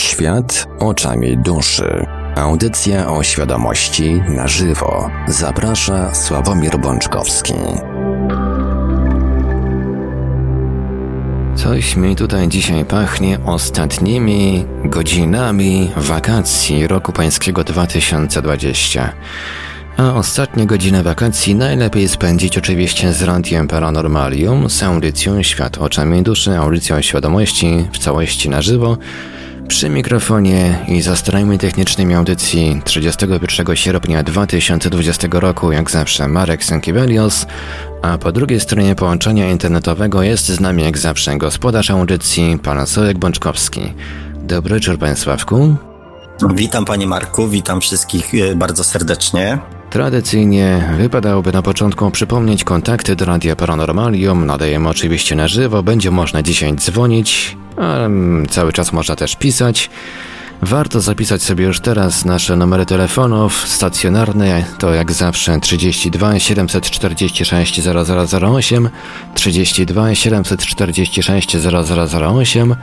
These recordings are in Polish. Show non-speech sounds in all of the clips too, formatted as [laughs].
Świat oczami duszy. Audycja o świadomości na żywo. Zaprasza Sławomir Bączkowski. Coś mi tutaj dzisiaj pachnie ostatnimi godzinami wakacji roku pańskiego 2020. A ostatnie godziny wakacji najlepiej spędzić oczywiście z Radiem Paranormalium, z audycją Świat oczami duszy, audycją świadomości w całości na żywo, przy mikrofonie i za starami technicznymi audycji 31 sierpnia 2020 roku, jak zawsze, Marek Sankiewelios, a po drugiej stronie połączenia internetowego jest z nami jak zawsze gospodarz audycji, pan Sołek Bączkowski. Dobry wieczór, panie Sławku. Witam panie Marku, witam wszystkich e, bardzo serdecznie. Tradycyjnie wypadałoby na początku przypomnieć kontakty do Radia Paranormalium. Nadajemy oczywiście na żywo, będzie można dzisiaj dzwonić, cały czas można też pisać. Warto zapisać sobie już teraz nasze numery telefonów stacjonarne, to jak zawsze 32 746 0008, 32 746 0008,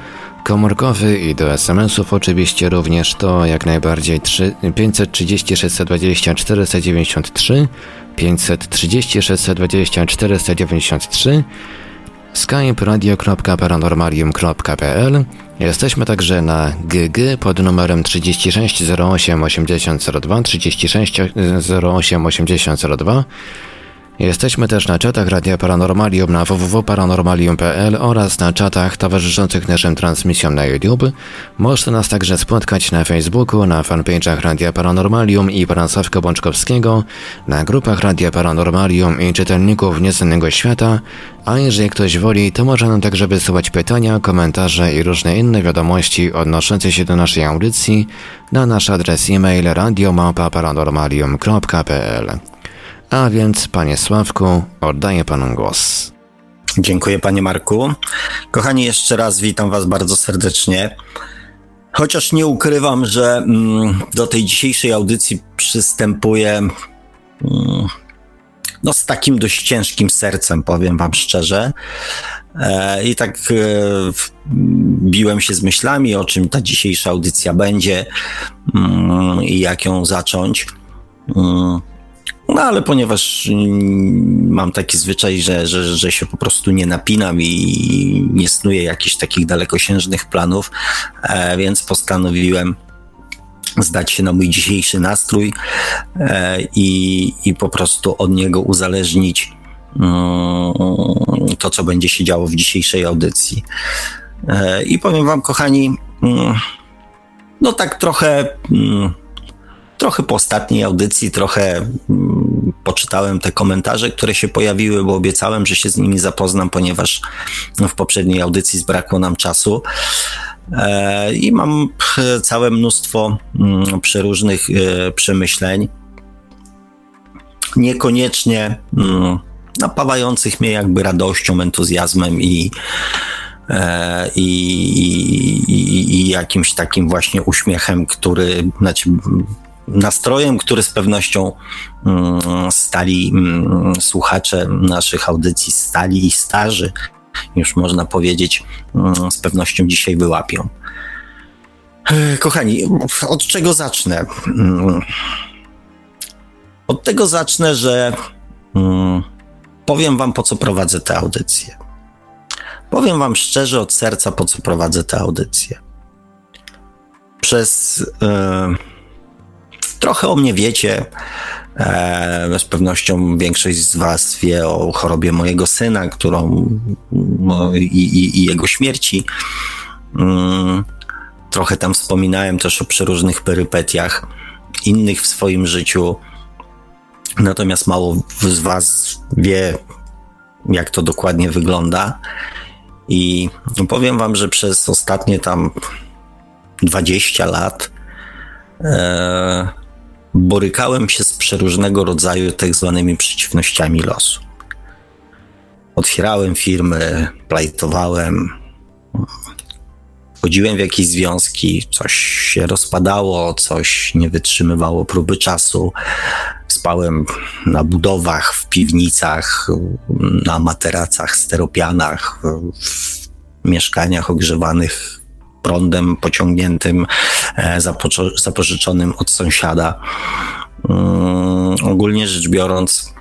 komórkowy i do SMS-ów oczywiście również to jak najbardziej 3, 530 620 493, 530 620 493, skype radio.paranormalium.pl Jesteśmy także na GG pod numerem 36 08 8002 36 08 8002 Jesteśmy też na czatach Radia Paranormalium na www.paranormalium.pl oraz na czatach towarzyszących naszym transmisjom na YouTube. Można nas także spotkać na Facebooku, na fanpage'ach Radia Paranormalium i Paransławka Bączkowskiego, na grupach Radia Paranormalium i czytelników Nieznanego Świata, a jeżeli ktoś woli, to może nam także wysyłać pytania, komentarze i różne inne wiadomości odnoszące się do naszej audycji na nasz adres e-mail radiomapa.paranormalium.pl. A więc, panie Sławku, oddaję panu głos. Dziękuję, panie Marku. Kochani, jeszcze raz witam was bardzo serdecznie. Chociaż nie ukrywam, że mm, do tej dzisiejszej audycji przystępuję mm, no, z takim dość ciężkim sercem, powiem wam szczerze. E, I tak e, biłem się z myślami, o czym ta dzisiejsza audycja będzie mm, i jak ją zacząć. No ale ponieważ mam taki zwyczaj, że, że, że się po prostu nie napinam i nie snuję jakichś takich dalekosiężnych planów, e, więc postanowiłem zdać się na mój dzisiejszy nastrój e, i, i po prostu od niego uzależnić mm, to, co będzie się działo w dzisiejszej audycji. E, I powiem Wam, kochani, mm, no tak trochę mm, trochę po ostatniej audycji, trochę mm, poczytałem te komentarze, które się pojawiły, bo obiecałem, że się z nimi zapoznam, ponieważ w poprzedniej audycji zbrakło nam czasu. E, I mam całe mnóstwo mm, przeróżnych e, przemyśleń. Niekoniecznie mm, napawających mnie jakby radością, entuzjazmem i, e, i, i, i, jakimś takim właśnie uśmiechem, który, znaczy nastrojem, który z pewnością mm, stali mm, słuchacze naszych audycji, stali i starzy, już można powiedzieć, mm, z pewnością dzisiaj wyłapią. Kochani, od czego zacznę? Od tego zacznę, że powiem Wam, po co prowadzę tę audycję. Powiem Wam szczerze od serca, po co prowadzę tę audycję. Przez. Yy, Trochę o mnie wiecie. E, z pewnością większość z Was wie o chorobie mojego syna, którą no, i, i, i, jego śmierci. Mm, trochę tam wspominałem też o przeróżnych perypetiach innych w swoim życiu. Natomiast mało z Was wie, jak to dokładnie wygląda. I powiem Wam, że przez ostatnie tam 20 lat. E, borykałem się z przeróżnego rodzaju tak zwanymi przeciwnościami losu. Otwierałem firmy, plajtowałem, wchodziłem w jakieś związki, coś się rozpadało, coś nie wytrzymywało próby czasu. Spałem na budowach, w piwnicach, na materacach, steropianach, w mieszkaniach ogrzewanych prądem pociągniętym, e, zapożyczonym od sąsiada. Mm, ogólnie rzecz biorąc,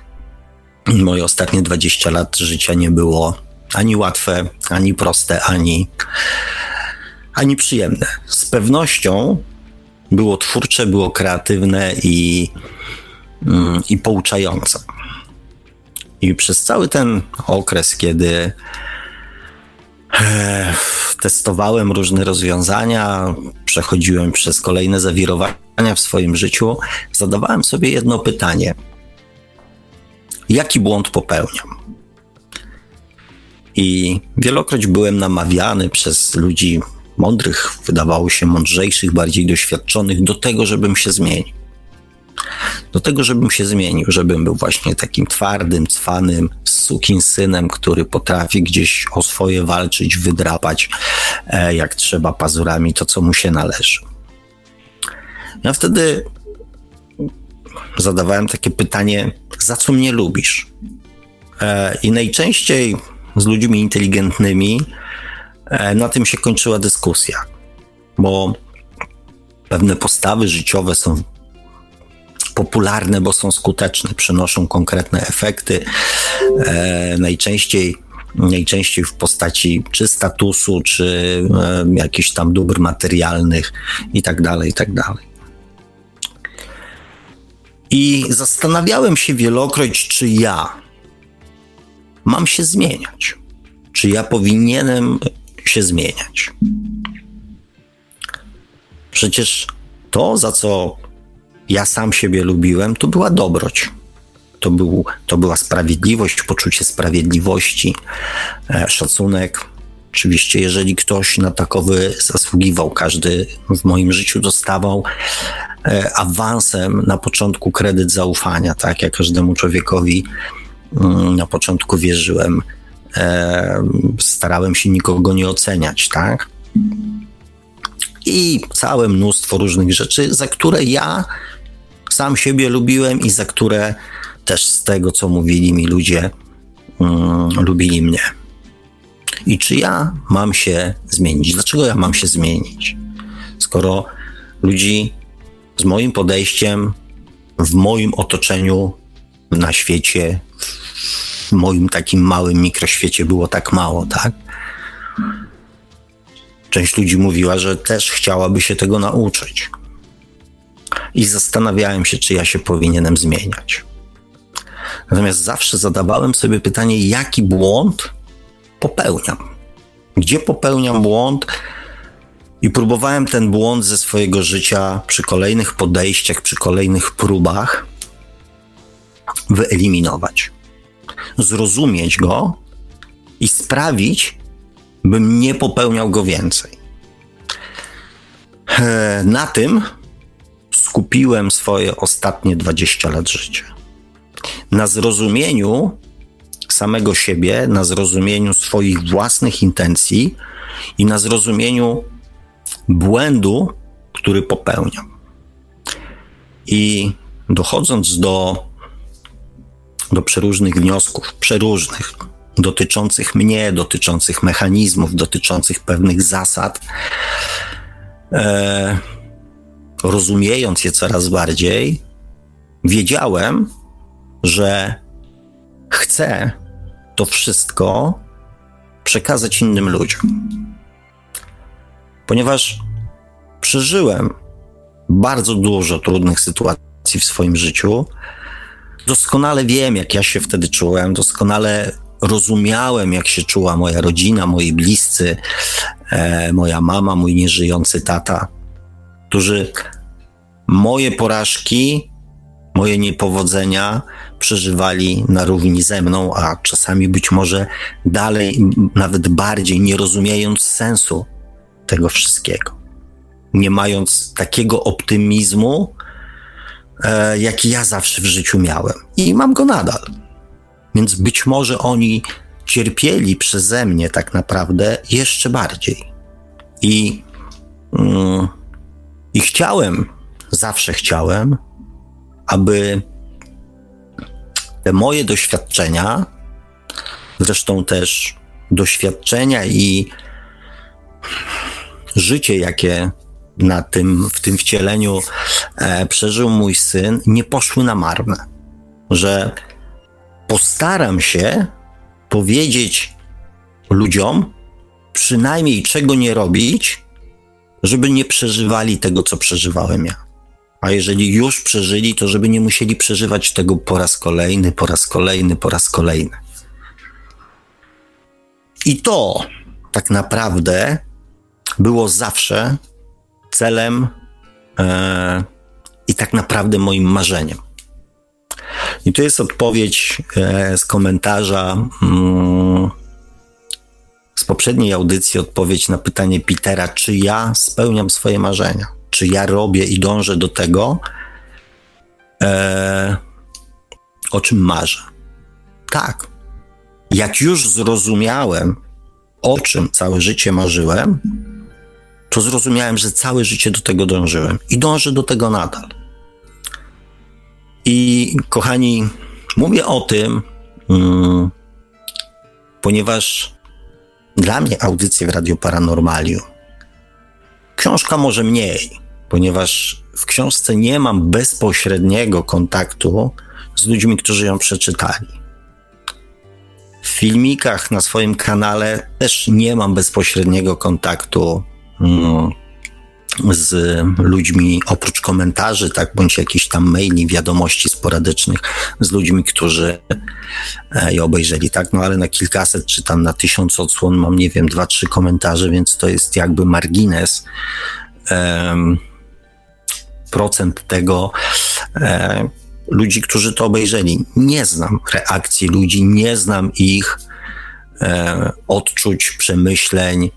moje ostatnie 20 lat życia nie było ani łatwe, ani proste, ani, ani przyjemne. Z pewnością było twórcze, było kreatywne i, mm, i pouczające. I przez cały ten okres, kiedy testowałem różne rozwiązania, przechodziłem przez kolejne zawirowania w swoim życiu, zadawałem sobie jedno pytanie: jaki błąd popełniam? I wielokroć byłem namawiany przez ludzi mądrych, wydawało się mądrzejszych, bardziej doświadczonych, do tego, żebym się zmienił. Do tego, żebym się zmienił, żebym był właśnie takim twardym, cwanym, sukin synem, który potrafi gdzieś o swoje walczyć, wydrapać, e, jak trzeba pazurami to, co mu się należy. Ja wtedy zadawałem takie pytanie, za co mnie lubisz? E, I najczęściej z ludźmi inteligentnymi e, na tym się kończyła dyskusja, bo pewne postawy życiowe są popularne, bo są skuteczne, przynoszą konkretne efekty. E, najczęściej najczęściej w postaci czy statusu, czy e, jakichś tam dóbr materialnych i tak dalej, i tak dalej. I zastanawiałem się wielokroć, czy ja mam się zmieniać. Czy ja powinienem się zmieniać? Przecież to, za co ja sam siebie lubiłem, to była dobroć. To, był, to była sprawiedliwość, poczucie sprawiedliwości, e, szacunek. Oczywiście, jeżeli ktoś na takowy zasługiwał, każdy w moim życiu dostawał e, awansem na początku kredyt zaufania, tak? jak każdemu człowiekowi mm, na początku wierzyłem, e, starałem się nikogo nie oceniać, tak? I całe mnóstwo różnych rzeczy, za które ja sam siebie lubiłem i za które też z tego, co mówili mi ludzie, um, lubili mnie. I czy ja mam się zmienić? Dlaczego ja mam się zmienić? Skoro ludzi z moim podejściem, w moim otoczeniu, na świecie, w moim takim małym mikroświecie było tak mało, tak? Część ludzi mówiła, że też chciałaby się tego nauczyć i zastanawiałem się, czy ja się powinienem zmieniać. Natomiast zawsze zadawałem sobie pytanie, jaki błąd popełniam? Gdzie popełniam błąd? I próbowałem ten błąd ze swojego życia przy kolejnych podejściach, przy kolejnych próbach wyeliminować, zrozumieć go i sprawić, bym nie popełniał go więcej. Na tym skupiłem swoje ostatnie 20 lat życia. Na zrozumieniu samego siebie, na zrozumieniu swoich własnych intencji i na zrozumieniu błędu, który popełniam. I dochodząc do, do przeróżnych wniosków, przeróżnych, dotyczących mnie, dotyczących mechanizmów, dotyczących pewnych zasad, e, rozumiejąc je coraz bardziej, wiedziałem, że chcę to wszystko przekazać innym ludziom. Ponieważ przeżyłem bardzo dużo trudnych sytuacji w swoim życiu, doskonale wiem, jak ja się wtedy czułem, doskonale rozumiałem, jak się czuła moja rodzina, moi bliscy, e, moja mama, mój nieżyjący tata którzy moje porażki, moje niepowodzenia przeżywali na równi ze mną, a czasami być może dalej, nawet bardziej, nie rozumiejąc sensu tego wszystkiego. Nie mając takiego optymizmu, e, jaki ja zawsze w życiu miałem. I mam go nadal. Więc być może oni cierpieli przeze mnie tak naprawdę jeszcze bardziej. I mm, i chciałem, zawsze chciałem, aby te moje doświadczenia, zresztą też doświadczenia i życie, jakie na tym, w tym wcieleniu e, przeżył mój syn, nie poszły na marne. Że postaram się powiedzieć ludziom, przynajmniej czego nie robić, żeby nie przeżywali tego, co przeżywałem ja. A jeżeli już przeżyli, to żeby nie musieli przeżywać tego po raz kolejny, po raz kolejny, po raz kolejny. I to tak naprawdę było zawsze celem e, i tak naprawdę moim marzeniem. I tu jest odpowiedź e, z komentarza mm, z poprzedniej audycji, odpowiedź na pytanie Petera, czy ja spełniam swoje marzenia, czy ja robię i dążę do tego, e, o czym marzę. Tak. Jak już zrozumiałem, o czym całe życie marzyłem, to zrozumiałem, że całe życie do tego dążyłem i dążę do tego nadal. I kochani, mówię o tym, mm, ponieważ dla mnie audycje w Radio Paranormalium, książka może mniej, ponieważ w książce nie mam bezpośredniego kontaktu z ludźmi, którzy ją przeczytali. W filmikach na swoim kanale też nie mam bezpośredniego kontaktu mm, z ludźmi, oprócz komentarzy, tak, bądź jakichś tam maili, wiadomości sporadycznych z ludźmi, którzy e, je obejrzeli, tak, no ale na kilkaset czy tam na tysiąc odsłon mam, nie wiem, dwa, trzy komentarze, więc to jest jakby margines um, procent tego um, ludzi, którzy to obejrzeli. Nie znam reakcji ludzi, nie znam ich um, odczuć, przemyśleń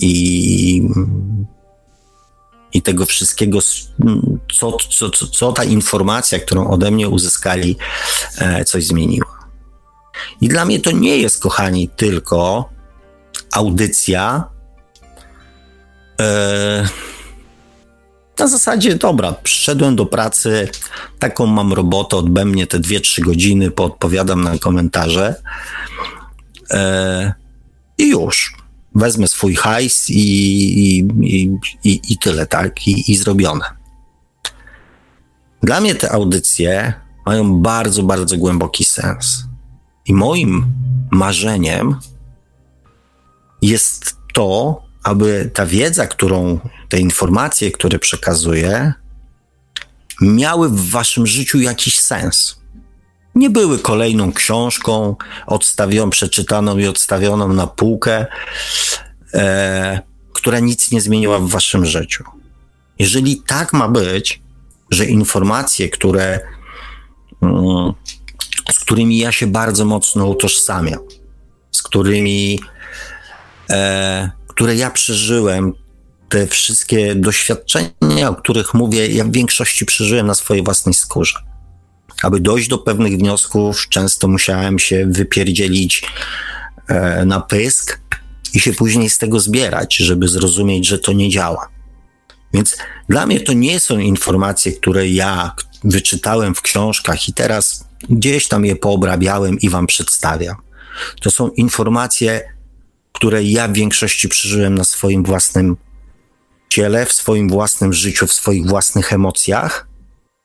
i i tego wszystkiego, co, co, co, co ta informacja, którą ode mnie uzyskali, e, coś zmieniła. I dla mnie to nie jest, kochani, tylko audycja. E, na zasadzie, dobra, przyszedłem do pracy, taką mam robotę, odbędę te 2-3 godziny, poodpowiadam na komentarze e, i już wezmę swój hajs i, i, i, i tyle, tak? I, I zrobione. Dla mnie te audycje mają bardzo, bardzo głęboki sens. I moim marzeniem jest to, aby ta wiedza, którą, te informacje, które przekazuję, miały w waszym życiu jakiś sens nie były kolejną książką odstawioną, przeczytaną i odstawioną na półkę, e, która nic nie zmieniła w waszym życiu. Jeżeli tak ma być, że informacje, które, mm, z którymi ja się bardzo mocno utożsamiam, z którymi, e, które ja przeżyłem, te wszystkie doświadczenia, o których mówię, ja w większości przeżyłem na swojej własnej skórze aby dojść do pewnych wniosków, często musiałem się wypierdzielić e, na pysk i się później z tego zbierać, żeby zrozumieć, że to nie działa. Więc dla mnie to nie są informacje, które ja wyczytałem w książkach i teraz gdzieś tam je poobrabiałem i wam przedstawiam. To są informacje, które ja w większości przeżyłem na swoim własnym ciele, w swoim własnym życiu, w swoich własnych emocjach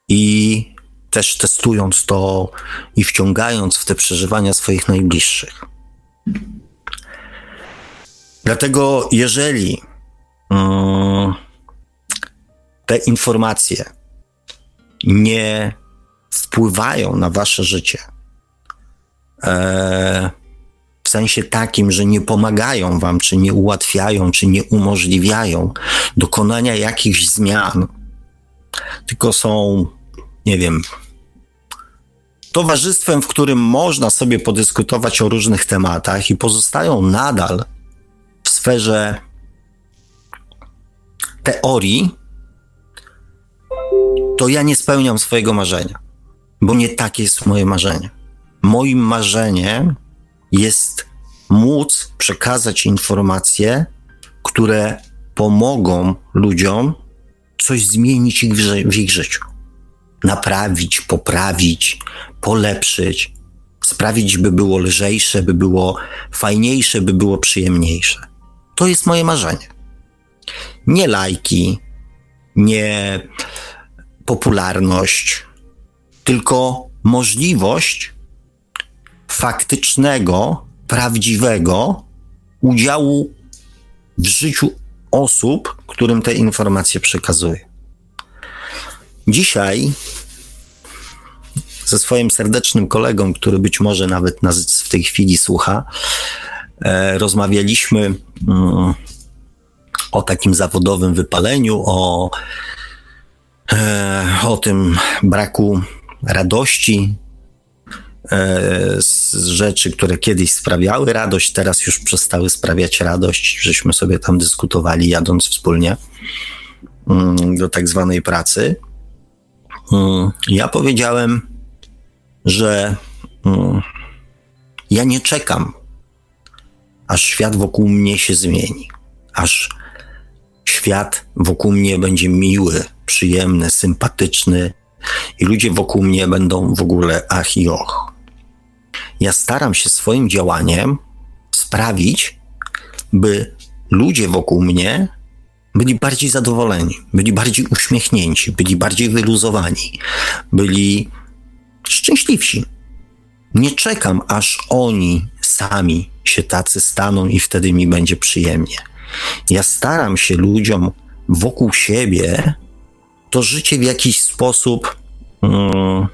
i też testując to i wciągając w te przeżywania swoich najbliższych. Dlatego, jeżeli um, te informacje nie wpływają na wasze życie, e, w sensie takim, że nie pomagają wam, czy nie ułatwiają, czy nie umożliwiają dokonania jakichś zmian, tylko są nie wiem, towarzystwem, w którym można sobie podyskutować o różnych tematach i pozostają nadal w sferze teorii, to ja nie spełniam swojego marzenia, bo nie takie jest moje marzenie. Moim marzeniem jest móc przekazać informacje, które pomogą ludziom coś zmienić w ich życiu naprawić, poprawić, polepszyć, sprawić, by było lżejsze, by było fajniejsze, by było przyjemniejsze. To jest moje marzenie. nie lajki, nie popularność, tylko możliwość faktycznego, prawdziwego udziału w życiu osób, którym te informacje przekazuję. Dzisiaj ze swoim serdecznym kolegą, który być może nawet nas w tej chwili słucha, e, rozmawialiśmy mm, o takim zawodowym wypaleniu, o, e, o tym braku radości e, z rzeczy, które kiedyś sprawiały radość, teraz już przestały sprawiać radość. Żeśmy sobie tam dyskutowali, jadąc wspólnie mm, do tak zwanej pracy. Mm, ja powiedziałem, że mm, ja nie czekam, aż świat wokół mnie się zmieni, aż świat wokół mnie będzie miły, przyjemny, sympatyczny i ludzie wokół mnie będą w ogóle ach i och. Ja staram się swoim działaniem sprawić, by ludzie wokół mnie byli bardziej zadowoleni, byli bardziej uśmiechnięci, byli bardziej wyluzowani, byli szczęśliwsi. Nie czekam, aż oni sami się tacy staną i wtedy mi będzie przyjemnie. Ja staram się ludziom wokół siebie to życie w jakiś sposób hmm,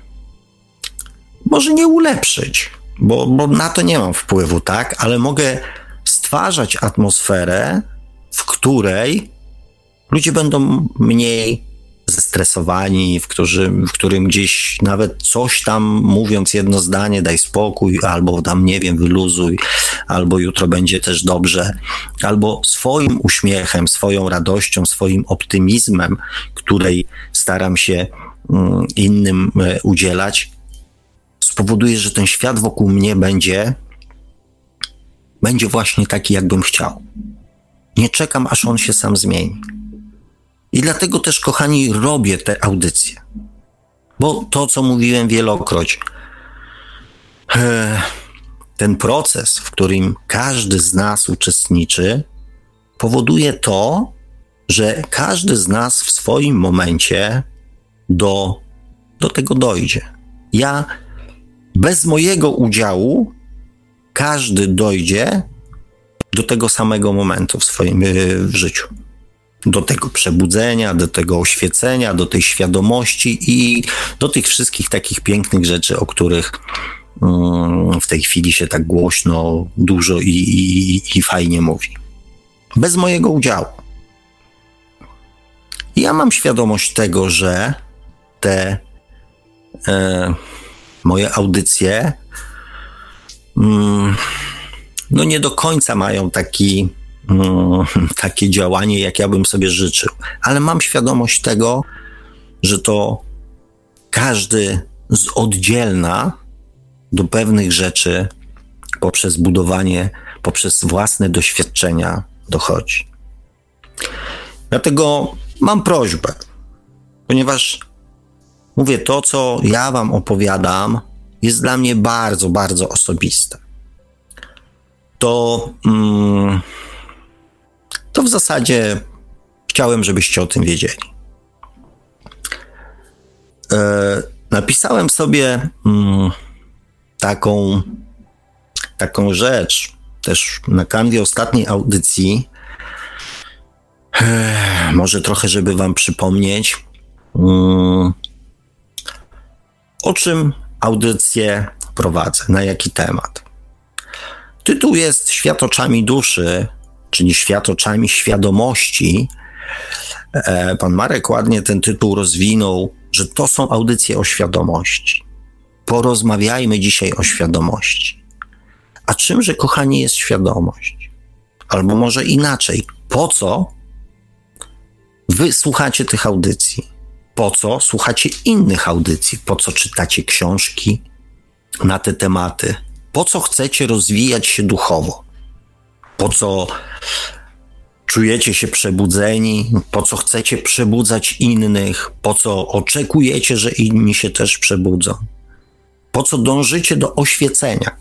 może nie ulepszyć, bo, bo na to nie mam wpływu, tak? Ale mogę stwarzać atmosferę, w której ludzie będą mniej zestresowani, w, którzy, w którym gdzieś nawet coś tam mówiąc jedno zdanie, daj spokój, albo tam nie wiem, wyluzuj, albo jutro będzie też dobrze, albo swoim uśmiechem, swoją radością, swoim optymizmem, której staram się mm, innym e, udzielać, spowoduje, że ten świat wokół mnie będzie, będzie właśnie taki, jakbym chciał. Nie czekam, aż on się sam zmieni. I dlatego też, kochani, robię te audycje. Bo to, co mówiłem wielokroć, e, ten proces, w którym każdy z nas uczestniczy, powoduje to, że każdy z nas w swoim momencie do, do tego dojdzie. Ja bez mojego udziału każdy dojdzie do tego samego momentu w swoim w życiu do tego przebudzenia, do tego oświecenia, do tej świadomości i do tych wszystkich takich pięknych rzeczy, o których mm, w tej chwili się tak głośno, dużo i, i, i fajnie mówi. Bez mojego udziału. Ja mam świadomość tego, że te e, moje audycje mm, no nie do końca mają taki [laughs] takie działanie, jak ja bym sobie życzył. Ale mam świadomość tego, że to każdy z oddzielna do pewnych rzeczy poprzez budowanie, poprzez własne doświadczenia dochodzi. Dlatego mam prośbę, ponieważ mówię, to co ja Wam opowiadam, jest dla mnie bardzo, bardzo osobiste. To. Mm, to w zasadzie chciałem, żebyście o tym wiedzieli. E, napisałem sobie mm, taką, taką rzecz też na kanwie ostatniej audycji. E, może trochę, żeby Wam przypomnieć, mm, o czym audycję prowadzę, na jaki temat. Tytuł jest Świat oczami duszy, czyli Świat oczami świadomości. E, pan Marek ładnie ten tytuł rozwinął, że to są audycje o świadomości. Porozmawiajmy dzisiaj o świadomości. A czymże, kochani, jest świadomość? Albo może inaczej, po co wy słuchacie tych audycji? Po co słuchacie innych audycji? Po co czytacie książki na te tematy? Po co chcecie rozwijać się duchowo? Po co czujecie się przebudzeni, po co chcecie przebudzać innych, po co oczekujecie, że inni się też przebudzą, po co dążycie do oświecenia.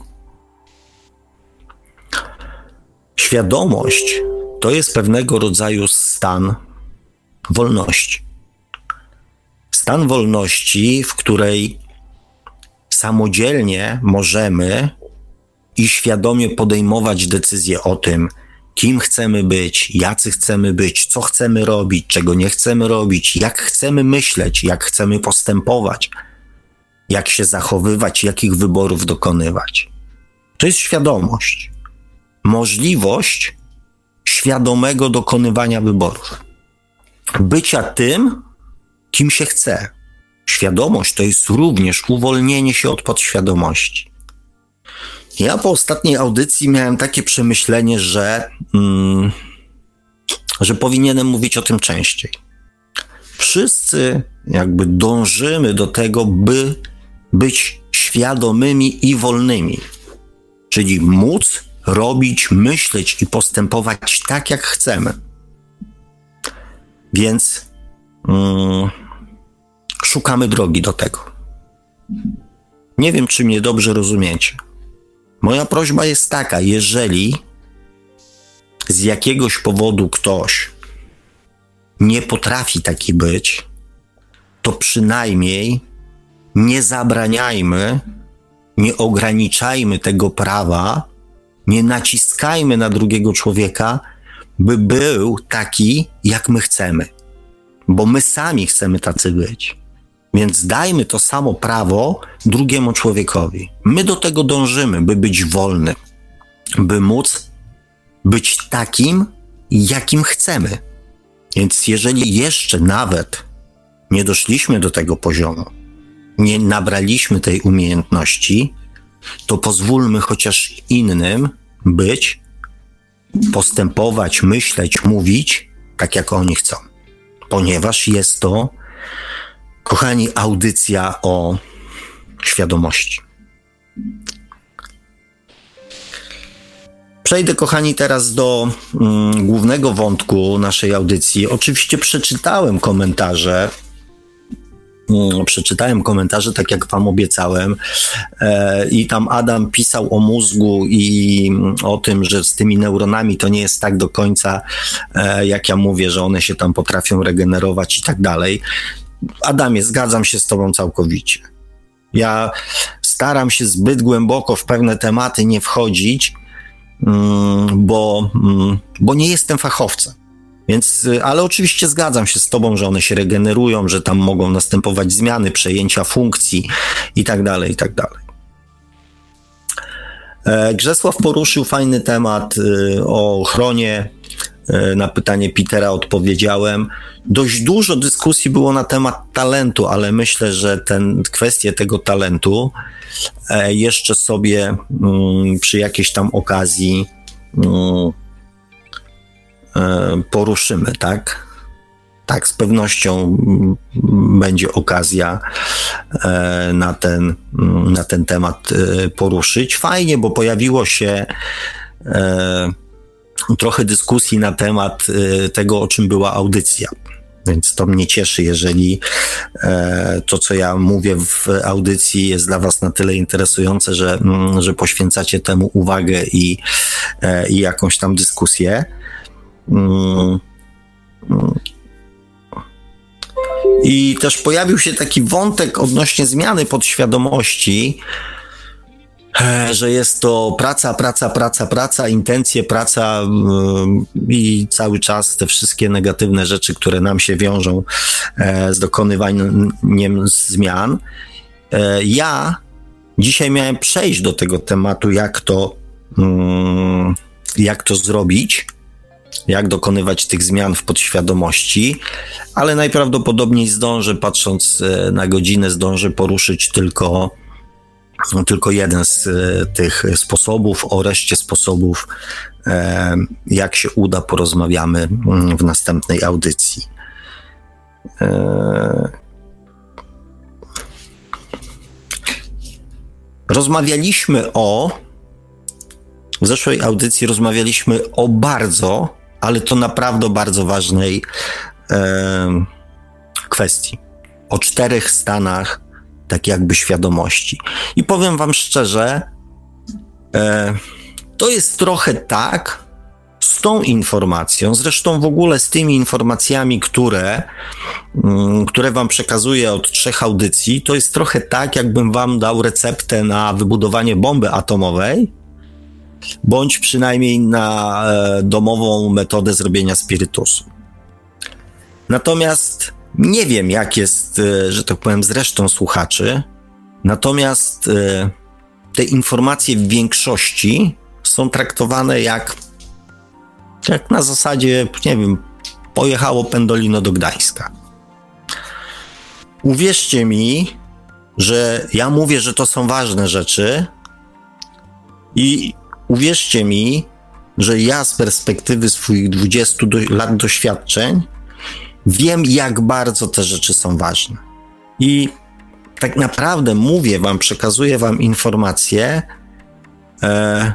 Świadomość to jest pewnego rodzaju stan wolności. Stan wolności, w której samodzielnie możemy i świadomie podejmować decyzje o tym, kim chcemy być, jacy chcemy być, co chcemy robić, czego nie chcemy robić, jak chcemy myśleć, jak chcemy postępować, jak się zachowywać, jakich wyborów dokonywać. To jest świadomość. Możliwość świadomego dokonywania wyborów. Bycia tym, kim się chce. Świadomość to jest również uwolnienie się od podświadomości. Ja po ostatniej audycji miałem takie przemyślenie, że, mm, że powinienem mówić o tym częściej. Wszyscy jakby dążymy do tego, by być świadomymi i wolnymi, czyli móc robić, myśleć i postępować tak, jak chcemy. Więc mm, szukamy drogi do tego. Nie wiem, czy mnie dobrze rozumiecie. Moja prośba jest taka: jeżeli z jakiegoś powodu ktoś nie potrafi taki być, to przynajmniej nie zabraniajmy, nie ograniczajmy tego prawa, nie naciskajmy na drugiego człowieka, by był taki, jak my chcemy, bo my sami chcemy tacy być. Więc dajmy to samo prawo drugiemu człowiekowi. My do tego dążymy, by być wolnym, by móc być takim, jakim chcemy. Więc jeżeli jeszcze nawet nie doszliśmy do tego poziomu, nie nabraliśmy tej umiejętności, to pozwólmy chociaż innym być, postępować, myśleć, mówić tak, jak oni chcą. Ponieważ jest to Kochani, audycja o świadomości. Przejdę, kochani, teraz do mm, głównego wątku naszej audycji. Oczywiście przeczytałem komentarze. Mm, przeczytałem komentarze, tak jak Wam obiecałem, e, i tam Adam pisał o mózgu i o tym, że z tymi neuronami to nie jest tak do końca, e, jak ja mówię, że one się tam potrafią regenerować i tak dalej. Adamie, zgadzam się z Tobą całkowicie. Ja staram się zbyt głęboko w pewne tematy nie wchodzić, mm, bo, mm, bo nie jestem fachowcem. Więc, ale oczywiście zgadzam się z Tobą, że one się regenerują, że tam mogą następować zmiany, przejęcia funkcji i tak dalej, i tak dalej. E, Grzesław poruszył fajny temat y, o ochronie na pytanie Petera odpowiedziałem. Dość dużo dyskusji było na temat talentu, ale myślę, że ten, kwestię tego talentu e, jeszcze sobie mm, przy jakiejś tam okazji mm, e, poruszymy, tak? Tak, z pewnością mm, będzie okazja na ten, na ten temat poruszyć. Fajnie, bo pojawiło się trochę dyskusji na temat y, tego, o czym była audycja. Więc to mnie cieszy, jeżeli e, to, co ja mówię w audycji, jest dla Was na tyle interesujące, że, mm, że poświęcacie temu uwagę i, e, i jakąś tam dyskusję. Mm. I też pojawił się taki wątek odnośnie zmiany podświadomości, że jest to praca, praca, praca, praca, intencje, praca i cały czas te wszystkie negatywne rzeczy, które nam się wiążą e, z dokonywaniem zmian. E, ja dzisiaj miałem przejść do tego tematu, jak to, mm, jak to zrobić, jak dokonywać tych zmian w podświadomości, ale najprawdopodobniej zdążę, patrząc na godzinę, zdążę poruszyć tylko no, tylko jeden z e, tych sposobów. O reszcie sposobów, e, jak się uda, porozmawiamy mm, w następnej audycji. E, rozmawialiśmy o. W zeszłej audycji rozmawialiśmy o bardzo, ale to naprawdę bardzo ważnej kwestii. O czterech stanach tak jakby świadomości. I powiem Wam szczerze, e, to jest trochę tak, z tą informacją, zresztą w ogóle z tymi informacjami, które, mm, które Wam przekazuję od trzech audycji, to jest trochę tak, jakbym Wam dał receptę na wybudowanie bomby atomowej, bądź przynajmniej na e, domową metodę zrobienia spirytusu. Natomiast nie wiem, jak jest, e, że tak powiem, z resztą słuchaczy. Natomiast e, te informacje w większości są traktowane jak, jak na zasadzie, nie wiem, pojechało Pendolino do Gdańska. Uwierzcie mi, że ja mówię, że to są ważne rzeczy i uwierzcie mi, że ja z perspektywy swoich 20 do, lat doświadczeń wiem, jak bardzo te rzeczy są ważne. I tak naprawdę mówię wam, przekazuję wam informacje, e,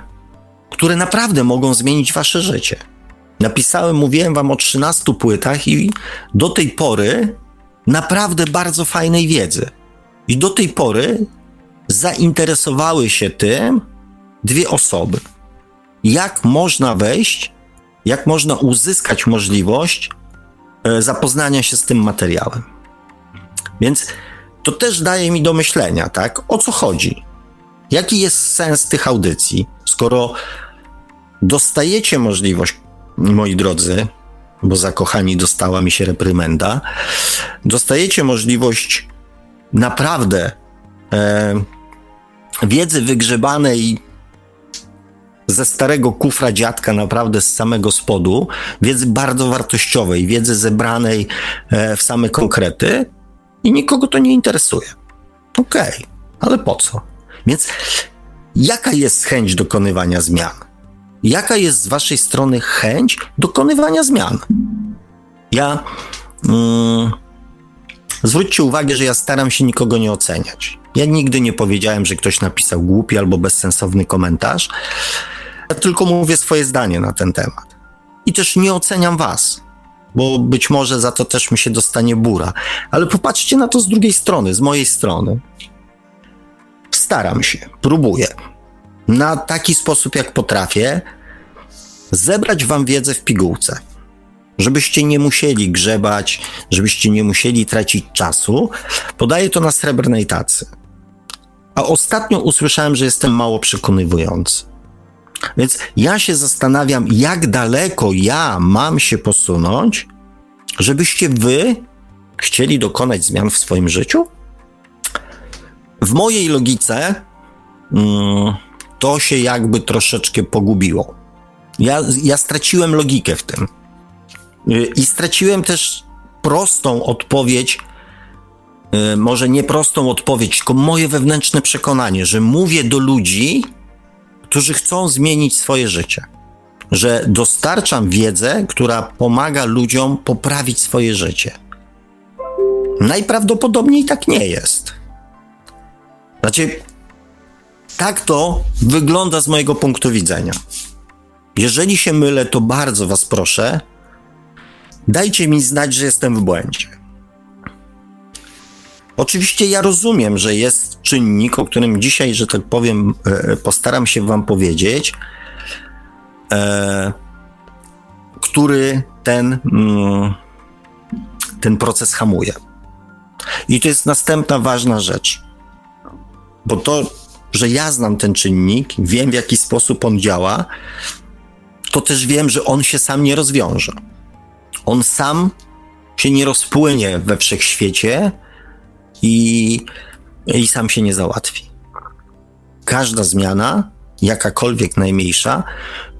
które naprawdę mogą zmienić wasze życie. Napisałem, mówiłem wam o 13 płytach i do tej pory naprawdę bardzo fajnej wiedzy. I do tej pory zainteresowały się tym dwie osoby. Jak można wejść, jak można uzyskać możliwość zapoznania się z tym materiałem. Więc to też daje mi do myślenia, tak? O co chodzi? Jaki jest sens tych audycji, skoro dostajecie możliwość, moi drodzy, bo zakochani dostała mi się reprymenda, dostajecie możliwość naprawdę e, wiedzy wygrzebanej ze starego kufra dziadka, naprawdę z samego spodu, wiedzy bardzo wartościowej, wiedzy zebranej e, w same konkrety i nikogo to nie interesuje. Okej, okay, ale po co? Więc jaka jest chęć dokonywania zmian? Jaka jest z waszej strony chęć dokonywania zmian? Ja. Mm, zwróćcie uwagę, że ja staram się nikogo nie oceniać. Ja nigdy nie powiedziałem, że ktoś napisał głupi albo bezsensowny komentarz. Ja tylko mówię swoje zdanie na ten temat. I też nie oceniam was, bo być może za to też mi się dostanie bura. Ale popatrzcie na to z drugiej strony, z mojej strony. Staram się, próbuję na taki sposób, jak potrafię, zebrać wam wiedzę w pigułce. Żebyście nie musieli grzebać, żebyście nie musieli tracić czasu. Podaję to na srebrnej tacy. A ostatnio usłyszałem, że jestem mało przekonywujący. Więc ja się zastanawiam, jak daleko ja mam się posunąć, żebyście wy chcieli dokonać zmian w swoim życiu? W mojej logice mm, to się jakby troszeczkę pogubiło. Ja, ja straciłem logikę w tym. I straciłem też prostą odpowiedź, y, może nie prostą odpowiedź, tylko moje wewnętrzne przekonanie, że mówię do ludzi, którzy chcą zmienić swoje życie. Że dostarczam wiedzę, która pomaga ludziom poprawić swoje życie. Najprawdopodobniej tak nie jest. Znaczy, tak to wygląda z mojego punktu widzenia. Jeżeli się mylę, to bardzo Was proszę, dajcie mi znać, że jestem w błędzie. Oczywiście ja rozumiem, że jest czynnik, o którym dzisiaj, że tak powiem, e, postaram się Wam powiedzieć, e, który ten, mm, ten proces hamuje. I to jest następna ważna rzecz. Bo to, że ja znam ten czynnik, wiem w jaki sposób on działa, to też wiem, że on się sam nie rozwiąże. On sam się nie rozpłynie we wszechświecie i, i sam się nie załatwi. Każda zmiana, jakakolwiek najmniejsza,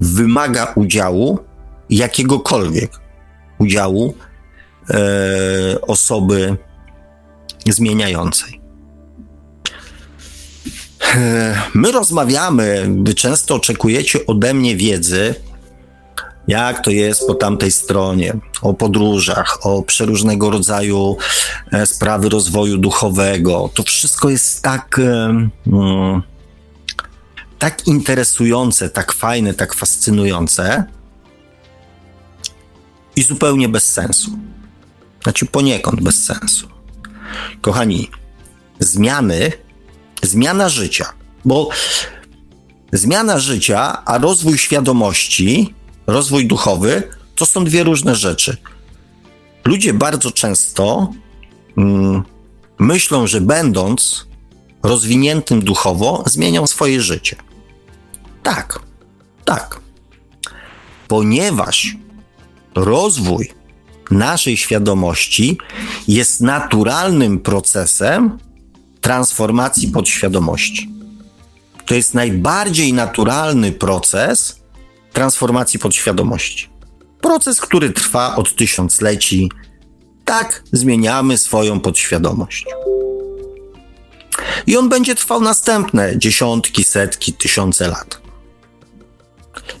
wymaga udziału jakiegokolwiek udziału e, osoby zmieniającej. E, my rozmawiamy, wy często oczekujecie ode mnie wiedzy, jak to jest po tamtej stronie, o podróżach, o przeróżnego rodzaju e, sprawy rozwoju duchowego. To wszystko jest tak, mm, tak interesujące, tak fajne, tak fascynujące i zupełnie bez sensu. Znaczy poniekąd bez sensu. Kochani, zmiany, zmiana życia, bo zmiana życia, a rozwój świadomości rozwój duchowy to są dwie różne rzeczy. Ludzie bardzo często mm, myślą, że będąc rozwiniętym duchowo, zmienią swoje życie. Tak, tak. Ponieważ rozwój naszej świadomości jest naturalnym procesem transformacji podświadomości. To jest najbardziej naturalny proces transformacji podświadomości. Proces, który trwa od tysiącleci. Tak zmieniamy swoją podświadomość. I on będzie trwał następne dziesiątki, setki, tysiące lat.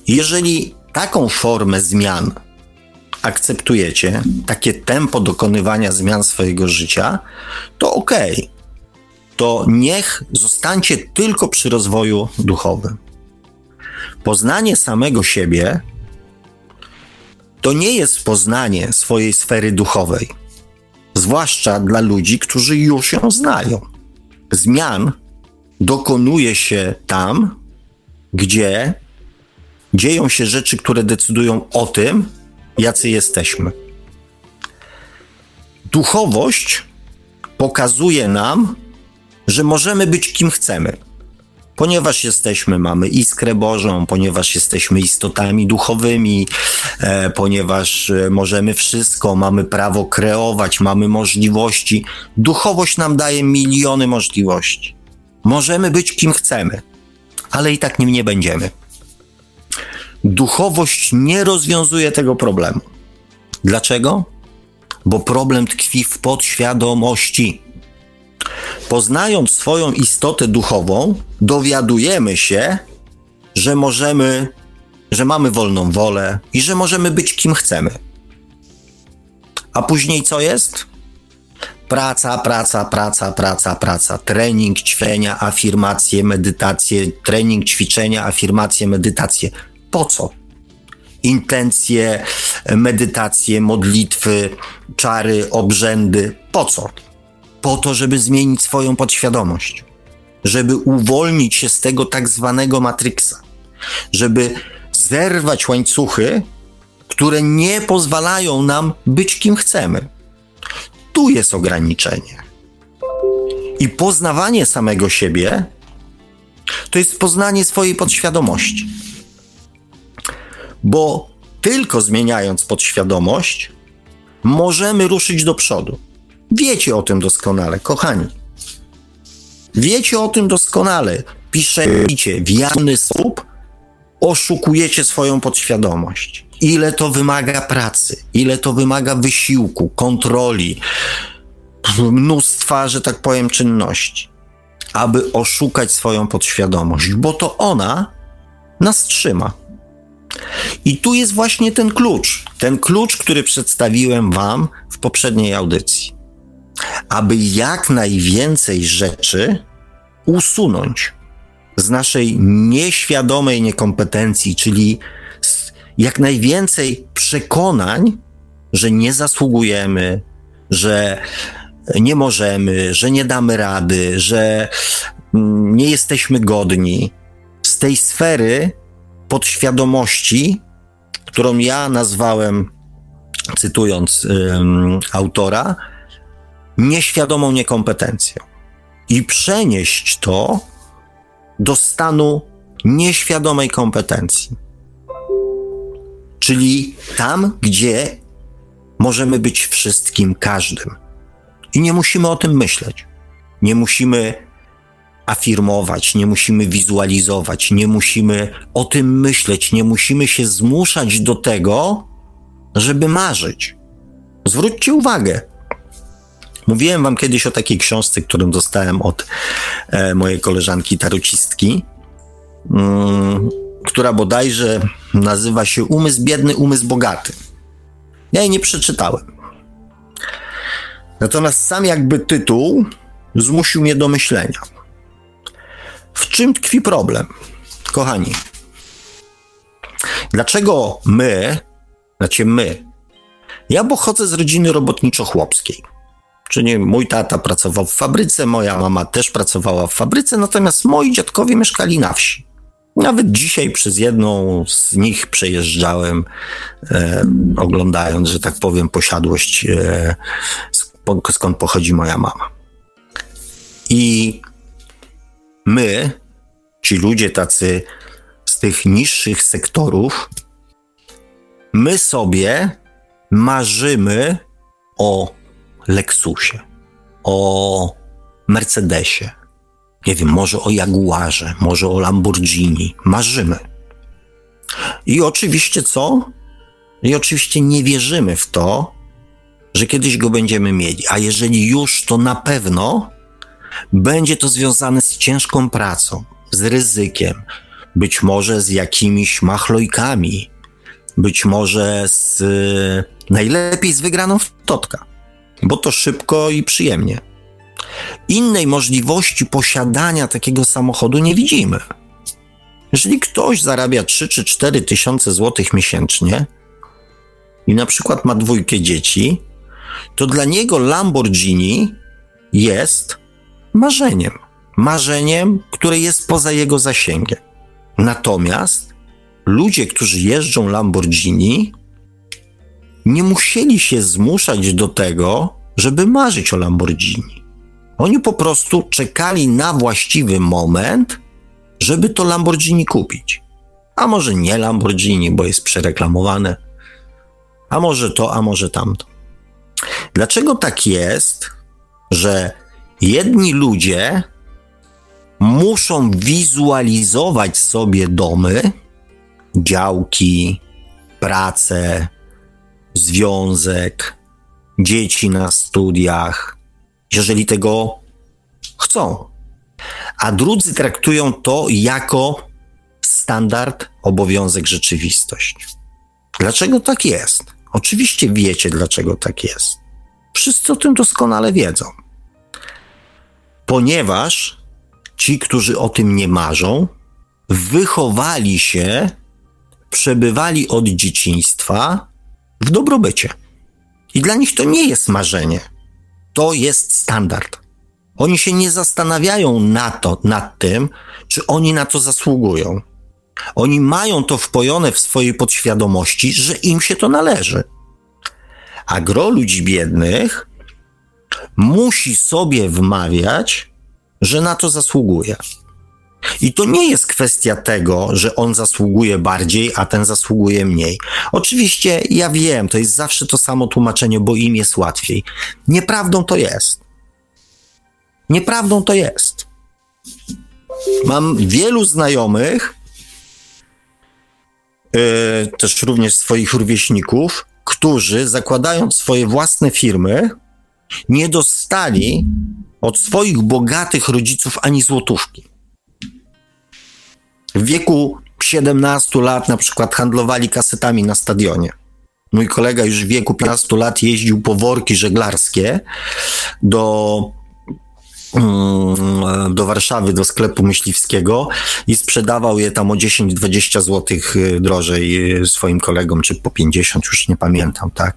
Jeżeli taką formę zmian akceptujecie, takie tempo dokonywania zmian swojego życia, to. Okay. To niech zostańcie tylko przy rozwoju duchowym. Poznanie samego siebie to nie jest poznanie swojej sfery duchowej, zwłaszcza dla ludzi, którzy już ją znają. Zmian dokonuje się tam, gdzie dzieją się rzeczy, które decydują o tym, jacy jesteśmy. Duchowość pokazuje nam, że możemy być kim chcemy. Ponieważ jesteśmy, mamy iskrę Bożą, ponieważ jesteśmy istotami duchowymi, e, ponieważ e, możemy wszystko, mamy prawo kreować, mamy możliwości. Duchowość nam daje miliony możliwości. Możemy być kim chcemy, ale i tak nim nie będziemy. Duchowość nie rozwiązuje tego problemu. Dlaczego? Bo problem tkwi w podświadomości. Poznając swoją istotę duchową, dowiadujemy się, że możemy, że mamy wolną wolę i że możemy być kim chcemy. A później co jest? Praca, praca, praca, praca, praca. Trening, ćwiczenia, afirmacje, medytacje, trening, ćwiczenia, afirmacje, medytacje po co? Intencje, medytacje, modlitwy, czary, obrzędy. Po co? Po to, żeby zmienić swoją podświadomość, żeby uwolnić się z tego tak zwanego matryksa, żeby zerwać łańcuchy, które nie pozwalają nam być kim chcemy. Tu jest ograniczenie. I poznawanie samego siebie to jest poznanie swojej podświadomości bo tylko zmieniając podświadomość, możemy ruszyć do przodu. Wiecie o tym doskonale, kochani. Wiecie o tym doskonale. Piszecie w jawny sposób, oszukujecie swoją podświadomość. Ile to wymaga pracy, ile to wymaga wysiłku, kontroli, mnóstwa, że tak powiem, czynności, aby oszukać swoją podświadomość, bo to ona nas trzyma. I tu jest właśnie ten klucz. Ten klucz, który przedstawiłem Wam w poprzedniej audycji. Aby jak najwięcej rzeczy usunąć z naszej nieświadomej niekompetencji, czyli jak najwięcej przekonań, że nie zasługujemy, że nie możemy, że nie damy rady, że mm, nie jesteśmy godni. Z tej sfery podświadomości, którą ja nazwałem, cytując autora, nieświadomą niekompetencją. I przenieść to do stanu nieświadomej kompetencji. Czyli tam, gdzie możemy być wszystkim, każdym. I nie musimy o tym myśleć. Nie musimy afirmować, nie musimy wizualizować, nie musimy o tym myśleć, nie musimy się zmuszać do tego, żeby marzyć. Zwróćcie uwagę. Mówiłem wam kiedyś o takiej książce, którą dostałem od e, mojej koleżanki tarocistki, mm, która bodajże nazywa się Umysł biedny, umysł bogaty. Ja jej nie przeczytałem. Natomiast sam jakby tytuł zmusił mnie do myślenia. W czym tkwi problem? Kochani, dlaczego my, znaczy my, ja pochodzę z rodziny robotniczo-chłopskiej. Czyli mój tata pracował w fabryce, moja mama też pracowała w fabryce, natomiast moi dziadkowie mieszkali na wsi. Nawet dzisiaj przez jedną z nich przejeżdżałem, e, oglądając, że tak powiem, posiadłość, e, skąd pochodzi moja mama. I my, ci ludzie tacy z tych niższych sektorów, my sobie marzymy o Lexusie, o Mercedesie, nie wiem, może o Jaguarze, może o Lamborghini. Marzymy. I oczywiście co? I oczywiście nie wierzymy w to, że kiedyś go będziemy mieli. A jeżeli już, to na pewno będzie to związane z ciężką pracą, z ryzykiem, być może z jakimiś machlojkami, być może z najlepiej z wygraną w totka, bo to szybko i przyjemnie. Innej możliwości posiadania takiego samochodu nie widzimy. Jeżeli ktoś zarabia 3 czy 4 tysiące złotych miesięcznie i na przykład ma dwójkę dzieci, to dla niego Lamborghini jest marzeniem. Marzeniem, które jest poza jego zasięgiem. Natomiast ludzie, którzy jeżdżą Lamborghini, nie musieli się zmuszać do tego, żeby marzyć o Lamborghini. Oni po prostu czekali na właściwy moment, żeby to Lamborghini kupić. A może nie Lamborghini, bo jest przereklamowane. A może to, a może tamto. Dlaczego tak jest, że jedni ludzie muszą wizualizować sobie domy, działki, pracę, związek, dzieci na studiach, jeżeli tego chcą. A drudzy traktują to jako standard, obowiązek, rzeczywistość. Dlaczego tak jest? Oczywiście wiecie, dlaczego tak jest. Wszyscy o tym doskonale wiedzą. Ponieważ ci, którzy o tym nie marzą, wychowali się, przebywali od dzieciństwa w dobrobycie. I dla nich to nie jest marzenie. To jest standard. Oni się nie zastanawiają na to, nad tym, czy oni na to zasługują. Oni mają to wpojone w swojej podświadomości, że im się to należy. A gro ludzi biednych musi sobie wmawiać, że na to zasługuje. I to nie jest kwestia tego, że on zasługuje bardziej, a ten zasługuje mniej. Oczywiście ja wiem, to jest zawsze to samo tłumaczenie, bo im jest łatwiej. Nieprawdą to jest. Nieprawdą to jest. Mam wielu znajomych, yy, też również swoich rówieśników, którzy zakładając swoje własne firmy, nie dostali od swoich bogatych rodziców ani złotówki. W wieku 17 lat na przykład handlowali kasetami na stadionie. Mój kolega już w wieku 15 lat jeździł po worki żeglarskie do, mm, do Warszawy, do sklepu myśliwskiego i sprzedawał je tam o 10-20 zł y, drożej y, swoim kolegom, czy po 50, już nie pamiętam, tak?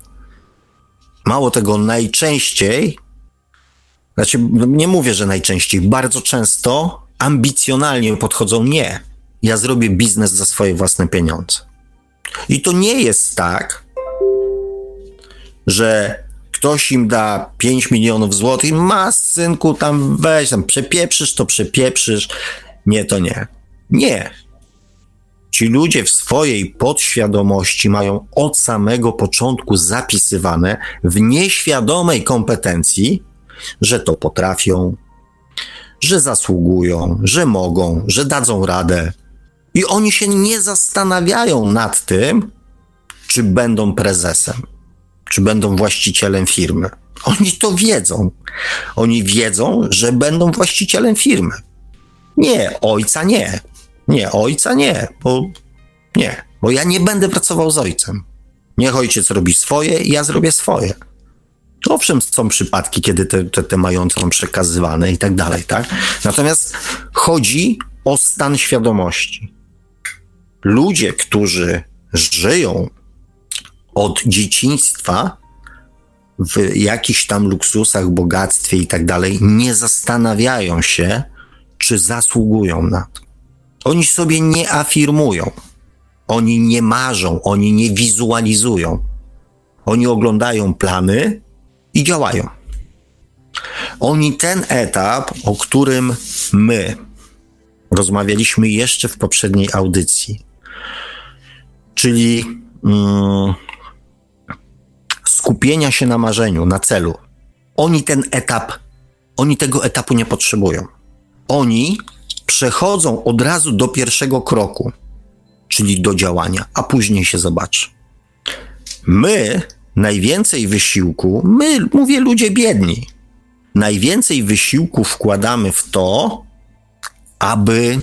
Mało tego, najczęściej, znaczy nie mówię, że najczęściej, bardzo często ambicjonalnie podchodzą nie ja zrobię biznes za swoje własne pieniądze. I to nie jest tak, że ktoś im da 5 milionów złotych, ma synku tam weź, tam przepieprzysz, to przepieprzysz. Nie, to nie. Nie. Ci ludzie w swojej podświadomości mają od samego początku zapisywane w nieświadomej kompetencji, że to potrafią, że zasługują, że mogą, że dadzą radę, i oni się nie zastanawiają nad tym, czy będą prezesem, czy będą właścicielem firmy. Oni to wiedzą. Oni wiedzą, że będą właścicielem firmy. Nie, ojca nie. Nie, ojca nie, bo nie, bo ja nie będę pracował z ojcem. Niech ojciec robi swoje ja zrobię swoje. Owszem, są przypadki, kiedy te, te, te mające są przekazywane i tak dalej, tak? Natomiast chodzi o stan świadomości ludzie, którzy żyją od dzieciństwa w jakichś tam luksusach, bogactwie i tak dalej, nie zastanawiają się, czy zasługują na to. Oni sobie nie afirmują, oni nie marzą, oni nie wizualizują. Oni oglądają plany i działają. Oni ten etap, o którym my rozmawialiśmy jeszcze w poprzedniej audycji, czyli mm, skupienia się na marzeniu, na celu. Oni ten etap, oni tego etapu nie potrzebują. Oni przechodzą od razu do pierwszego kroku, czyli do działania, a później się zobaczy. My najwięcej wysiłku, my, mówię ludzie biedni, najwięcej wysiłku wkładamy w to, aby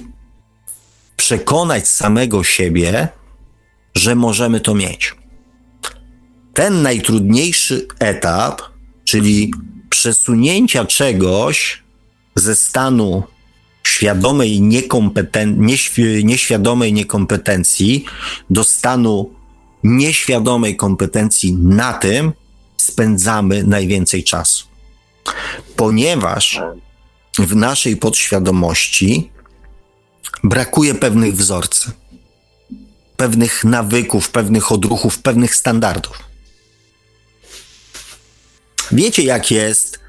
przekonać samego siebie, że możemy to mieć. Ten najtrudniejszy etap, czyli przesunięcia czegoś ze stanu świadomej, niekompeten- nieświ- nieświadomej niekompetencji do stanu nieświadomej kompetencji, na tym spędzamy najwięcej czasu. Ponieważ w naszej podświadomości brakuje pewnych wzorców, pewnych nawyków, pewnych odruchów, pewnych standardów. Wiecie, jak jest,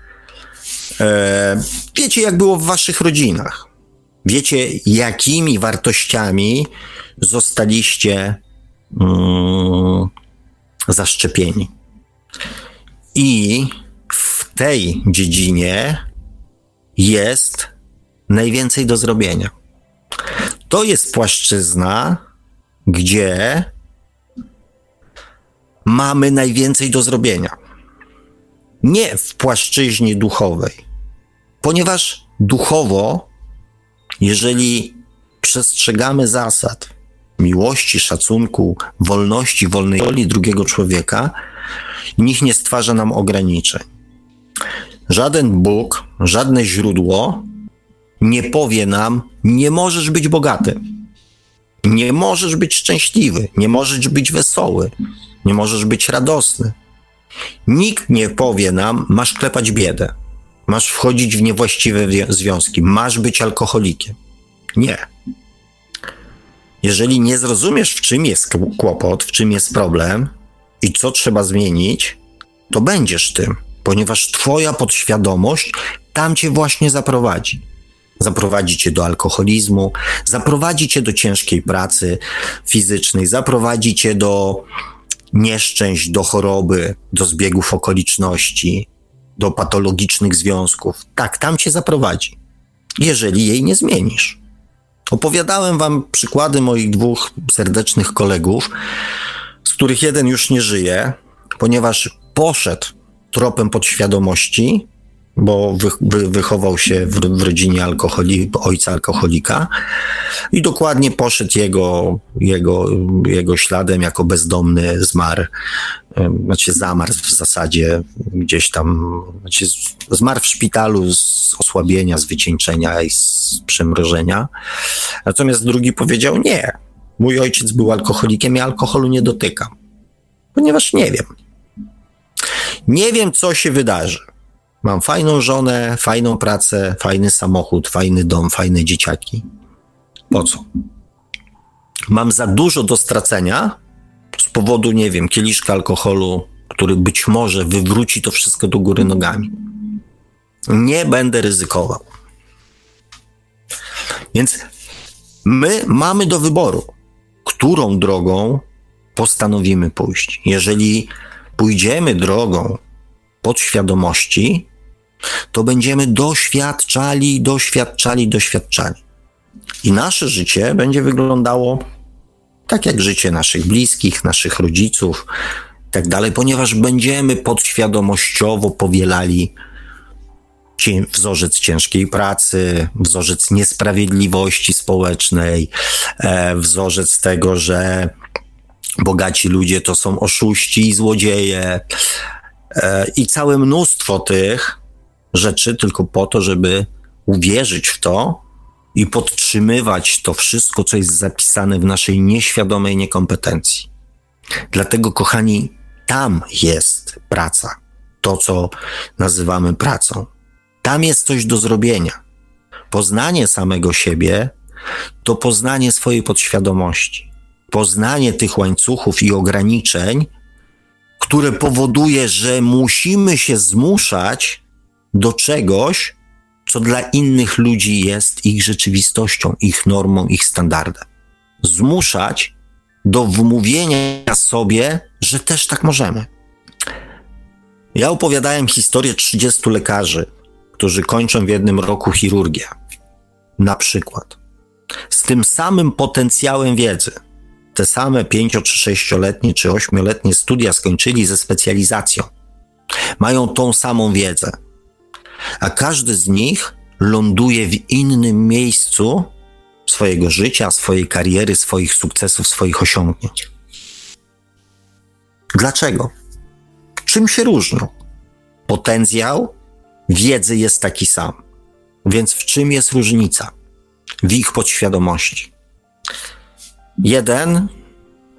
e, wiecie, jak było w waszych rodzinach. Wiecie, jakimi wartościami zostaliście mm, zaszczepieni. I w tej dziedzinie jest najwięcej do zrobienia. To jest płaszczyzna, gdzie mamy najwięcej do zrobienia. Nie w płaszczyźnie duchowej, ponieważ duchowo, jeżeli przestrzegamy zasad miłości, szacunku, wolności, wolnej woli drugiego człowieka, nikt nie stwarza nam ograniczeń. Żaden Bóg, żadne źródło nie powie nam, nie możesz być bogaty, nie możesz być szczęśliwy, nie możesz być wesoły, nie możesz być radosny. Nikt nie powie nam, masz klepać biedę, masz wchodzić w niewłaściwe związki, masz być alkoholikiem. Nie. Jeżeli nie zrozumiesz, w czym jest kłopot, w czym jest problem i co trzeba zmienić, to będziesz tym ponieważ Twoja podświadomość tam Cię właśnie zaprowadzi. Zaprowadzi Cię do alkoholizmu, zaprowadzi Cię do ciężkiej pracy fizycznej, zaprowadzi Cię do nieszczęść, do choroby, do zbiegów okoliczności, do patologicznych związków. Tak, tam Cię zaprowadzi, jeżeli jej nie zmienisz. Opowiadałem Wam przykłady moich dwóch serdecznych kolegów, z których jeden już nie żyje, ponieważ poszedł tropem podświadomości, bo wy, wy, wychował się w, w rodzinie alkoholi, ojca alkoholika i dokładnie poszedł jego, jego, jego śladem jako bezdomny, zmarł, znaczy zamarł w zasadzie gdzieś tam, znaczy zmarł w szpitalu z osłabienia, z wycieńczenia i z przemrożenia. Natomiast drugi powiedział nie, mój ojciec był alkoholikiem, ja alkoholu nie dotykam, ponieważ nie wiem. Nie wiem, co się wydarzy. Mam fajną żonę, fajną pracę, fajny samochód, fajny dom, fajne dzieciaki. Po co? Mam za dużo do stracenia z powodu, nie wiem, kieliszka alkoholu, który być może wywróci to wszystko do góry nogami. Nie będę ryzykował. Więc my mamy do wyboru, którą drogą postanowimy pójść. Jeżeli pójdziemy drogą podświadomości, to będziemy doświadczali, doświadczali, doświadczali. I nasze życie będzie wyglądało tak jak życie naszych bliskich, naszych rodziców, tak dalej, ponieważ będziemy podświadomościowo powielali wzorzec ciężkiej pracy, wzorzec niesprawiedliwości społecznej, e, wzorzec tego, że bogaci ludzie to są oszuści i złodzieje e, i całe mnóstwo tych rzeczy tylko po to, żeby uwierzyć w to i podtrzymywać to wszystko, co jest zapisane w naszej nieświadomej niekompetencji. Dlatego, kochani, tam jest praca. To, co nazywamy pracą. Tam jest coś do zrobienia. Poznanie samego siebie to poznanie swojej podświadomości, poznanie tych łańcuchów i ograniczeń, które powoduje, że musimy się zmuszać do czegoś, co dla innych ludzi jest ich rzeczywistością, ich normą, ich standardem. Zmuszać do wmówienia sobie, że też tak możemy. Ja opowiadałem historię 30 lekarzy, którzy kończą w jednym roku chirurgię. Na przykład. Z tym samym potencjałem wiedzy. Te same 5 czy 6-letnie czy 8-letnie studia skończyli ze specjalizacją. Mają tą samą wiedzę. A każdy z nich ląduje w innym miejscu swojego życia, swojej kariery, swoich sukcesów, swoich osiągnięć. Dlaczego? Czym się różnią? Potencjał wiedzy jest taki sam. Więc w czym jest różnica? W ich podświadomości. Jeden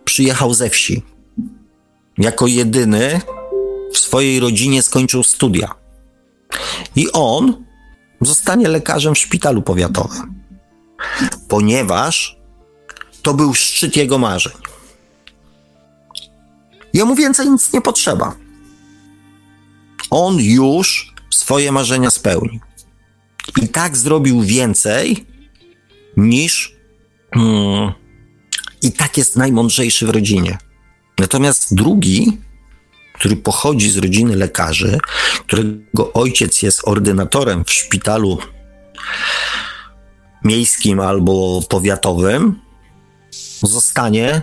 przyjechał ze wsi. Jako jedyny w swojej rodzinie skończył studia. I on zostanie lekarzem w szpitalu powiatowym, ponieważ to był szczyt jego marzeń. Jemu więcej nic nie potrzeba. On już swoje marzenia spełnił. I tak zrobił więcej niż. Hmm, I tak jest najmądrzejszy w rodzinie. Natomiast drugi, który pochodzi z rodziny lekarzy, którego ojciec jest ordynatorem w szpitalu miejskim albo powiatowym, zostanie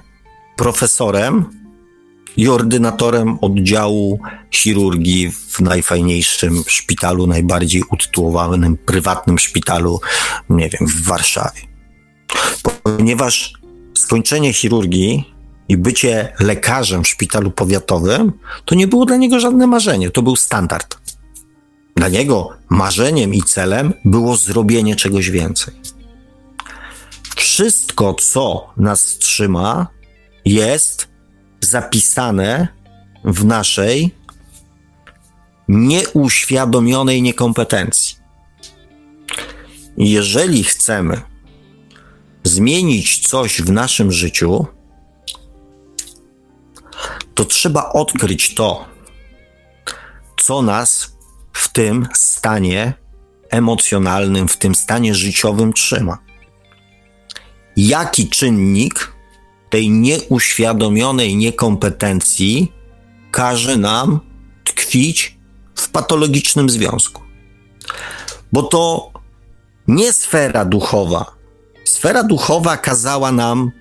profesorem i ordynatorem oddziału chirurgii w najfajniejszym szpitalu, najbardziej utytułowanym prywatnym szpitalu, nie wiem, w Warszawie. Ponieważ skończenie chirurgii i bycie lekarzem w szpitalu powiatowym to nie było dla niego żadne marzenie, to był standard. Dla niego marzeniem i celem było zrobienie czegoś więcej. Wszystko, co nas trzyma, jest zapisane w naszej nieuświadomionej niekompetencji. Jeżeli chcemy zmienić coś w naszym życiu, to trzeba odkryć to, co nas w tym stanie emocjonalnym, w tym stanie życiowym trzyma. Jaki czynnik tej nieuświadomionej niekompetencji każe nam tkwić w patologicznym związku. Bo to nie sfera duchowa. Sfera duchowa kazała nam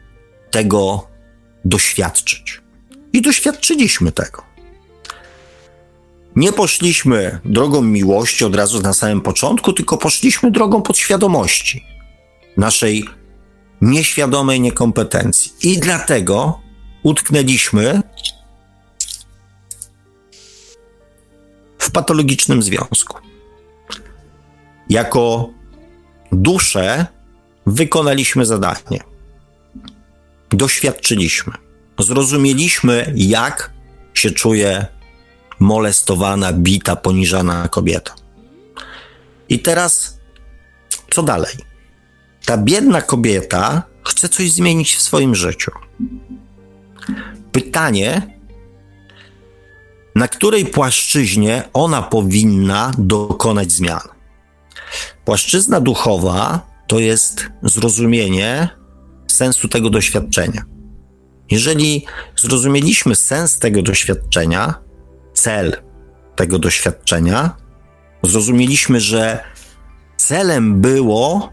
tego doświadczyć. I doświadczyliśmy tego. Nie poszliśmy drogą miłości od razu na samym początku, tylko poszliśmy drogą podświadomości naszej nieświadomej niekompetencji. I dlatego utknęliśmy w patologicznym związku. Jako dusze wykonaliśmy zadanie. Doświadczyliśmy. Zrozumieliśmy, jak się czuje molestowana, bita, poniżana kobieta. I teraz co dalej? ta biedna kobieta chce coś zmienić w swoim życiu. Pytanie, na której płaszczyźnie ona powinna dokonać zmian? Płaszczyzna duchowa to jest zrozumienie sensu tego doświadczenia. Jeżeli zrozumieliśmy sens tego doświadczenia, cel tego doświadczenia, zrozumieliśmy, że celem było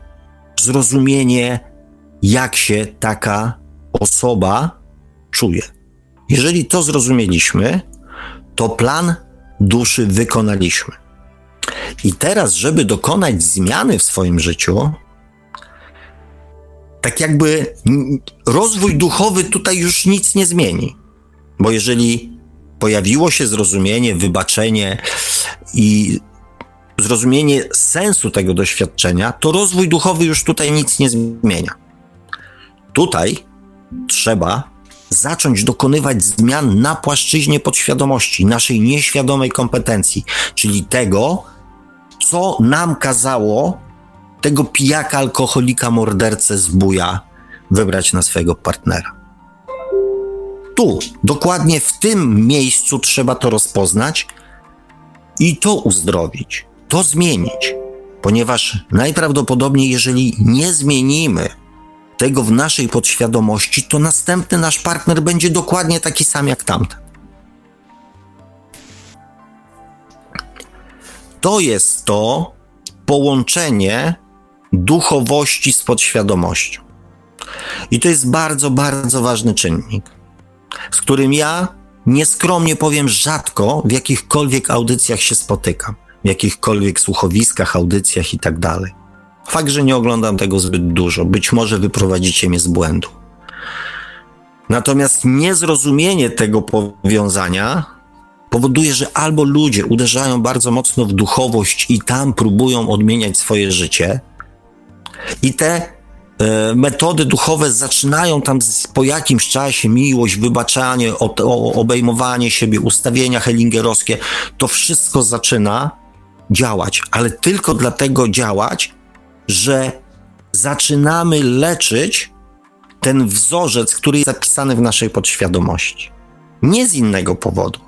zrozumienie, jak się taka osoba czuje. Jeżeli to zrozumieliśmy, to plan duszy wykonaliśmy. I teraz, żeby dokonać zmiany w swoim życiu, tak jakby rozwój duchowy tutaj już nic nie zmieni. Bo jeżeli pojawiło się zrozumienie, wybaczenie i zrozumienie sensu tego doświadczenia, to rozwój duchowy już tutaj nic nie zmienia. Tutaj trzeba zacząć dokonywać zmian na płaszczyźnie podświadomości, naszej nieświadomej kompetencji, czyli tego, co nam kazało tego pijaka, alkoholika, mordercę z buja wybrać na swojego partnera. Tu, dokładnie w tym miejscu trzeba to rozpoznać i to uzdrowić, to zmienić, ponieważ najprawdopodobniej, jeżeli nie zmienimy tego w naszej podświadomości, to następny nasz partner będzie dokładnie taki sam jak tamten. To jest to połączenie duchowości z podświadomością. I to jest bardzo, bardzo ważny czynnik, z którym ja nieskromnie powiem rzadko w jakichkolwiek audycjach się spotykam, w jakichkolwiek słuchowiskach, audycjach i tak dalej. Fakt, że nie oglądam tego zbyt dużo, być może wyprowadzicie mnie z błędu. Natomiast niezrozumienie tego powiązania powoduje, że albo ludzie uderzają bardzo mocno w duchowość i tam próbują odmieniać swoje życie, i te e, metody duchowe zaczynają tam po jakimś czasie miłość, wybaczanie, obejmowanie siebie, ustawienia hellingerowskie, to wszystko zaczyna działać, ale tylko dlatego działać, że zaczynamy leczyć ten wzorzec, który jest zapisany w naszej podświadomości. Nie z innego powodu.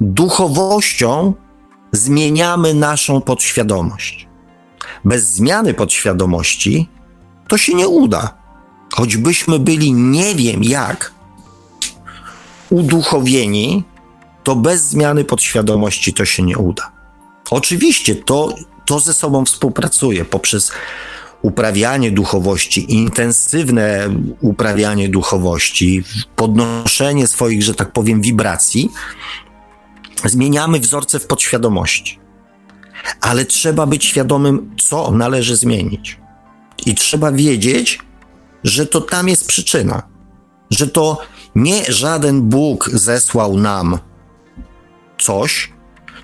Duchowością zmieniamy naszą podświadomość. Bez zmiany podświadomości to się nie uda. Choćbyśmy byli nie wiem jak uduchowieni, to bez zmiany podświadomości to się nie uda. Oczywiście to, to ze sobą współpracuje poprzez uprawianie duchowości, intensywne uprawianie duchowości, podnoszenie swoich, że tak powiem, wibracji, zmieniamy wzorce w podświadomości. Ale trzeba być świadomym, co należy zmienić. I trzeba wiedzieć, że to tam jest przyczyna. Że to nie żaden Bóg zesłał nam coś,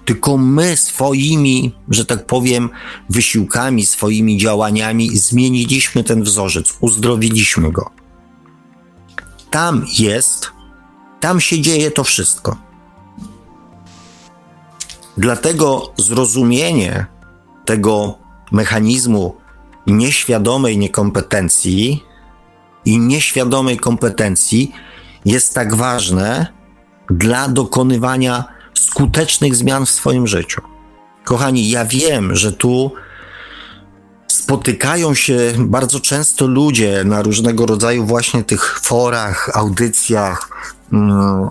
tylko my swoimi, że tak powiem, wysiłkami, swoimi działaniami zmieniliśmy ten wzorzec, uzdrowiliśmy go. Tam jest, tam się dzieje to wszystko. Dlatego zrozumienie tego mechanizmu nieświadomej niekompetencji i nieświadomej kompetencji jest tak ważne dla dokonywania skutecznych zmian w swoim życiu. Kochani, ja wiem, że tu spotykają się bardzo często ludzie na różnego rodzaju właśnie tych forach, audycjach, mm,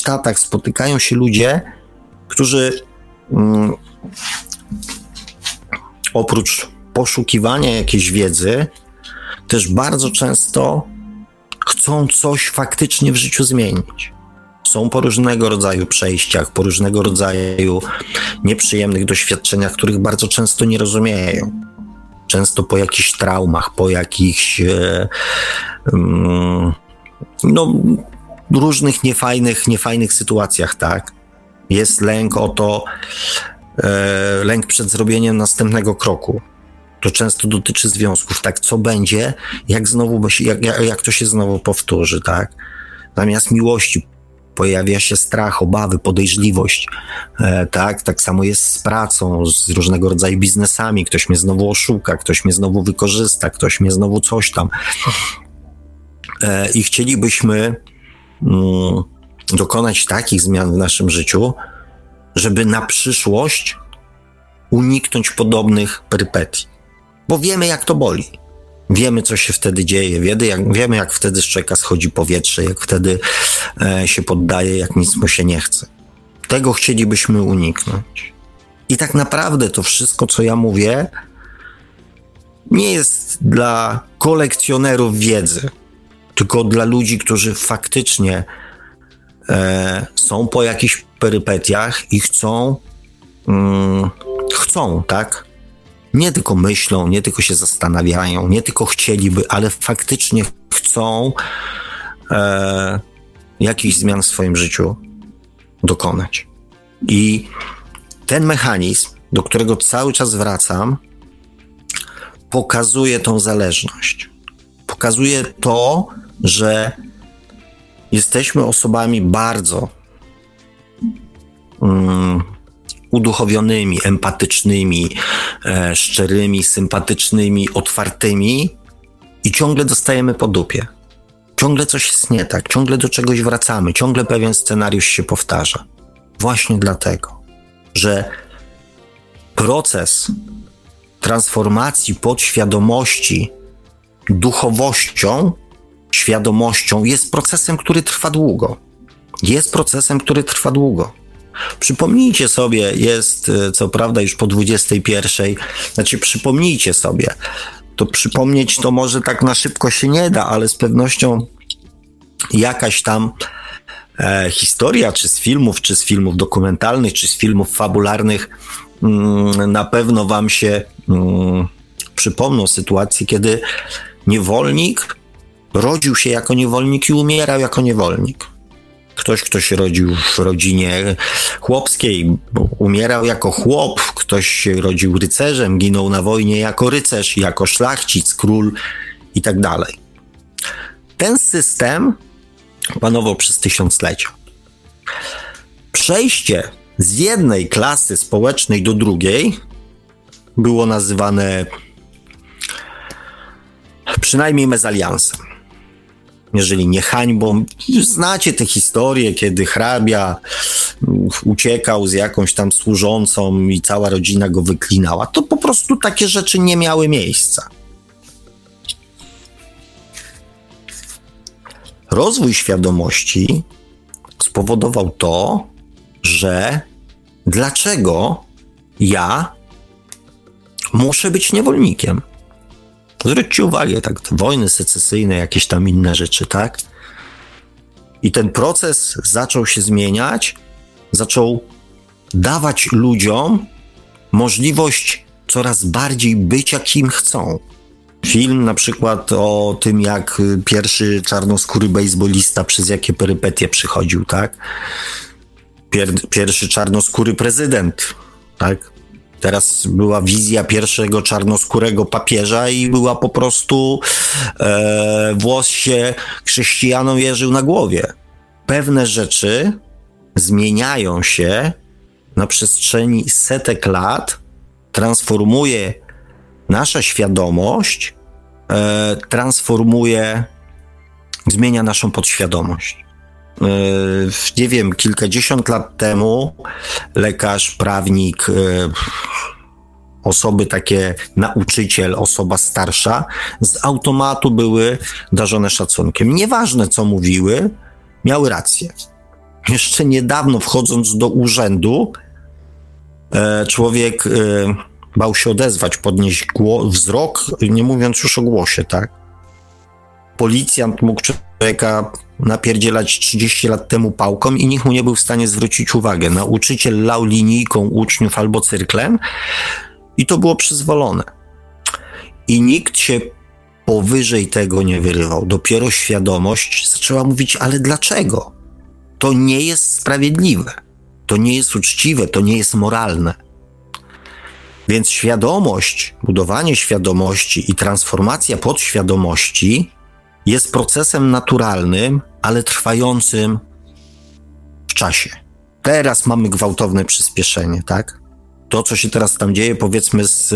warsztatach, spotykają się ludzie, którzy mm, oprócz poszukiwania jakiejś wiedzy, też bardzo często chcą coś faktycznie w życiu zmienić są po różnego rodzaju przejściach, po różnego rodzaju nieprzyjemnych doświadczeniach, których bardzo często nie rozumieją. Często po jakichś traumach, po jakichś e, mm, no, różnych niefajnych, niefajnych sytuacjach, tak? Jest lęk o to, e, lęk przed zrobieniem następnego kroku. To często dotyczy związków, tak? Co będzie, jak znowu, jak, jak to się znowu powtórzy, tak? Zamiast miłości pojawia się strach, obawy, podejrzliwość. E, tak, tak samo jest z pracą, z różnego rodzaju biznesami. Ktoś mnie znowu oszuka, ktoś mnie znowu wykorzysta, ktoś mnie znowu coś tam. E, I chcielibyśmy dokonać takich zmian w naszym życiu, żeby na przyszłość uniknąć podobnych perypetii. Bo wiemy, jak to boli. Wiemy, co się wtedy dzieje, wiemy jak, wiemy, jak wtedy z schodzi powietrze, jak wtedy e, się poddaje, jak nic mu się nie chce. Tego chcielibyśmy uniknąć. I tak naprawdę to wszystko, co ja mówię, nie jest dla kolekcjonerów wiedzy, tylko dla ludzi, którzy faktycznie e, są po jakichś perypetiach i chcą, mm, chcą, tak? nie tylko myślą, nie tylko się zastanawiają, nie tylko chcieliby, ale faktycznie chcą e, jakichś zmian w swoim życiu dokonać. I ten mechanizm, do którego cały czas wracam, pokazuje tą zależność. Pokazuje to, że jesteśmy osobami bardzo mm, uduchowionymi, empatycznymi, e, szczerymi, sympatycznymi, otwartymi i ciągle dostajemy po dupie. Ciągle coś jest nie tak, ciągle do czegoś wracamy, ciągle pewien scenariusz się powtarza. Właśnie dlatego, że proces transformacji podświadomości duchowością, świadomością jest procesem, który trwa długo. Jest procesem, który trwa długo. Przypomnijcie sobie, jest e, co prawda już po 21, znaczy przypomnijcie sobie, to przypomnieć to może tak na szybko się nie da, ale z pewnością jakaś tam e, historia, czy z filmów, czy z filmów dokumentalnych, czy z filmów fabularnych, mm, na pewno Wam się mm, przypomną sytuacje, kiedy niewolnik rodził się jako niewolnik i umierał jako niewolnik. Ktoś, kto się rodził w rodzinie chłopskiej, umierał jako chłop, ktoś się rodził rycerzem, ginął na wojnie jako rycerz, jako szlachcic, król i tak dalej. Ten system panował przez tysiąclecia. Przejście z jednej klasy społecznej do drugiej było nazywane przynajmniej mezaliansem jeżeli nie hańbą. Znacie te historie, kiedy hrabia uciekał z jakąś tam służącą i cała rodzina go wyklinała. To po prostu takie rzeczy nie miały miejsca. Rozwój świadomości spowodował to, że dlaczego ja muszę być niewolnikiem? Zwróćcie uwagę, tak, wojny secesyjne, jakieś tam inne rzeczy, tak? I ten proces zaczął się zmieniać, zaczął dawać ludziom możliwość coraz bardziej bycia kim chcą. Film na przykład o tym, jak pierwszy czarnoskóry bejsbolista przez jakie perypetie przychodził, tak? Pier pierwszy czarnoskóry prezydent, tak? Teraz była wizja pierwszego czarnoskórego papieża i była po prostu e, włos się chrześcijanom jeżył na głowie. Pewne rzeczy zmieniają się na przestrzeni setek lat, transformuje nasza świadomość, e, transformuje, zmienia naszą podświadomość. E, nie wiem, kilkadziesiąt lat temu lekarz, prawnik, e, osoby takie, nauczyciel, osoba starsza, z automatu były darzone szacunkiem. Nieważne, co mówiły, miały rację. Jeszcze niedawno wchodząc do urzędu, e, człowiek bał się odezwać, podnieść wzrok, nie mówiąc już o głosie, tak? Policjant mógł człowieka napierdzielać 30 lat temu pałką i nikt mu nie był w stanie zwrócić uwagę. Nauczyciel lał linijką uczniów albo cyrklem i to było przyzwolone. I nikt się powyżej tego nie wyrywał. Dopiero świadomość zaczęła mówić, ale dlaczego? To nie jest sprawiedliwe, to nie jest uczciwe, to nie jest moralne. Więc świadomość, budowanie świadomości i transformacja podświadomości jest procesem naturalnym, ale trwającym w czasie. Teraz mamy gwałtowne przyspieszenie, tak? To, co się teraz tam dzieje, powiedzmy z,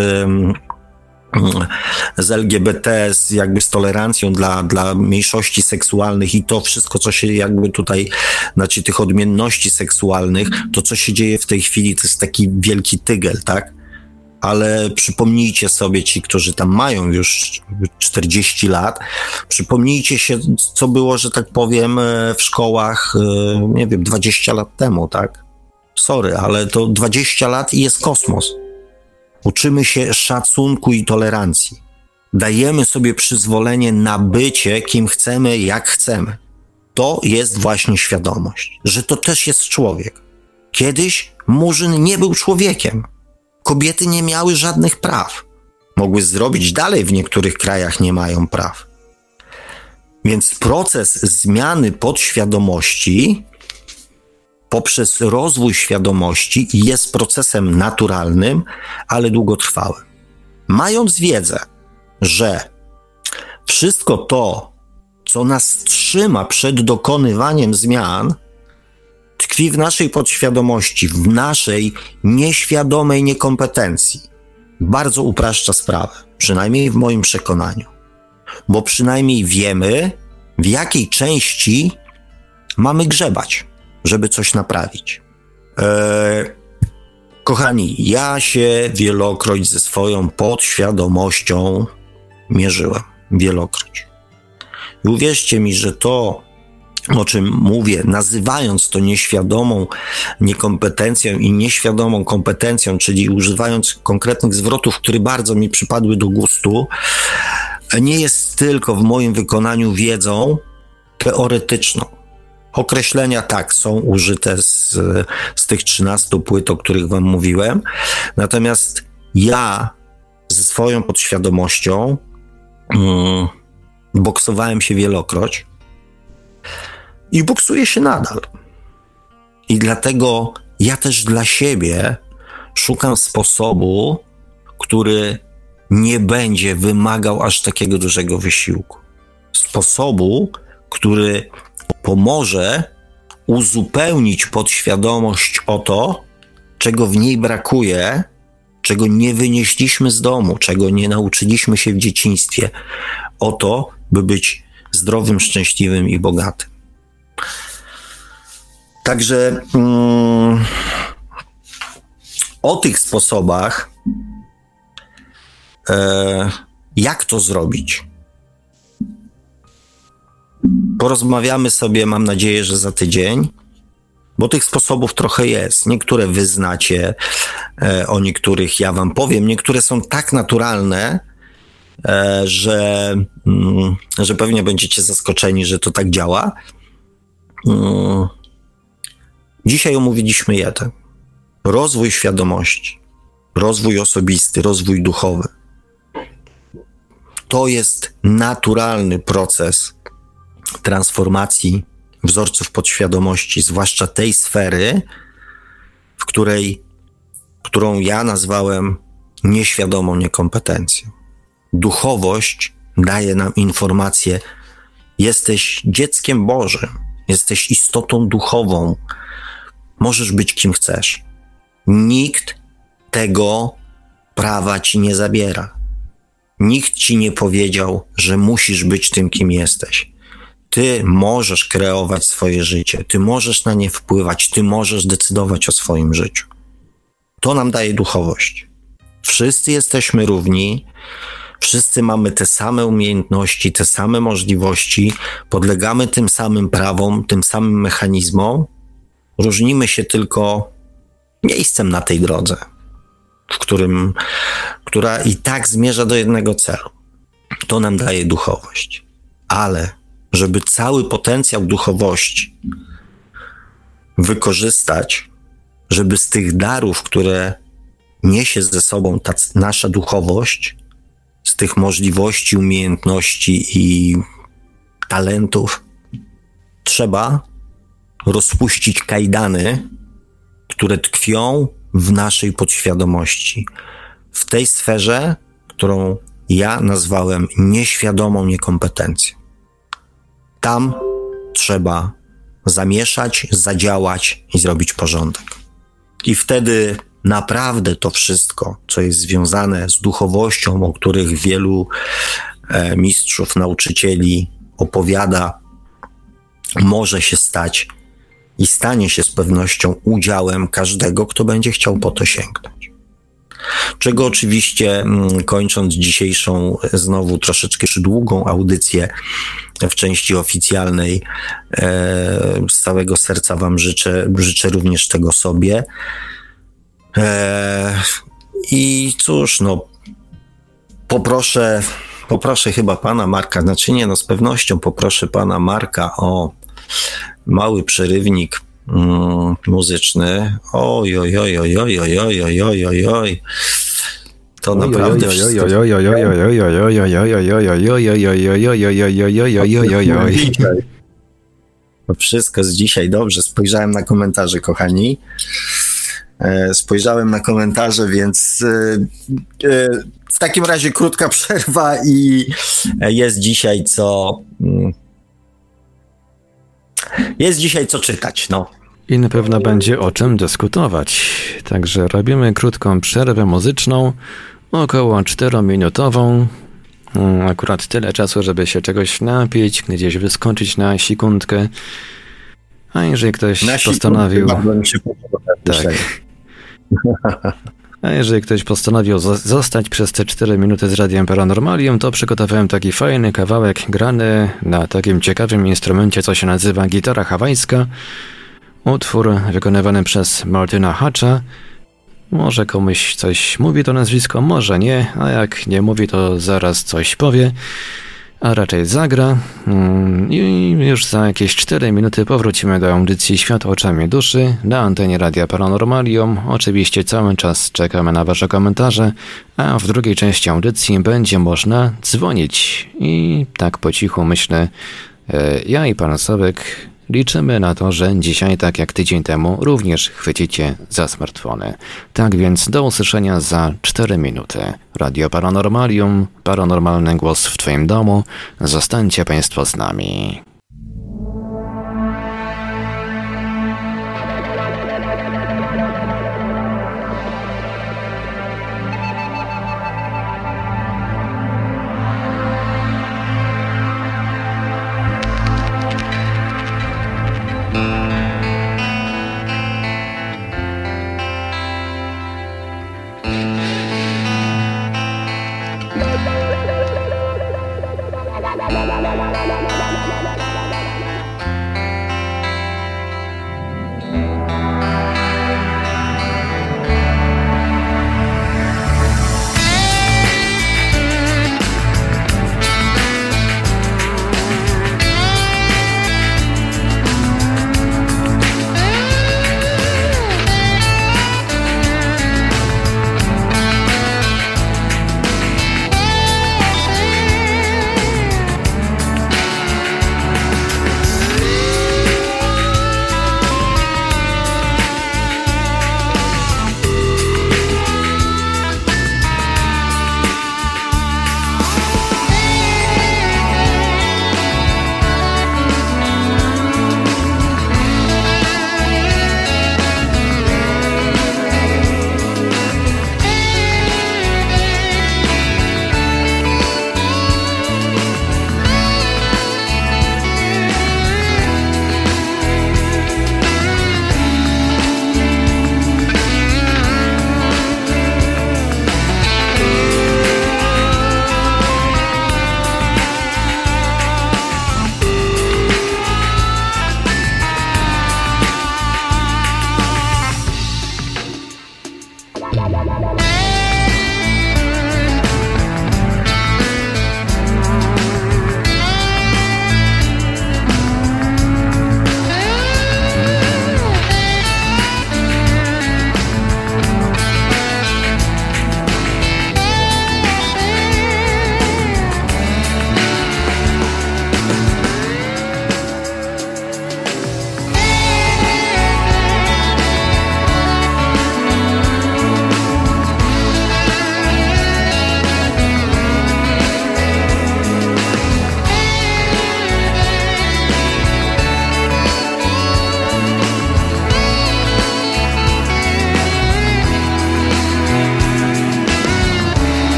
z LGBT, z jakby z tolerancją dla, dla mniejszości seksualnych i to wszystko, co się jakby tutaj, znaczy tych odmienności seksualnych, to co się dzieje w tej chwili, to jest taki wielki tygel, tak? Ale przypomnijcie sobie ci, którzy tam mają już 40 lat, przypomnijcie się, co było, że tak powiem, e, w szkołach, e, nie wiem, 20 lat temu, tak? Sorry, ale to 20 lat i jest kosmos. Uczymy się szacunku i tolerancji. Dajemy sobie przyzwolenie na bycie, kim chcemy, jak chcemy. To jest właśnie świadomość, że to też jest człowiek. Kiedyś Murzyn nie był człowiekiem kobiety nie miały żadnych praw. Mogły zrobić dalej, w niektórych krajach nie mają praw. Więc proces zmiany podświadomości poprzez rozwój świadomości jest procesem naturalnym, ale długotrwałym. Mając wiedzę, że wszystko to, co nas trzyma przed dokonywaniem zmian, tkwi w naszej podświadomości, w naszej nieświadomej niekompetencji. Bardzo upraszcza sprawę, przynajmniej w moim przekonaniu. Bo przynajmniej wiemy, w jakiej części mamy grzebać, żeby coś naprawić. Eee, kochani, ja się wielokroć ze swoją podświadomością mierzyłem. Wielokroć. I uwierzcie mi, że to, o czym mówię, nazywając to nieświadomą niekompetencją i nieświadomą kompetencją, czyli używając konkretnych zwrotów, które bardzo mi przypadły do gustu, nie jest tylko w moim wykonaniu wiedzą teoretyczną. Określenia tak są użyte z, z tych 13 płyt, o których Wam mówiłem. Natomiast ja ze swoją podświadomością mm, boksowałem się wielokroć i boksuję się nadal. I dlatego ja też dla siebie szukam sposobu, który nie będzie wymagał aż takiego dużego wysiłku. Sposobu, który pomoże uzupełnić podświadomość o to, czego w niej brakuje, czego nie wynieśliśmy z domu, czego nie nauczyliśmy się w dzieciństwie, o to, by być zdrowym, szczęśliwym i bogatym. Także mm, o tych sposobach, e, jak to zrobić, porozmawiamy sobie, mam nadzieję, że za tydzień, bo tych sposobów trochę jest. Niektóre wyznacie, e, o niektórych ja wam powiem, niektóre są tak naturalne, e, że, mm, że pewnie będziecie zaskoczeni, że to tak działa. Mm. Dzisiaj omówiliśmy jeden. Rozwój świadomości, rozwój osobisty, rozwój duchowy. To jest naturalny proces transformacji wzorców podświadomości, zwłaszcza tej sfery, w której, którą ja nazwałem nieświadomą niekompetencją. Duchowość daje nam informację: jesteś dzieckiem Bożym, jesteś istotą duchową, możesz być kim chcesz. Nikt tego prawa ci nie zabiera. Nikt ci nie powiedział, że musisz być tym, kim jesteś. Ty możesz kreować swoje życie, ty możesz na nie wpływać, ty możesz decydować o swoim życiu. To nam daje duchowość. Wszyscy jesteśmy równi, wszyscy mamy te same umiejętności, te same możliwości, podlegamy tym samym prawom, tym samym mechanizmom. Różnimy się tylko miejscem na tej drodze, w którym, która i tak zmierza do jednego celu. To nam daje duchowość. Ale żeby cały potencjał duchowości wykorzystać, żeby z tych darów, które niesie ze sobą ta nasza duchowość, z tych możliwości, umiejętności i talentów, trzeba rozpuścić kajdany, które tkwią w naszej podświadomości, w tej sferze, którą ja nazwałem nieświadomą niekompetencją. Tam trzeba zamieszać, zadziałać i zrobić porządek. I wtedy naprawdę to wszystko, co jest związane z duchowością, o których wielu e, mistrzów, nauczycieli opowiada, może się stać i stanie się z pewnością udziałem każdego, kto będzie chciał po to sięgnąć. Czego oczywiście, mm, kończąc dzisiejszą, e, znowu troszeczkę długą audycję w części oficjalnej, e, z całego serca Wam życzę, życzę również tego sobie. E, I cóż, no, poproszę, poproszę chyba pana Marka, znaczy nie, no z pewnością poproszę pana Marka o mały przerywnik mm, muzyczny. Oj, oj, oj, oj, oj, oj, oj, oj, oj, oj, oj. To naprawdę To wszystko z dzisiaj dobrze. Spojrzałem na komentarze, kochani. Spojrzałem na komentarze, więc w takim razie krótka przerwa i jest dzisiaj co. Jest dzisiaj co czytać, no. I na pewno będzie o czym dyskutować. Także robimy krótką przerwę muzyczną, około 4-minutową. Mm, akurat tyle czasu, żeby się czegoś napić, gdzieś wyskoczyć na sekundkę. A jeżeli ktoś na postanowił. Tak. [laughs] A jeżeli ktoś postanowił zostać przez te 4 minuty z Radiem Paranormalium, to przygotowałem taki fajny kawałek grany na takim ciekawym instrumencie, co się nazywa gitara hawajska. Utwór wykonywany przez Martina Hatcha. Może komuś coś mówi to nazwisko, może nie, a jak nie mówi, to zaraz coś powie a raczej zagra. Mm, I już za jakieś 4 minuty powrócimy do audycji Świat oczami duszy na antenie Radia Paranormalium. Oczywiście cały czas czekamy na Wasze komentarze, a w drugiej części audycji będzie można dzwonić. I tak po cichu myślę, e, ja i pan Sobek Liczymy na to, że dzisiaj, tak jak tydzień temu, również chwycicie za smartfony. Tak więc do usłyszenia za 4 minuty. Radio Paranormalium, paranormalny głos w Twoim domu. Zostańcie Państwo z nami.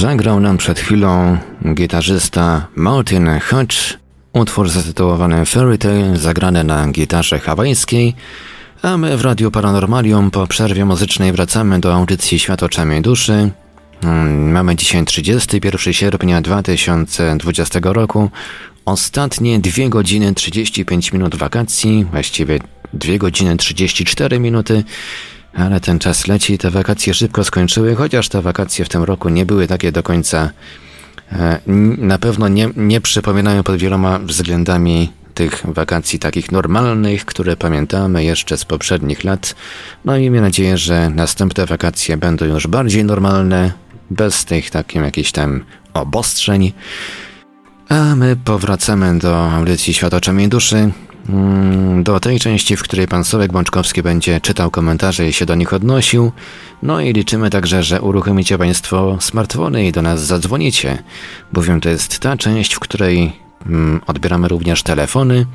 Zagrał nam przed chwilą gitarzysta Martin Hutch Utwór zatytułowany Fairy Tale zagrany na gitarze hawajskiej, a my w Radiu Paranormalium po przerwie muzycznej wracamy do audycji Świat oczami duszy. Mm, mamy dzisiaj 31 sierpnia 2020 roku. Ostatnie 2 godziny 35 minut wakacji, właściwie 2 godziny 34 minuty, ale ten czas leci, te wakacje szybko skończyły, chociaż te wakacje w tym roku nie były takie do końca, e, na pewno nie, nie przypominają pod wieloma względami tych wakacji takich normalnych, które pamiętamy jeszcze z poprzednich lat. No i miejmy nadzieję, że następne wakacje będą już bardziej normalne, bez tych takim jakichś tam obostrzeń. A my powracamy do audycji Świat oczami duszy, do tej części, w której pan Sławek Bączkowski będzie czytał komentarze i się do nich odnosił. No i liczymy także, że uruchomicie państwo smartfony i do nas zadzwonicie, bowiem to jest ta część, w której mm, odbieramy również telefony.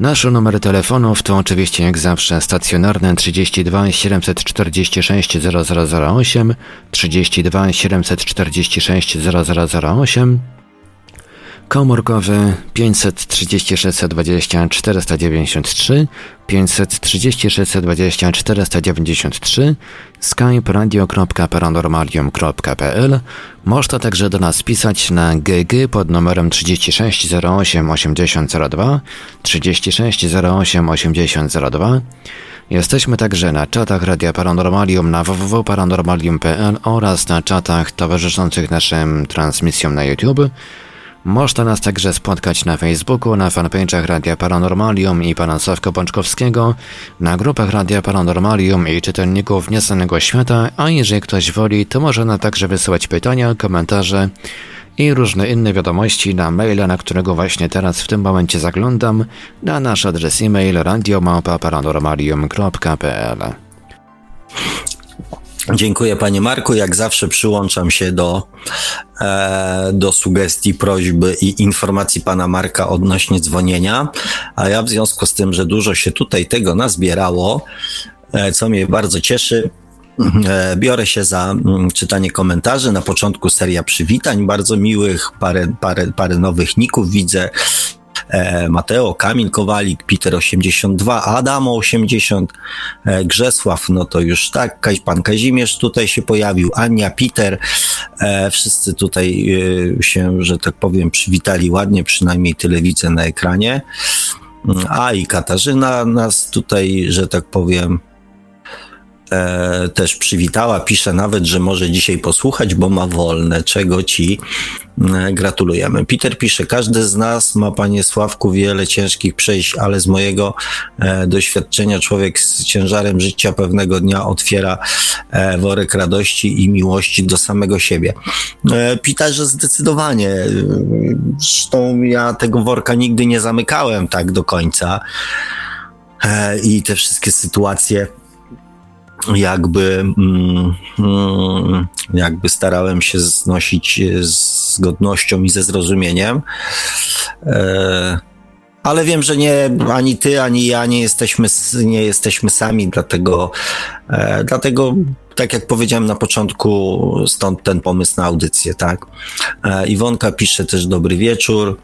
Nasze numery telefonów to oczywiście jak zawsze stacjonarne 32 746 0008, 32 746 0008, komórkowy 536 20 493, 536 20 493, skype radio.paranormalium.pl. Można także do nas pisać na GG pod numerem 36 08 8002, 36 08 8002. Jesteśmy także na czatach Radia Paranormalium na www.paranormalium.pl oraz na czatach towarzyszących naszym transmisjom na YouTube. Można nas także spotkać na Facebooku, na fanpage'ach Radia Paranormalium i pana Sławka Bączkowskiego, na grupach Radia Paranormalium i czytelników Nieznanego Świata, a jeżeli ktoś woli, to może na także wysyłać pytania, komentarze i różne inne wiadomości na maila, na którego właśnie teraz w tym momencie zaglądam, na nasz adres e-mail radiomałpa-paranormalium.pl Dziękuję Panie Marku. Jak zawsze przyłączam się do, e, do sugestii, prośby i informacji Pana Marka odnośnie dzwonienia. A ja w związku z tym, że dużo się tutaj tego nazbierało, e, co mnie bardzo cieszy, e, biorę się za mm, czytanie komentarzy. Na początku seria przywitań, bardzo miłych, parę, parę, parę nowych ników widzę. E, Mateo, Kamil Kowalik, Peter 82, Adamo 80, e, Grzesław, no to już tak, pan Kazimierz tutaj się pojawił, Ania, Peter, e, wszyscy tutaj się, że tak powiem, przywitali ładnie, przynajmniej tyle widzę na ekranie. A i Katarzyna nas tutaj, że tak powiem, e, też przywitała. Pisze nawet, że może dzisiaj posłuchać, bo ma wolne, czego ci e, gratulujemy. Peter pisze, każdy z nas ma, panie Sławku, wiele ciężkich przejść, ale z mojego e, doświadczenia człowiek z ciężarem życia pewnego dnia otwiera e, worek radości i miłości do samego siebie. E, Peterze zdecydowanie. Zresztą ja tego worka nigdy nie zamykałem tak do końca. E, I te wszystkie sytuacje, jakby, mm, jakby starałem się znosić z godnością i ze zrozumieniem. E, ale wiem, że nie ani ty, ani ja nie jesteśmy, nie jesteśmy sami, dlatego, e, dlatego tak jak powiedziałem na początku, stąd ten pomysł na audycję, tak? E, Iwonka pisze też dobry wieczór.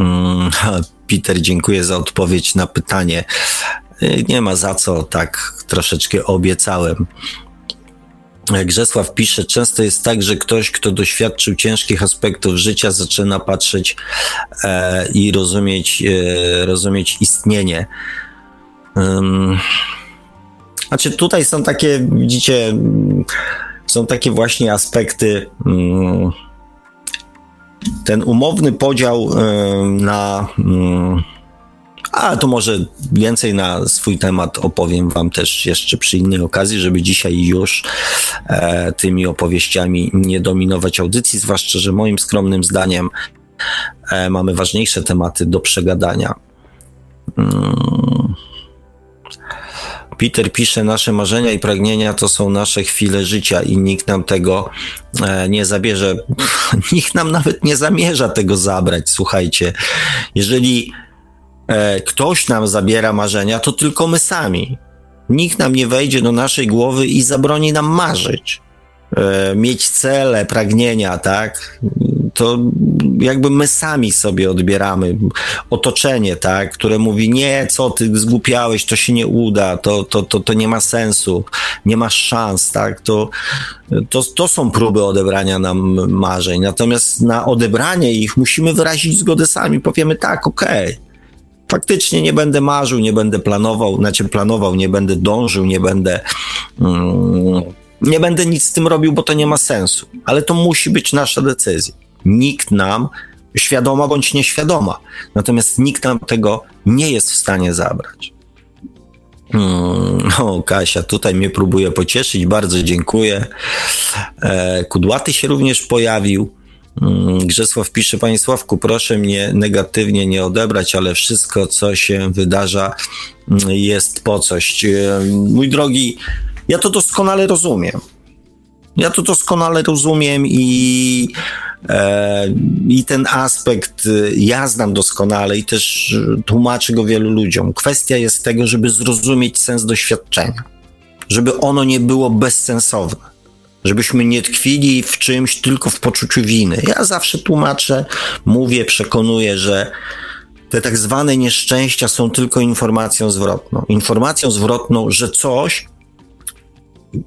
Mm, [laughs] Peter, dziękuję za odpowiedź na pytanie. Y, nie ma za co, tak troszeczkę obiecałem. Grzesław pisze, często jest tak, że ktoś, kto doświadczył ciężkich aspektów życia, zaczyna patrzeć e, i rozumieć, e, rozumieć istnienie. Um, znaczy, tutaj są takie, widzicie, są takie właśnie aspekty. Um, ten umowny podział um, na a to może więcej na swój temat opowiem Wam też jeszcze przy innej okazji, żeby dzisiaj już e, tymi opowieściami nie dominować audycji, zwłaszcza, że moim skromnym zdaniem e, mamy ważniejsze tematy do przegadania. Hmm. Peter pisze, nasze marzenia i pragnienia to są nasze chwile życia i nikt nam tego e, nie zabierze. [laughs] nikt nam nawet nie zamierza tego zabrać. Słuchajcie, jeżeli e, ktoś nam zabiera marzenia, to tylko my sami. Nikt nam nie wejdzie do naszej głowy i zabroni nam marzyć. E, mieć cele, pragnienia, tak? to jakby my sami sobie odbieramy otoczenie, tak, które mówi, nie, co ty zgłupiałeś, to się nie uda, to, to, to, to nie ma sensu, nie masz szans, tak, to, to, to są próby odebrania nam marzeń. Natomiast na odebranie ich musimy wyrazić zgodę sami, powiemy tak, okej. Okay faktycznie nie będę marzył, nie będę planował, znaczy planował, nie będę dążył, nie będę. Mm, nie będę nic z tym robił, bo to nie ma sensu. Ale to musi być nasza decyzja. Nikt nam, świadoma bądź nieświadoma, natomiast nikt nam tego nie jest w stanie zabrać. Hmm, o, Kasia tutaj mnie próbuje pocieszyć, bardzo dziękuję. E, Kudłaty się również pojawił. Hmm, Grzesław pisze, Panie Sławku, proszę mnie negatywnie nie odebrać, ale wszystko, co się wydarza, mm, jest po coś. E, mój drogi, ja to doskonale rozumiem. Ja to doskonale rozumiem i, e, i ten aspekt y, ja znam doskonale i też tłumaczę go wielu ludziom. Kwestia jest tego, żeby zrozumieć sens doświadczenia, żeby ono nie było bezsensowne żebyśmy nie tkwili w czymś tylko w poczuciu winy. Ja zawsze tłumaczę, mówię, przekonuję, że te tak zwane nieszczęścia są tylko informacją zwrotną. Informacją zwrotną, że coś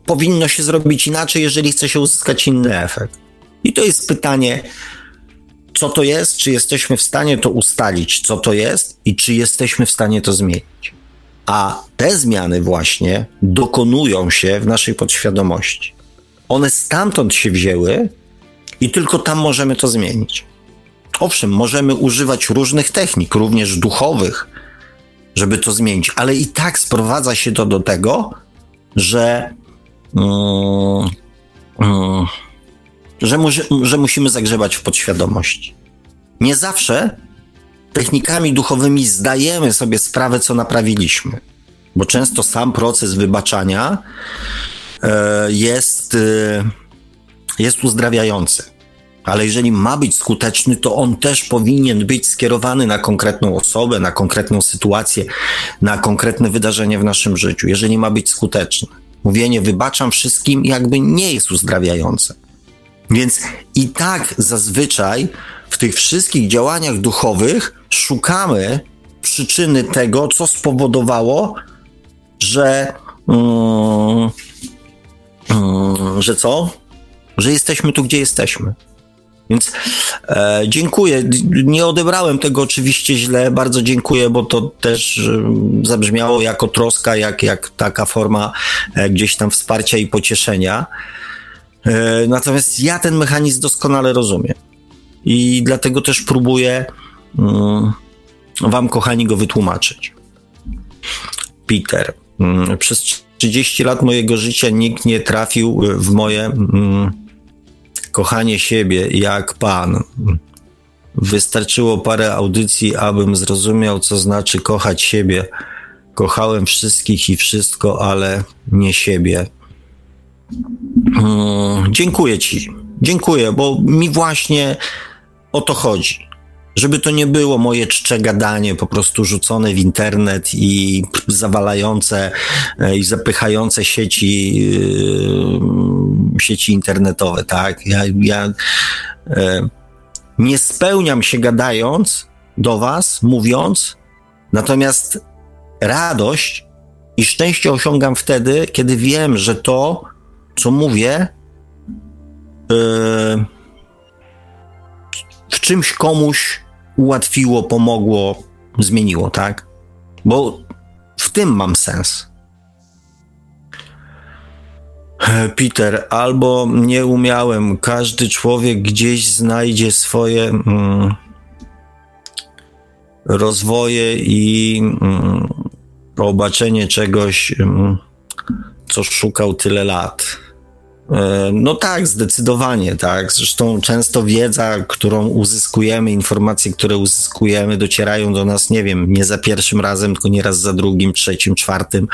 powinno się zrobić inaczej, jeżeli chce się uzyskać inny efekt. I to jest pytanie, co to jest, czy jesteśmy w stanie to ustalić, co to jest i czy jesteśmy w stanie to zmienić. A te zmiany właśnie dokonują się w naszej podświadomości. One stamtąd się wzięły i tylko tam możemy to zmienić. Owszem, możemy używać różnych technik, również duchowych, żeby to zmienić, ale i tak sprowadza się to do tego, że Mm, mm, że, mu, że musimy zagrzebać w podświadomości. Nie zawsze technikami duchowymi zdajemy sobie sprawę, co naprawiliśmy, bo często sam proces wybaczania jest, e, jest uzdrawiający. Ale jeżeli ma być skuteczny, to on też powinien być skierowany na konkretną osobę, na konkretną sytuację, na konkretne wydarzenie w naszym życiu, jeżeli ma być skuteczny mówienie wybaczam wszystkim jakby nie jest uzdrawiające. Więc i tak zazwyczaj w tych wszystkich działaniach duchowych szukamy przyczyny tego, co spowodowało, że. Um, że co? Że jesteśmy tu, gdzie jesteśmy. Więc e, dziękuję. Nie odebrałem tego oczywiście źle. Bardzo dziękuję, bo to też e, zabrzmiało jako troska, jak, jak taka forma e, gdzieś tam wsparcia i pocieszenia. E, natomiast ja ten mechanizm doskonale rozumiem. I dlatego też próbuję mm, Wam, kochani, go wytłumaczyć. Peter. Mm, przez 30 lat mojego życia nikt nie trafił w moje mm, kochanie siebie jak Pan. Wystarczyło parę audycji, abym zrozumiał, co znaczy kochać siebie. Kochałem wszystkich i wszystko, ale nie siebie. Hmm, dziękuję Ci. Dziękuję, bo mi właśnie o to chodzi żeby to nie było moje czcze gadanie po prostu rzucone w internet i zawalające e, i zapychające sieci, e, sieci internetowe, tak? Ja, ja e, nie spełniam się gadając do was, mówiąc, natomiast radość i szczęście osiągam wtedy, kiedy wiem, że to, co mówię, w czymś komuś ułatwiło, pomogło, zmieniło, tak? Bo w tym mam sens. Peter, albo nie umiałem. Każdy człowiek gdzieś znajdzie swoje mm, rozwoje i mm, obaczenie czegoś, mm, co szukał tyle lat. E, no tak, zdecydowanie, tak. Zresztą często wiedza, którą uzyskujemy, informacje, które uzyskujemy, docierają do nas, nie wiem, nie za pierwszym razem, tylko nieraz za drugim, trzecim, czwartym,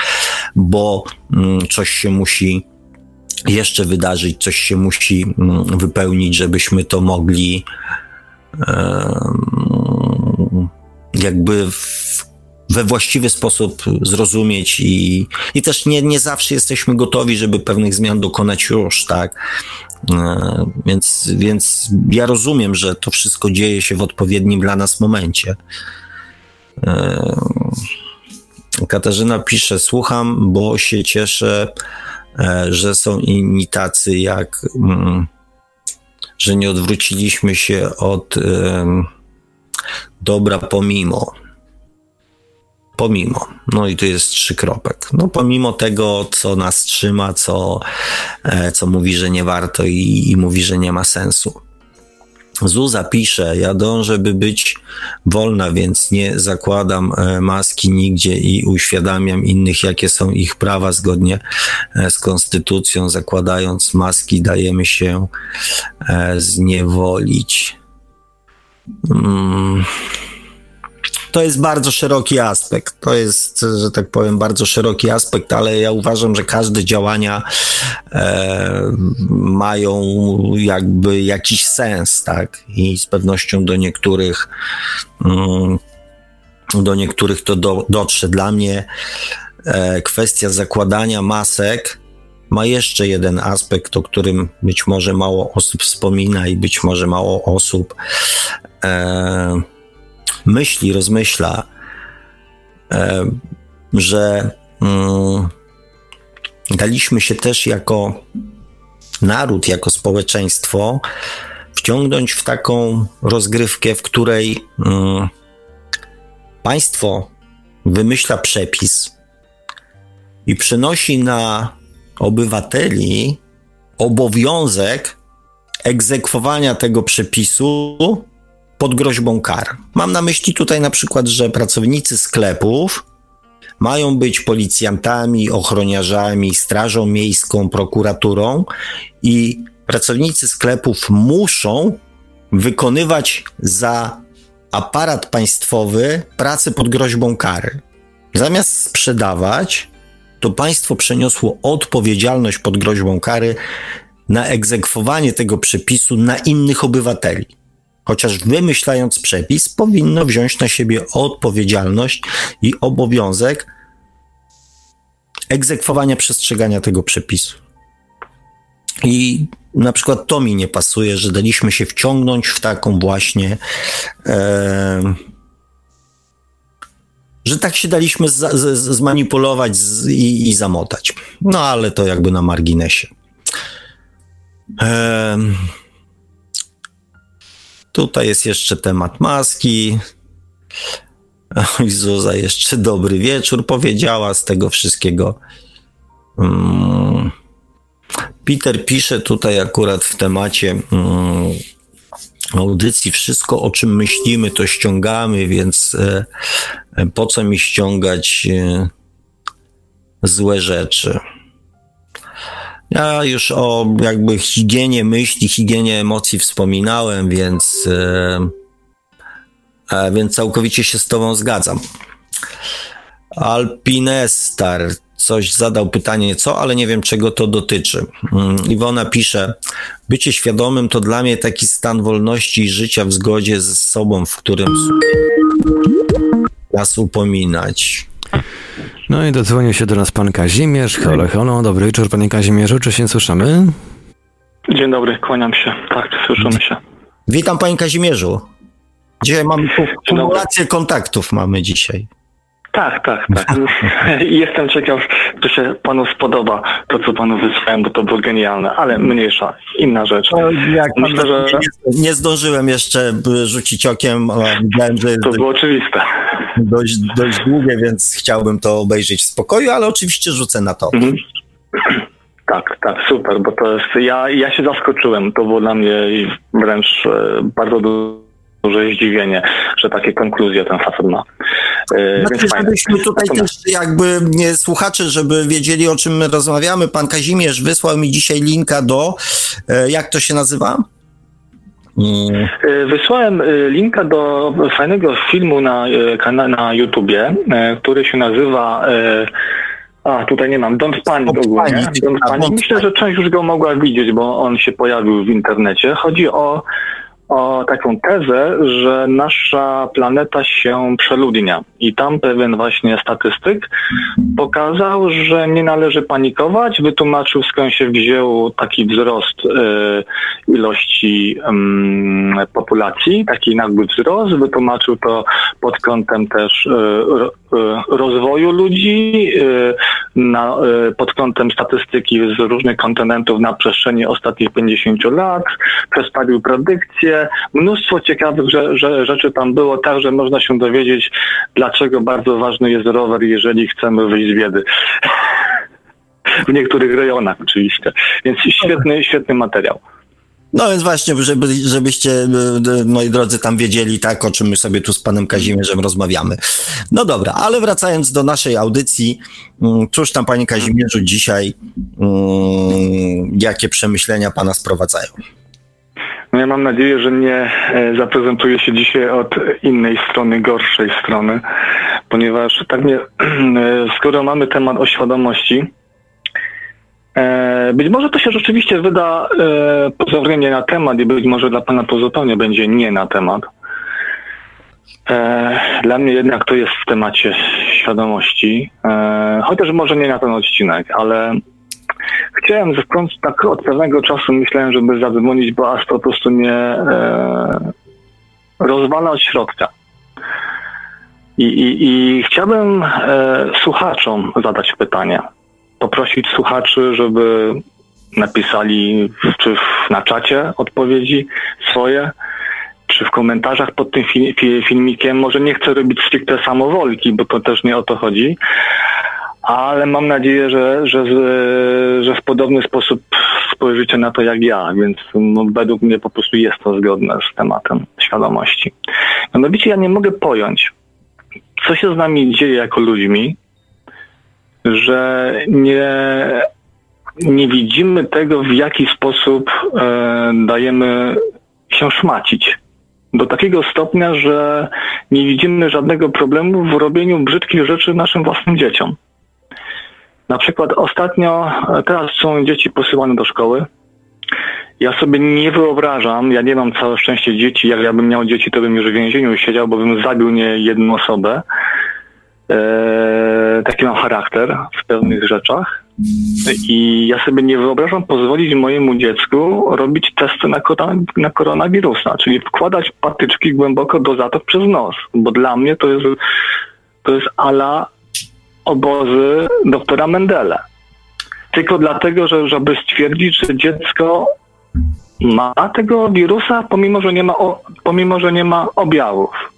bo mm, coś się musi jeszcze wydarzyć, coś się musi mm, wypełnić, żebyśmy to mogli jakby w, we właściwy sposób zrozumieć i, i też nie, nie zawsze jesteśmy gotowi, żeby pewnych zmian dokonać już, tak? E, więc, więc ja rozumiem, że to wszystko dzieje się w odpowiednim dla nas momencie. E, Katarzyna pisze, słucham, bo się cieszę, e, że są inni tacy jak, mm, że nie odwróciliśmy się od dobra pomimo pomimo. No i tu jest trzy kropek. No pomimo tego, co nas trzyma, co, e, co mówi, że nie warto i, i mówi, że nie ma sensu. Zuza pisze, ja dążę, by być wolna, więc nie zakładam e, maski nigdzie i uświadamiam innych, jakie są ich prawa zgodnie e, z konstytucją. Zakładając maski, dajemy się zniewolić. Hmm to jest bardzo szeroki aspekt. To jest, że tak powiem, bardzo szeroki aspekt, ale ja uważam, że każde działania e, mają jakby jakiś sens, tak? I z pewnością do niektórych, mm, do niektórych to do, dotrze. Dla mnie e, kwestia zakładania masek ma jeszcze jeden aspekt, o którym być może mało osób wspomina i być może mało osób. E, myśli, rozmyśla, że mm, daliśmy się też jako naród, jako społeczeństwo wciągnąć w taką rozgrywkę, w której mm, państwo wymyśla przepis i przynosi na obywateli obowiązek egzekwowania tego przepisu pod groźbą kar. Mam na myśli tutaj na przykład, że pracownicy sklepów mają być policjantami, ochroniarzami, strażą miejską, prokuraturą i pracownicy sklepów muszą wykonywać za aparat państwowy pracę pod groźbą kary. Zamiast sprzedawać, to państwo przeniosło odpowiedzialność pod groźbą kary na egzekwowanie tego przepisu na innych obywateli chociaż wymyślając przepis, powinno wziąć na siebie odpowiedzialność i obowiązek egzekwowania przestrzegania tego przepisu. I na przykład to mi nie pasuje, że daliśmy się wciągnąć w taką właśnie. E, że tak się daliśmy z, z, zmanipulować z, i, i, zamotać. No ale to jakby na marginesie. E, Tutaj jest jeszcze temat maski. Oj, Zuza, jeszcze dobry wieczór powiedziała z tego wszystkiego. Mm. Peter pisze tutaj akurat w temacie mm, audycji wszystko, o czym myślimy, to ściągamy, więc e, po co mi ściągać e, złe rzeczy? Ja już o jakby higienie myśli, higienie emocji wspominałem, więc, e, e, więc całkowicie się z Tobą zgadzam. Alpinestar coś zadał pytanie, co, ale nie wiem, czego to dotyczy. Mm, Iwona pisze: Bycie świadomym to dla mnie taki stan wolności i życia w zgodzie ze sobą, w którym nas upominać. No i dodzwonił się do nas pan Kazimierz. Halo, halo, dobry wieczór panie Kazimierzu, czy się słyszymy? Dzień dobry, kłaniam się. Tak, słyszymy się. Witam panie Kazimierzu. Dzisiaj mamy kumulację kontaktów mamy dzisiaj. Tak, tak, tak. [laughs] [laughs] Jestem ciekaw, czy się panu spodoba to, co panu wysłałem, bo to było genialne, ale mniejsza, inna rzecz. No, jak Myślę, że... Nie, nie, zdążyłem jeszcze rzucić okiem. Widziałem, że to było oczywiste. Dość, dość długie, więc chciałbym to obejrzeć w spokoju, ale oczywiście rzucę na to. Mhm. Tak, tak, super, bo to jest, ja, ja się zaskoczyłem, to było dla mnie wręcz e, bardzo dużo duże zdziwienie, że takie konkluzje ten facet ma. Znaczy, żebyśmy tutaj też jakby nie, słuchacze, żeby wiedzieli o czym rozmawiamy, pan Kazimierz wysłał mi dzisiaj linka do, e, jak to się nazywa? Mm. E, wysłałem linka do fajnego filmu na, na YouTubie, który się nazywa a, tutaj nie mam. Don't Panic ogólnie. Don't Panic. Myślę, że część już go mogła widzieć, bo on się pojawił w internecie. Chodzi o o taką tezę, że nasza planeta się przeludnia. I tam pewien właśnie statystyk pokazał, że nie należy panikować. Wytłumaczył skąd się wziął taki wzrost y, ilości y, populacji, taki nagły wzrost. Wytłumaczył to pod kątem też y, rozwoju ludzi, na, pod kątem statystyki z różnych kontynentów na przestrzeni ostatnich 50 lat. Przedstawił predykcje Mnóstwo ciekawych że, że, rzeczy tam było, tak, że można się dowiedzieć, dlaczego bardzo ważny jest rower, jeżeli chcemy wyjść z biedy. w niektórych rejonach oczywiście. Więc świetny, świetny materiał. No więc właśnie, żeby, żebyście, moi drodzy, tam wiedzieli tak, o czym my sobie tu z panem Kazimierzem rozmawiamy. No dobra, ale wracając do naszej audycji, mm, cóż tam panie Kazimierzu dzisiaj, mm, jakie przemyślenia pana sprowadzają? No ja mam nadzieję, że nie e, zaprezentuję się dzisiaj od innej strony, gorszej strony, ponieważ tak nie, [clears throat] skoro mamy temat o świadomości, e, być może to się rzeczywiście wyda e, pozornie nie na temat i być może dla Pana to zupełnie będzie nie na temat. Dla mnie jednak to jest w temacie świadomości, chociaż może nie na ten odcinek, ale Chciałem skąd tak od pewnego czasu myślałem, żeby zadzwonić, bo aż po prostu mnie e, rozwala od środka. I, i, i chciałbym e, słuchaczom zadać pytanie. Poprosić słuchaczy, żeby napisali czy w, na czacie odpowiedzi swoje, czy w komentarzach pod tym filmikiem. Może nie chcę robić stricte samowolki, bo to też nie o to chodzi, ale mam nadzieję, że, że, że w podobny sposób spojrzycie na to jak ja, więc no, według mnie po prostu jest to zgodne z tematem świadomości. Mianowicie ja nie mogę pojąć, co się z nami dzieje jako ludźmi, że nie, nie widzimy tego, w jaki sposób e, dajemy się szmacić. Do takiego stopnia, że nie widzimy żadnego problemu w robieniu brzydkich rzeczy naszym własnym dzieciom. Na przykład ostatnio, e, teraz są dzieci posyłane do szkoły. Ja sobie nie wyobrażam, ja nie mam całe szczęście dzieci, jak ja bym miał dzieci, to bym już w więzieniu siedział, bo bym zabił nie jedną osobę. Eee, taki mam charakter w pewnych rzeczach. I ja sobie nie wyobrażam pozwolić mojemu dziecku robić testy na, na koronawirusa, czyli wkładać patyczki głęboko do zatok przez nos, bo dla mnie to jest, to jest ala obozy doktora Mendele. Tylko dlatego, że, żeby stwierdzić, że dziecko ma tego wirusa, pomimo że nie ma, pomimo, że nie ma objawów.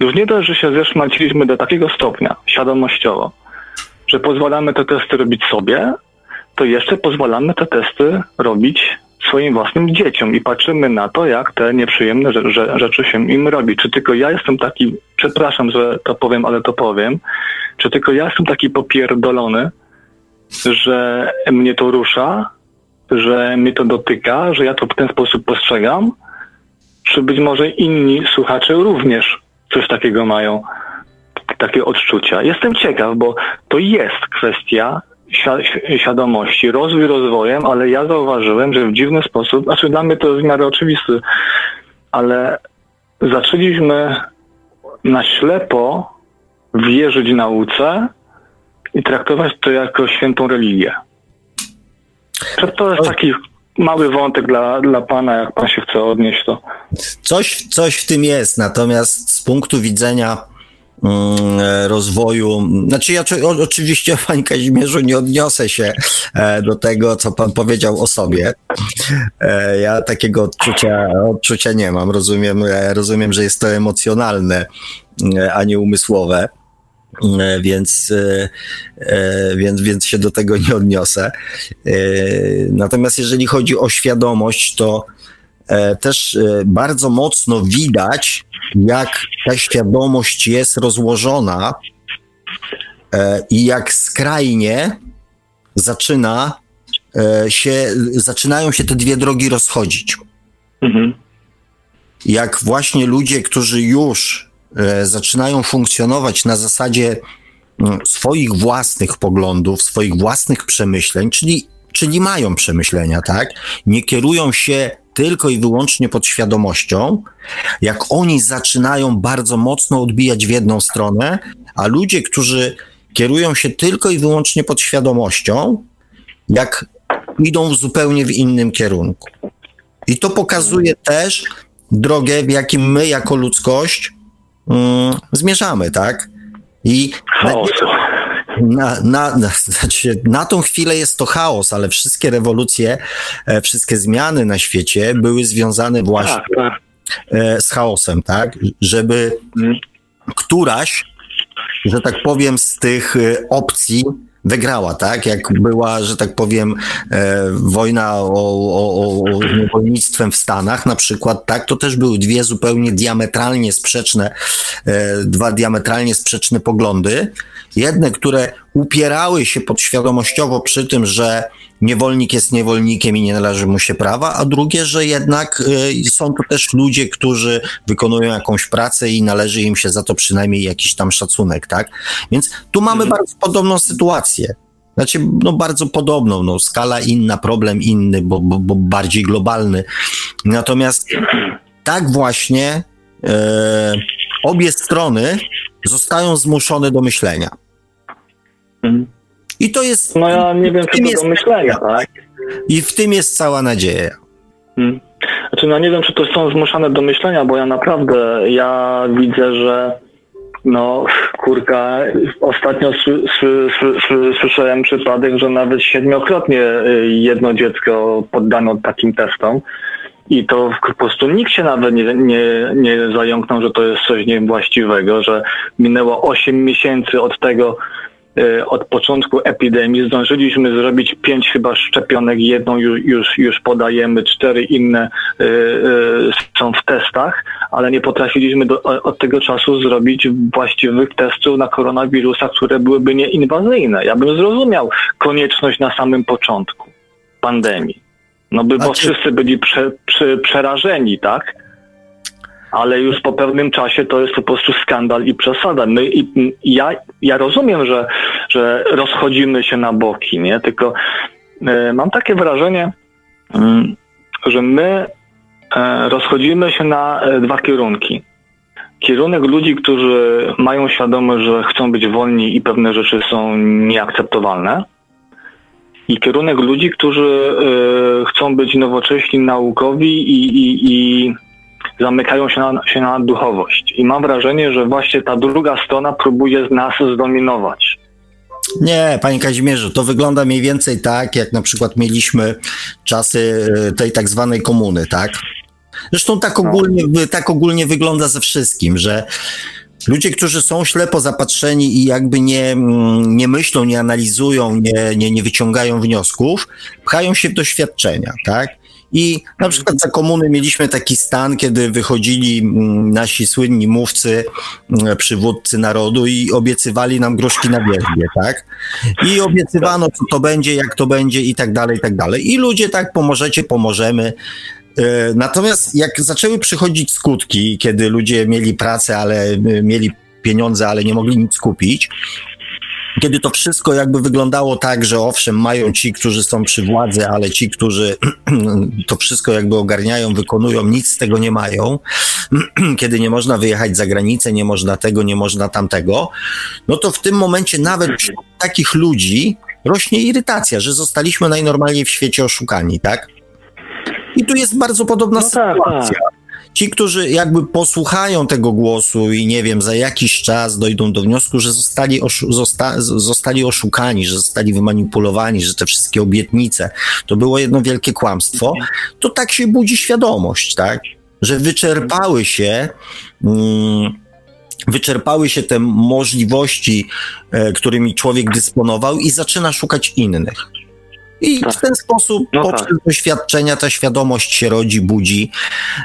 Już nie dość, że się zeszmaciliśmy do takiego stopnia świadomościowo, że pozwalamy te testy robić sobie, to jeszcze pozwalamy te testy robić swoim własnym dzieciom i patrzymy na to, jak te nieprzyjemne rzeczy się im robi. Czy tylko ja jestem taki, przepraszam, że to powiem, ale to powiem, czy tylko ja jestem taki popierdolony, że mnie to rusza, że mnie to dotyka, że ja to w ten sposób postrzegam, czy być może inni słuchacze również coś takiego mają, takie odczucia. Jestem ciekaw, bo to jest kwestia świadomości, rozwój rozwojem, ale ja zauważyłem, że w dziwny sposób, znaczy dla mnie to jest w miarę oczywisty, ale zaczęliśmy na ślepo wierzyć nauce i traktować to jako świętą religię. To jest taki mały wątek dla, dla pana, jak pan się chce odnieść to. Coś, coś w tym jest, natomiast z punktu widzenia rozwoju. Znaczy, ja oczywiście, [laughs] panie Kazimierzu, nie odniosę się e, do tego, co pan powiedział o sobie. E, ja takiego odczucia, odczucia nie mam. Rozumiem, e, rozumiem, że jest to emocjonalne, a nie umysłowe. E, więc, e, e, więc, więc się do tego nie odniosę. Natomiast jeżeli chodzi o świadomość, to też bardzo mocno widać, jak ta świadomość jest rozłożona i jak skrajnie zaczyna się, zaczynają się te dwie drogi rozchodzić. Mhm. Jak właśnie ludzie, którzy już E, zaczynają funkcjonować na zasadzie no, swoich własnych poglądów, swoich własnych przemyśleń, czyli, czyli mają przemyślenia, tak? Nie kierują się tylko i wyłącznie podświadomością, jak oni zaczynają bardzo mocno odbijać w jedną stronę, a ludzie, którzy kierują się tylko i wyłącznie podświadomością, jak idą zupełnie w innym kierunku. I to pokazuje też drogę, w jakim my jako ludzkość mm, zmierzamy, tak? I na, na, na, znaczy, na tą chwilę jest to chaos, ale wszystkie rewolucje, e, wszystkie zmiany na świecie były związane właśnie tak, tak. E, z chaosem, tak? Żeby któraś, że tak powiem, z tych e, opcji wygrała, tak? Jak była, że tak powiem, e, wojna o, o, o niewolnictwem w Stanach na przykład, tak? To też były dwie zupełnie diametralnie sprzeczne, e, dwa diametralnie sprzeczne poglądy. Jedne, które upierały się podświadomościowo przy tym, że niewolnik jest niewolnikiem i nie należy mu się prawa, a drugie, że jednak y, są to też ludzie, którzy wykonują jakąś pracę i należy im się za to przynajmniej jakiś tam szacunek, tak? Więc tu mamy mhm. bardzo podobną sytuację. Znaczy, no bardzo podobną, no skala inna, problem inny, bo, bo, bo bardziej globalny. Natomiast tak właśnie e, obie strony zostają zmuszone do myślenia. Mhm. I to jest. No ja nie wiem, czy to do myślenia, tak? I w tym jest cała nadzieja. Hmm. Znaczy, no nie wiem, czy to są zmuszane do myślenia, bo ja naprawdę, ja widzę, że no, kurka, ostatnio słyszałem przypadek, że nawet siedmiokrotnie y, jedno dziecko poddano takim testom. I to po prostu nikt się nawet nie, nie, nie zająknął, że to jest coś niewłaściwego, że minęło 8 miesięcy od tego, od początku epidemii zdążyliśmy zrobić pięć chyba szczepionek, jedną już, już, już podajemy, cztery inne y, y, są w testach, ale nie potrafiliśmy do, od tego czasu zrobić właściwych testów na koronawirusa, które byłyby nieinwazyjne. Ja bym zrozumiał konieczność na samym początku pandemii. No by, bo znaczy- wszyscy byli prze, prze, przerażeni, tak? Ale już po pewnym czasie to jest po prostu skandal i przesada. My, i, ja, ja rozumiem, że, że rozchodzimy się na boki, nie? Tylko y, mam takie wrażenie, y, że my y, rozchodzimy się na dwa kierunki. Kierunek ludzi, którzy mają świadomość, że chcą być wolni i pewne rzeczy są nieakceptowalne. I kierunek ludzi, którzy chcą być nowocześni, naukowi i, i, i zamykają się na, się na duchowość. I mam wrażenie, że właśnie ta druga strona próbuje z nas zdominować. Nie, panie Kazimierzu, to wygląda mniej więcej tak, jak na przykład mieliśmy czasy e, tej tak zwanej komuny, tak? Zresztą tak no. ogólnie, tak ogólnie wygląda ze wszystkim, że ludzie, którzy są ślepo zapatrzeni i jakby nie, mm, nie myślą, nie analizują, nie, nie, nie wyciągają wniosków, pchają się w doświadczenia, tak? I na przykład za komuny mieliśmy taki stan, kiedy wychodzili mm, nasi słynni mówcy, mm, przywódcy narodu i obiecywali nam groszki na wierzbie, tak? I obiecywano, co to będzie, jak to będzie i tak dalej, i tak dalej. I ludzie tak, pomożecie, pomożemy. E, natomiast jak zaczęły przychodzić skutki, kiedy ludzie mieli pracę, ale e, mieli pieniądze, ale nie mogli nic kupić, kiedy to wszystko jakby wyglądało tak, że owszem, mają ci, którzy są przy władzy, ale ci, którzy [clears throat] to wszystko jakby ogarniają, wykonują, nic z tego nie mają, [clears throat] kiedy nie można wyjechać za granicę, nie można tego, nie można tamtego, no to w tym momencie nawet wśród takich ludzi rośnie irytacja, że zostaliśmy najnormalniej w świecie oszukani, tak? I tu jest bardzo podobna no tak, sytuacja. Tak ci, którzy jakby posłuchają tego głosu i nie wiem, za jakiś czas dojdą do wniosku, że zostali, oszu zosta zostali oszukani, że zostali wymanipulowani, że te wszystkie obietnice to było jedno wielkie kłamstwo, to tak się budzi świadomość, tak? Że wyczerpały się. Mm, wyczerpały się te możliwości, e, którymi człowiek dysponował, i zaczyna szukać innych. I tak. w ten sposób no poprzez tak. doświadczenia ta świadomość się rodzi, budzi.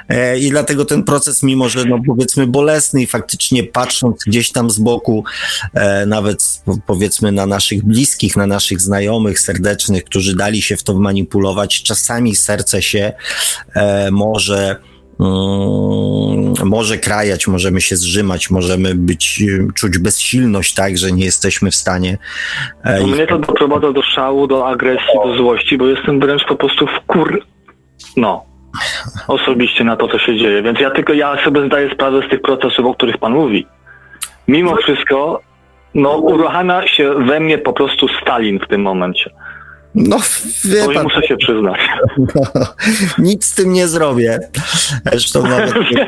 E, I dlatego ten proces, mimo że no powiedzmy bolesny i faktycznie patrząc gdzieś tam z boku, e, nawet powiedzmy na naszych bliskich, na naszych znajomych, serdecznych, którzy dali się w to manipulować, czasami serce się e, może może krajać, możemy się zrzymać, możemy być, czuć bezsilność, tak, że nie jesteśmy w stanie. E, no mnie to doprowadza do szału, do agresji, do złości, bo jestem wręcz po prostu w kur... No, osobiście na to, co się dzieje. Więc ja tylko ja sobie zdaję sprawę z tych procesów, o których pan mówi. Mimo wszystko, no uruchamia się we mnie po prostu Stalin w tym momencie. No, wie To pan, muszę się przyznać. no, [laughs] nic z tym nie zrobię. Zresztą [laughs] nawet nie,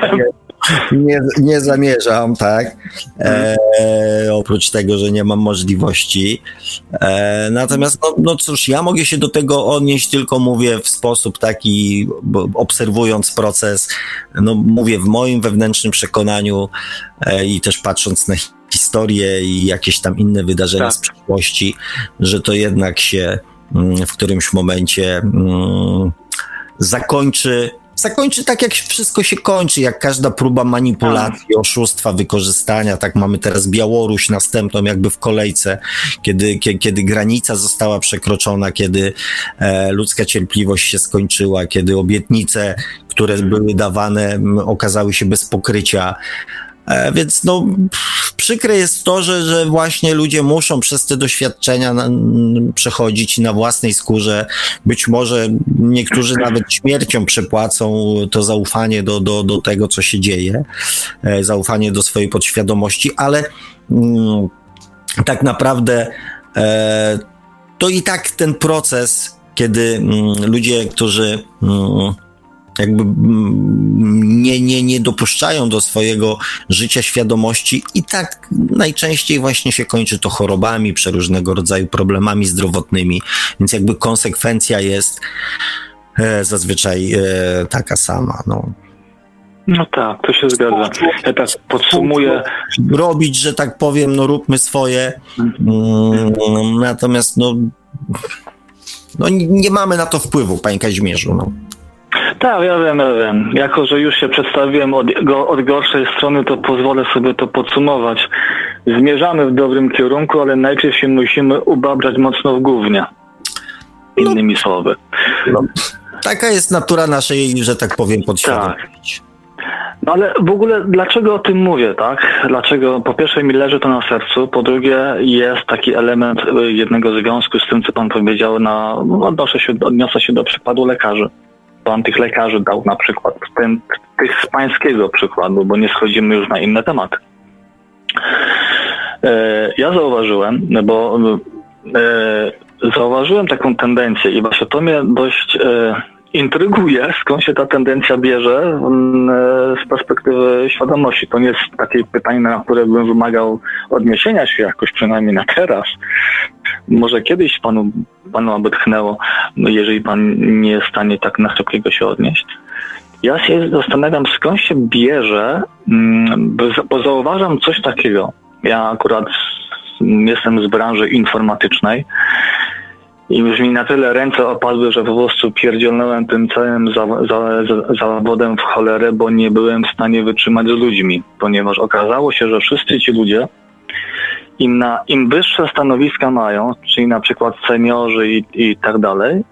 nie, nie zamierzam, tak? E, oprócz tego, że nie mam możliwości. E, natomiast, no, no cóż, ja mogę się do tego odnieść, tylko mówię w sposób taki, obserwując proces, no mówię w moim wewnętrznym przekonaniu e, i też patrząc na historię i jakieś tam inne wydarzenia Tak. z przeszłości, że to jednak się w którymś momencie mm, zakończy. Zakończy tak, jak wszystko się kończy, jak każda próba manipulacji, oszustwa, wykorzystania. Tak mamy teraz Białoruś następną, jakby w kolejce, kiedy, kie- kiedy granica została przekroczona, kiedy e, ludzka cierpliwość się skończyła, kiedy obietnice, które były dawane, okazały się bez pokrycia. E, Więc no, przykre jest to, że, że właśnie ludzie muszą przez te doświadczenia na, przechodzić na własnej skórze. Być może niektórzy nawet śmiercią przepłacą to zaufanie do, do, do tego, co się dzieje, e, zaufanie do swojej podświadomości, ale mm, tak naprawdę e, to i tak ten proces, kiedy mm, ludzie, którzy mm, jakby mm, nie, nie, nie dopuszczają do swojego życia świadomości i tak najczęściej właśnie się kończy to chorobami, przeróżnego rodzaju problemami zdrowotnymi, więc jakby konsekwencja jest e, zazwyczaj e, taka sama. No. No tak, to się zgadza. Ja tak podsumuję. Robić, że tak powiem, no róbmy swoje, mm, natomiast no, no nie nie mamy na to wpływu, panie Kazimierzu. No. Tak, ja wiem, ja wiem. Jako, że już się przedstawiłem od, go, od gorszej strony, to pozwolę sobie to podsumować. Zmierzamy w dobrym kierunku, ale najpierw się musimy ubabrać mocno w gównie. Innymi słowy. Taka jest natura naszej, że tak powiem, podświadomości. No ale w ogóle dlaczego o tym mówię, tak? Dlaczego? Po pierwsze mi leży to na sercu, po drugie jest taki element y, jednego związku z tym, co pan powiedział, na, no, odnoszę się, odniosę się do przykładu lekarzy. Pan tych lekarzy dał na przykład, ten, tych z pańskiego przykładu, bo nie schodzimy już na inne tematy. E, Ja zauważyłem, bo e, zauważyłem taką tendencję i właśnie to mnie dość e, intryguje, skąd się ta tendencja bierze mm, e, z perspektywy świadomości. To nie jest takie pytanie, na które bym wymagał odniesienia się jakoś przynajmniej na teraz. Może kiedyś panu, panu aby tchnęło, no jeżeli pan nie jest w stanie tak na szybkiego się odnieść. Ja się zastanawiam, skąd się bierze, mm, bo za- bo zauważam coś takiego. Ja akurat jestem z branży informatycznej i już mi na tyle ręce opadły, że po prostu pierdzielnąłem tym całym za, za, za, zawodem w cholerę, bo nie byłem w stanie wytrzymać z ludźmi, ponieważ okazało się, że wszyscy ci ludzie, im, na, im wyższe stanowiska mają, czyli na przykład seniorzy i, i tak dalej,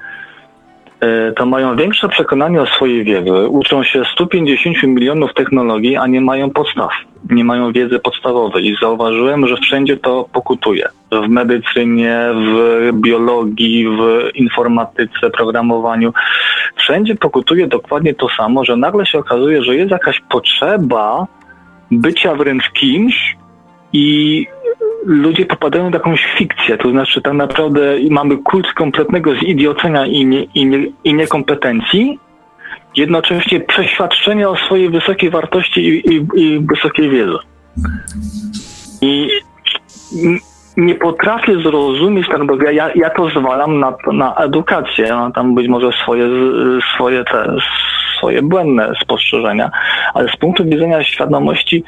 to mają większe przekonanie o swojej wiedzy. Uczą się 150 milionów technologii, a nie mają podstaw. Nie mają wiedzy podstawowej. I zauważyłem, że wszędzie to pokutuje. W medycynie, w biologii, w informatyce, programowaniu. Wszędzie pokutuje dokładnie to samo, że nagle się okazuje, że jest jakaś potrzeba bycia wręcz kimś i ludzie popadają w jakąś fikcję, to znaczy tak naprawdę mamy kult kompletnego zidiocenia i, nie, i, nie, i niekompetencji, jednocześnie przeświadczenia o swojej wysokiej wartości i, i, i wysokiej wiedzy. I nie potrafię zrozumieć, tak naprawdę, ja, ja to zwalam na, na edukację, ja mam tam być może swoje, swoje, te, swoje błędne spostrzeżenia, ale z punktu widzenia świadomości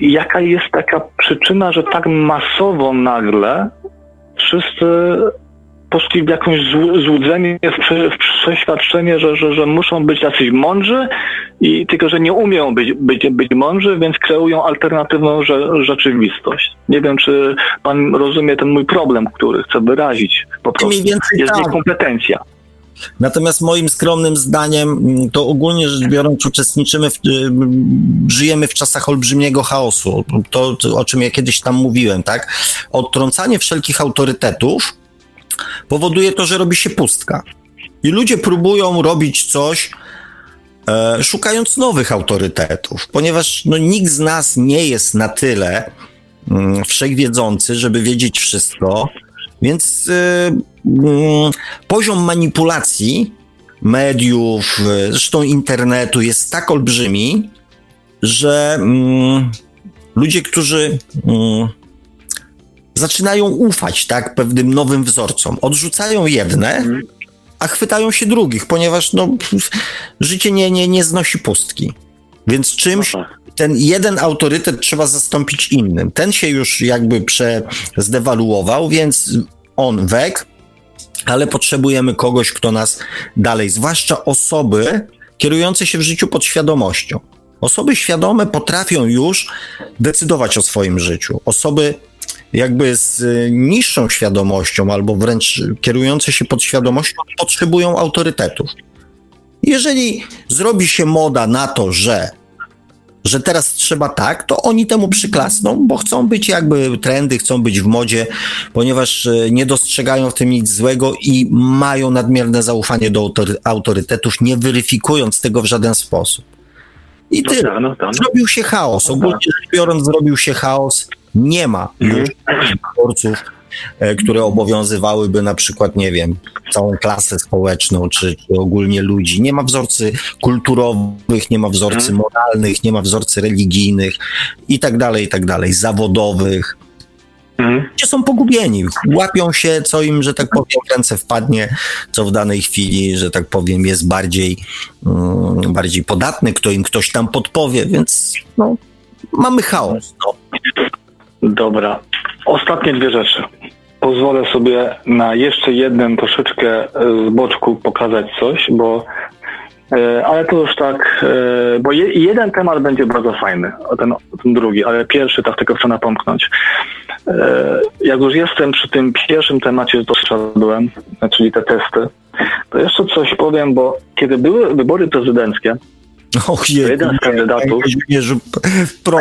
jaka jest taka przyczyna, że tak masowo nagle wszyscy poszli w jakąś zł- złudzenie, w, prze, w przeświadczenie, że, że, że muszą być jacyś mądrzy, i tylko że nie umieją być, być, być mądrzy, więc kreują alternatywną rze, rzeczywistość. Nie wiem, czy pan rozumie ten mój problem, który chcę wyrazić. Po prostu jest tak. niekompetencja. Natomiast moim skromnym zdaniem, mm, to ogólnie rzecz biorąc, uczestniczymy, w, y, żyjemy w czasach olbrzymiego chaosu. To, o czym ja kiedyś tam mówiłem, tak? Odtrącanie wszelkich autorytetów powoduje to, że robi się pustka. I ludzie próbują robić coś, e, szukając nowych autorytetów, ponieważ no, nikt z nas nie jest na tyle mm, wszechwiedzący, żeby wiedzieć wszystko, więc e, mm, poziom manipulacji mediów, e, zresztą internetu jest tak olbrzymi, że mm, ludzie, którzy mm, zaczynają ufać tak pewnym nowym wzorcom, odrzucają jedne, a chwytają się drugich, ponieważ no, życie nie, nie, nie znosi pustki. Więc czymś ten jeden autorytet trzeba zastąpić innym. Ten się już jakby zdewaluował, więc on wek, ale potrzebujemy kogoś, kto nas dalej, zwłaszcza osoby kierujące się w życiu podświadomością. Osoby świadome potrafią już decydować o swoim życiu. Osoby jakby z y, niższą świadomością albo wręcz kierujące się podświadomością potrzebują autorytetów. Jeżeli zrobi się moda na to, że, że teraz trzeba tak, to oni temu przyklasną, bo chcą być jakby trendy, chcą być w modzie, ponieważ y, nie dostrzegają w tym nic złego i mają nadmierne zaufanie do autorytetów, nie weryfikując tego w żaden sposób. I no tyle. No, no, zrobił się chaos. Ogólnie rzecz biorąc, zrobił się chaos. Nie ma już wyborców, e, które obowiązywałyby na przykład, nie wiem, całą klasę społeczną, czy, czy ogólnie ludzi. Nie ma wzorcy kulturowych, nie ma wzorcy mhm. moralnych, nie ma wzorcy religijnych i tak dalej, i tak dalej, zawodowych. Mhm. Gdzie są pogubieni, łapią się, co im, że tak powiem, w ręce wpadnie, co w danej chwili, że tak powiem, jest bardziej, um, bardziej podatny, kto im ktoś tam podpowie, więc no, mamy chaos. No. Dobra. Ostatnie dwie rzeczy. Pozwolę sobie na jeszcze jeden troszeczkę z boczku pokazać coś, bo e, ale to już tak, e, bo je, jeden temat będzie bardzo fajny, ten, ten drugi, ale pierwszy tak tylko chcę napomknąć. E, jak już jestem przy tym pierwszym temacie, to szedłem, czyli te testy, to jeszcze coś powiem, bo kiedy były wybory prezydenckie, Och, je, jeden z kandydatów.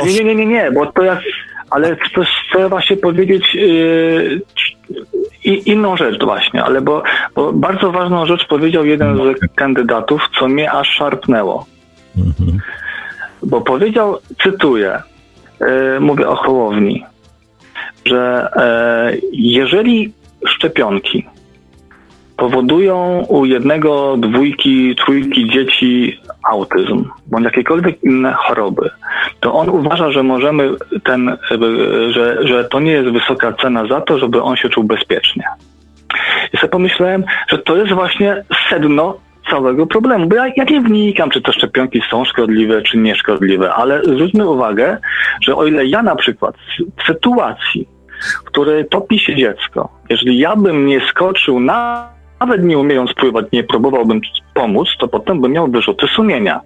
Nie, nie, nie, nie, bo to jak ale chcę, chcę właśnie powiedzieć yy, inną rzecz właśnie, ale bo, bo, bardzo ważną rzecz powiedział jeden z kandydatów, co mnie aż szarpnęło. Mhm. Bo powiedział, cytuję, yy, mówię o Hołowni, że yy, jeżeli szczepionki powodują u jednego, dwójki, trójki dzieci autyzm bądź jakiekolwiek inne choroby, to on uważa, że możemy ten, że, że to nie jest wysoka cena za to, żeby on się czuł bezpiecznie. I sobie pomyślałem, że to jest właśnie sedno całego problemu, bo ja, ja nie wnikam, czy te szczepionki są szkodliwe, czy nieszkodliwe, ale zwróćmy uwagę, że o ile ja na przykład w sytuacji, w której topi się dziecko, jeżeli ja bym nie skoczył na nawet nie umiejąc pływać, nie próbowałbym pomóc, to potem bym miał wyrzuty sumienia.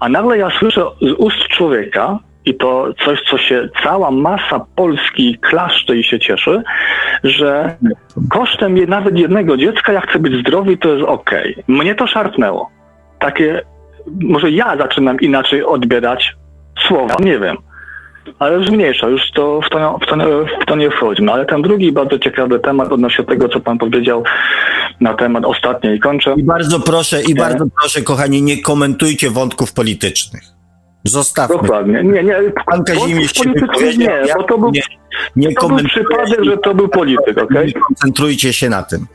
A nagle ja słyszę z ust człowieka, i to coś, co się cała masa Polski klaszcze i się cieszy, że kosztem nawet jednego dziecka, ja chcę być zdrowy, to jest okej. Mnie to szarpnęło. Takie, może ja zaczynam inaczej odbierać słowa, nie wiem ale już mniejsza, już to w, to, w, to, w to nie wchodźmy. Ale ten drugi bardzo ciekawy temat odnośnie tego, co pan powiedział na temat ostatniej kończę. I bardzo proszę, i bardzo proszę, kochani, nie komentujcie wątków politycznych. Zostawmy. Dokładnie. Nie, nie. Pan Kazimierz się Nie, bo to był, nie, nie to był przypadek, że to był polityk, okej? Okay? Koncentrujcie się na tym.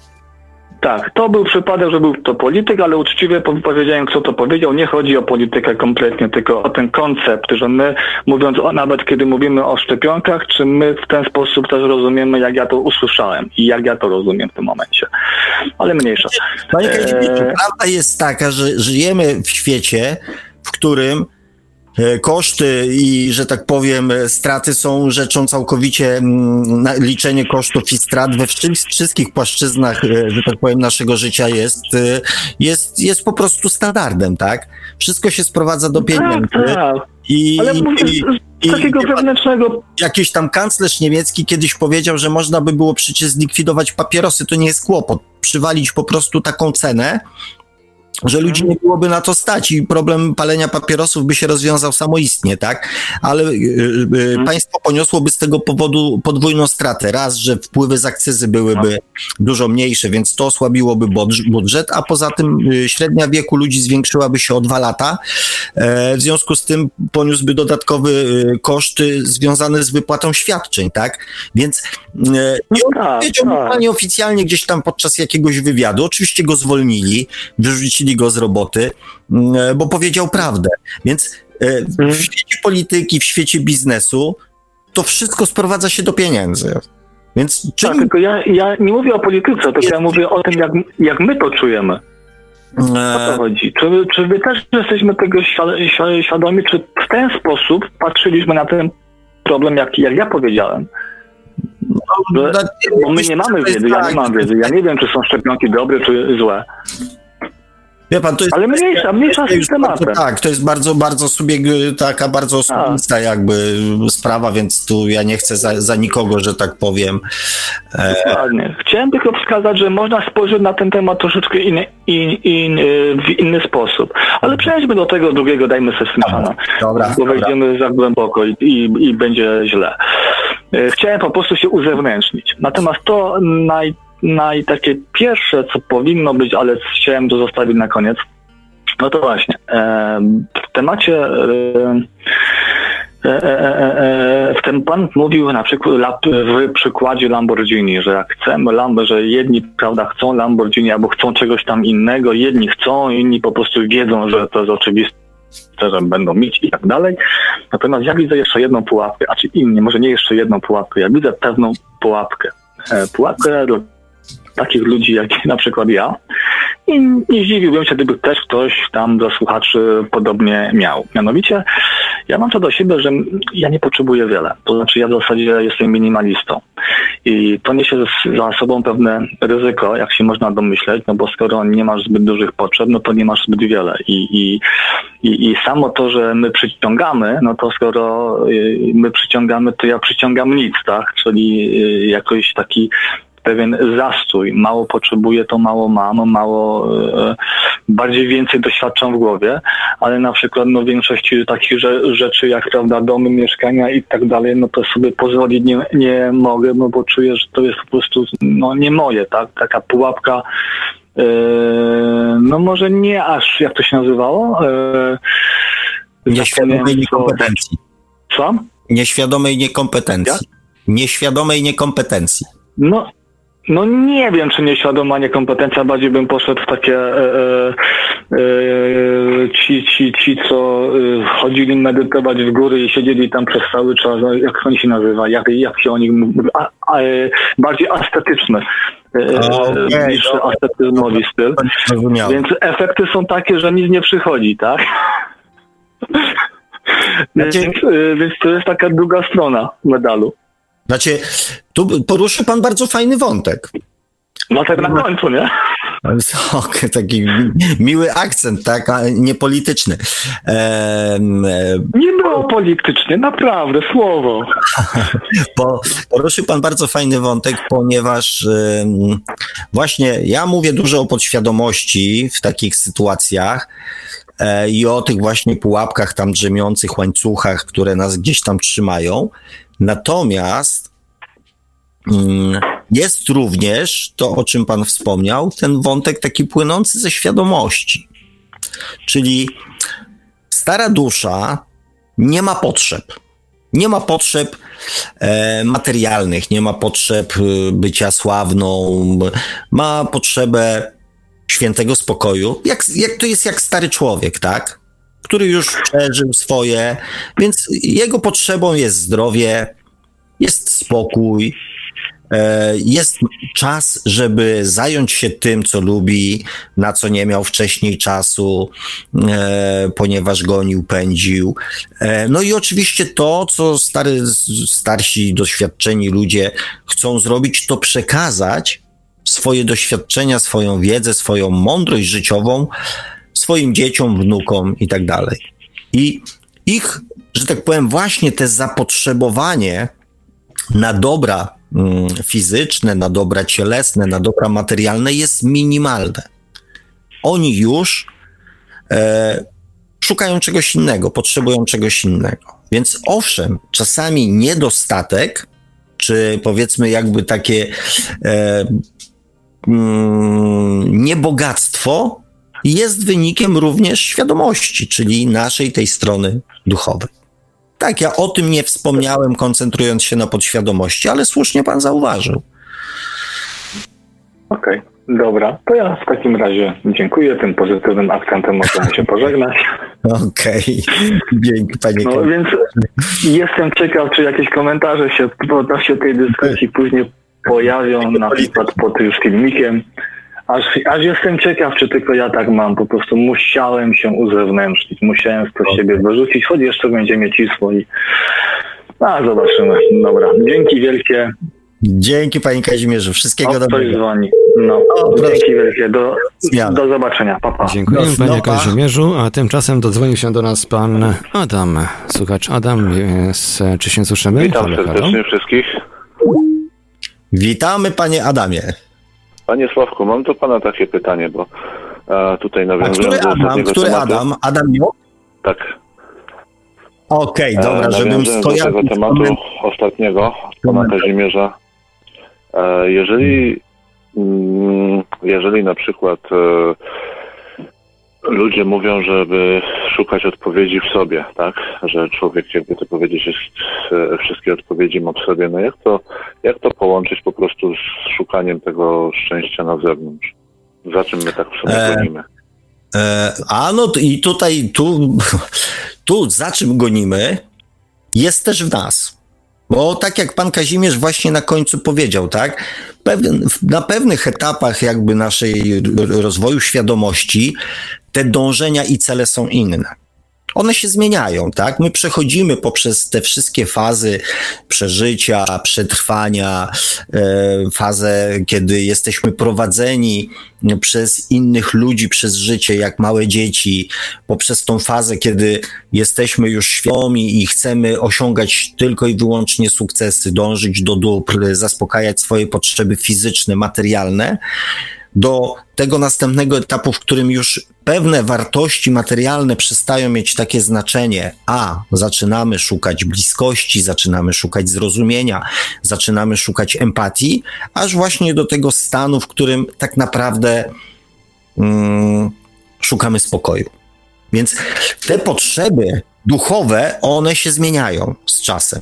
Tak, to był przypadek, że był to polityk, ale uczciwie powiedziałem, kto to powiedział. Nie chodzi o politykę kompletnie, tylko o ten koncept, że my, mówiąc o, nawet kiedy mówimy o szczepionkach, czy my w ten sposób też rozumiemy, jak ja to usłyszałem i jak ja to rozumiem w tym momencie. Ale mniejsza. Panie e... prawda jest taka, że żyjemy w świecie, w którym koszty i, że tak powiem, straty są rzeczą całkowicie, mm, liczenie kosztów i strat we wszystkich płaszczyznach, e, że tak powiem, naszego życia jest, e, jest, jest po prostu standardem, tak? Wszystko się sprowadza do pieniędzy. Tak, tak. I, Ale i, i, takiego wewnętrznego... Jakiś tam kanclerz niemiecki kiedyś powiedział, że można by było przecież zlikwidować papierosy, to nie jest kłopot. Przywalić po prostu taką cenę, że ludzi nie byłoby na to stać i problem palenia papierosów by się rozwiązał samoistnie, tak? Ale y, y, mhm. państwo poniosłoby z tego powodu podwójną stratę. Raz, że wpływy z akcyzy byłyby dużo mniejsze, więc to osłabiłoby budżet, a poza tym y, średnia wieku ludzi zwiększyłaby się o dwa lata. E, w związku z tym poniósłby dodatkowe koszty związane z wypłatą świadczeń, tak? Więc e, nie no tak, powiedział tak. oficjalnie gdzieś tam podczas jakiegoś wywiadu. Oczywiście go zwolnili, wyrzucili go z roboty, mm, e, bo powiedział prawdę. Więc e, w mhm. świecie polityki, w świecie biznesu to wszystko sprowadza się do pieniędzy. Więc czym... Tak, tylko ja, ja nie mówię o polityce, tylko jest... ja mówię o tym, jak, jak my to czujemy. E, o to chodzi. Czy, czy my też jesteśmy tego świadomi, czy w ten sposób patrzyliśmy na ten problem, jak, jak ja powiedziałem? No, że, bo my nie mamy wiedzy, ja nie mam wiedzy. Ja nie wiem, czy są szczepionki dobre, czy złe. Wie pan, to jest Ale mniejsza, mniejsza z tematem. Tak, to jest bardzo, bardzo subieg, taka bardzo osobista jakby sprawa, więc tu ja nie chcę za, za nikogo, że tak powiem. E... Dokładnie. Chciałem tylko wskazać, że można spojrzeć na ten temat troszeczkę in, in, in, w inny sposób. Ale przejdźmy do tego drugiego, dajmy sobie Stefana. Dobra. Bo wejdziemy za głęboko i, i, i będzie źle. E, chciałem po prostu się uzewnętrznić. Natomiast to naj na i takie pierwsze, co powinno być, ale chciałem to zostawić na koniec. No to właśnie, w temacie e, e, e, w tym pan mówił na przykład w przykładzie Lamborghini, że jak chcemy że jedni prawda chcą Lamborghini albo chcą czegoś tam innego, jedni chcą, inni po prostu wiedzą, że to jest oczywiste, że będą mieć i tak dalej. Natomiast ja widzę jeszcze jedną pułapkę, a czy inni, może nie jeszcze jedną pułapkę, ja widzę pewną pułapkę. Pułapkę takich ludzi jak na przykład ja. I nie zdziwiłbym się, gdyby też ktoś tam do słuchaczy podobnie miał. Mianowicie, ja mam to do siebie, że ja nie potrzebuję wiele. To znaczy, ja w zasadzie jestem minimalistą. I to niesie za sobą pewne ryzyko, jak się można domyśleć, no bo skoro nie masz zbyt dużych potrzeb, no to nie masz zbyt wiele. I, i, i, i samo to, że my przyciągamy, no to skoro y, my przyciągamy, to ja przyciągam nic, tak? Czyli y, jakoś taki pewien zastój. Mało potrzebuję, to mało mam, mało, e, bardziej więcej doświadczam w głowie, ale na przykład no, większości takich rzeczy jak prawda, domy, mieszkania i tak dalej, no to sobie pozwolić nie, nie mogę, no bo czuję, że to jest po prostu no, nie moje, tak? Taka pułapka e, no może nie aż, jak to się nazywało? E, Nieświadomej niekompetencji. Co? Nieświadomej niekompetencji. Jak? Nieświadomej niekompetencji. No, no nie wiem, czy nieświadoma niekompetencja, bardziej bym poszedł w takie e, e, e, ci, ci, ci, co e, chodzili medytować w góry i siedzieli tam przez cały czas, no, jak oni się nazywa, jak, jak się o nich mówi, a, a, e, bardziej astetyczne okay, niż ascetyzmowi styl. Więc efekty są takie, że nic nie przychodzi, tak? Więc, więc to jest taka druga strona medalu. Znaczy, tu poruszył pan bardzo fajny wątek. No tak na końcu, nie? Okay, taki miły akcent, tak, a nie polityczny. Ehm, nie było politycznie, naprawdę, słowo. [laughs] Bo poruszył pan bardzo fajny wątek, ponieważ um, właśnie ja mówię dużo o podświadomości w takich sytuacjach e, i o tych właśnie pułapkach tam drzemiących łańcuchach, które nas gdzieś tam trzymają. Natomiast mm, jest również to, o czym Pan wspomniał, ten wątek taki płynący ze świadomości. Czyli stara dusza nie ma potrzeb. Nie ma potrzeb e, materialnych, nie ma potrzeb e, bycia sławną, ma potrzebę świętego spokoju. Jak, jak to jest jak stary człowiek, tak? Który już przeżył swoje, więc jego potrzebą jest zdrowie, jest spokój, e, jest czas, żeby zająć się tym, co lubi, na co nie miał wcześniej czasu, e, ponieważ gonił, pędził. E, no i oczywiście to, co stary, starsi, doświadczeni ludzie chcą zrobić, to przekazać swoje doświadczenia, swoją wiedzę, swoją mądrość życiową swoim dzieciom, wnukom i tak dalej. I ich, że tak powiem, właśnie te zapotrzebowanie na dobra mm, fizyczne, na dobra cielesne, na dobra materialne jest minimalne. Oni już e, szukają czegoś innego, potrzebują czegoś innego. Więc owszem, czasami niedostatek, czy powiedzmy jakby takie e, mm, niebogactwo jest wynikiem również świadomości, czyli naszej tej strony duchowej. Tak, ja o tym nie wspomniałem, koncentrując się na podświadomości, ale słusznie pan zauważył. Okej, okay, dobra. To ja w takim razie dziękuję. Tym pozytywnym akcentem możemy się pożegnać. [laughs] Okej, okay. dzięki panie. No więc jestem ciekaw, czy jakieś komentarze się w odnośnie tej dyskusji później pojawią, na przykład pod tym filmikiem. Aż, aż jestem ciekaw, czy tylko ja tak mam. Po prostu musiałem się uzewnętrznić, musiałem to z siebie wyrzucić, choć jeszcze będzie miecisło i a zobaczymy. Dobra, dzięki wielkie. Dzięki Panie Kazimierzu, wszystkiego o, dobrego. Ktoś dzwoni. No, o, dzięki wielkie, do, do zobaczenia, papa. Dziękuję no, Panie Kazimierzu, a tymczasem dodzwonił się do nas Pan Adam, słuchacz Adam, jest, czy się słyszymy? Witam halo, serdecznie halo. wszystkich. Witamy Panie Adamie. Panie Sławku, mam do Pana takie pytanie, bo a, tutaj nawiązując do Adam, który tematu, Adam? Adam Miło? Tak. Okej, okay, dobra, e, żebym skojarzył... do tego tematu ostatniego, Pana Kazimierza. E, jeżeli, mm, jeżeli na przykład e, ludzie mówią, żeby szukać odpowiedzi w sobie, tak? Że człowiek, jakby to powiedzieć, jest, e, wszystkie odpowiedzi ma w sobie. No jak to, jak to połączyć po prostu z szukaniem tego szczęścia na zewnątrz? Za czym my tak w sobie e, gonimy? E, a no i tutaj, tu, [laughs] tu za czym gonimy, jest też w nas. Bo tak jak pan Kazimierz właśnie na końcu powiedział, tak, na pewnych etapach jakby naszej rozwoju świadomości te dążenia i cele są inne one się zmieniają, tak? My przechodzimy poprzez te wszystkie fazy przeżycia, przetrwania, e, fazę, kiedy jesteśmy prowadzeni przez innych ludzi przez życie, jak małe dzieci, poprzez tą fazę, kiedy jesteśmy już świadomi i chcemy osiągać tylko i wyłącznie sukcesy, dążyć do dóbr, zaspokajać swoje potrzeby fizyczne, materialne do tego następnego etapu, w którym już pewne wartości materialne przestają mieć takie znaczenie, a zaczynamy szukać bliskości, zaczynamy szukać zrozumienia, zaczynamy szukać empatii, aż właśnie do tego stanu, w którym tak naprawdę mm, szukamy spokoju. Więc te potrzeby duchowe, one się zmieniają z czasem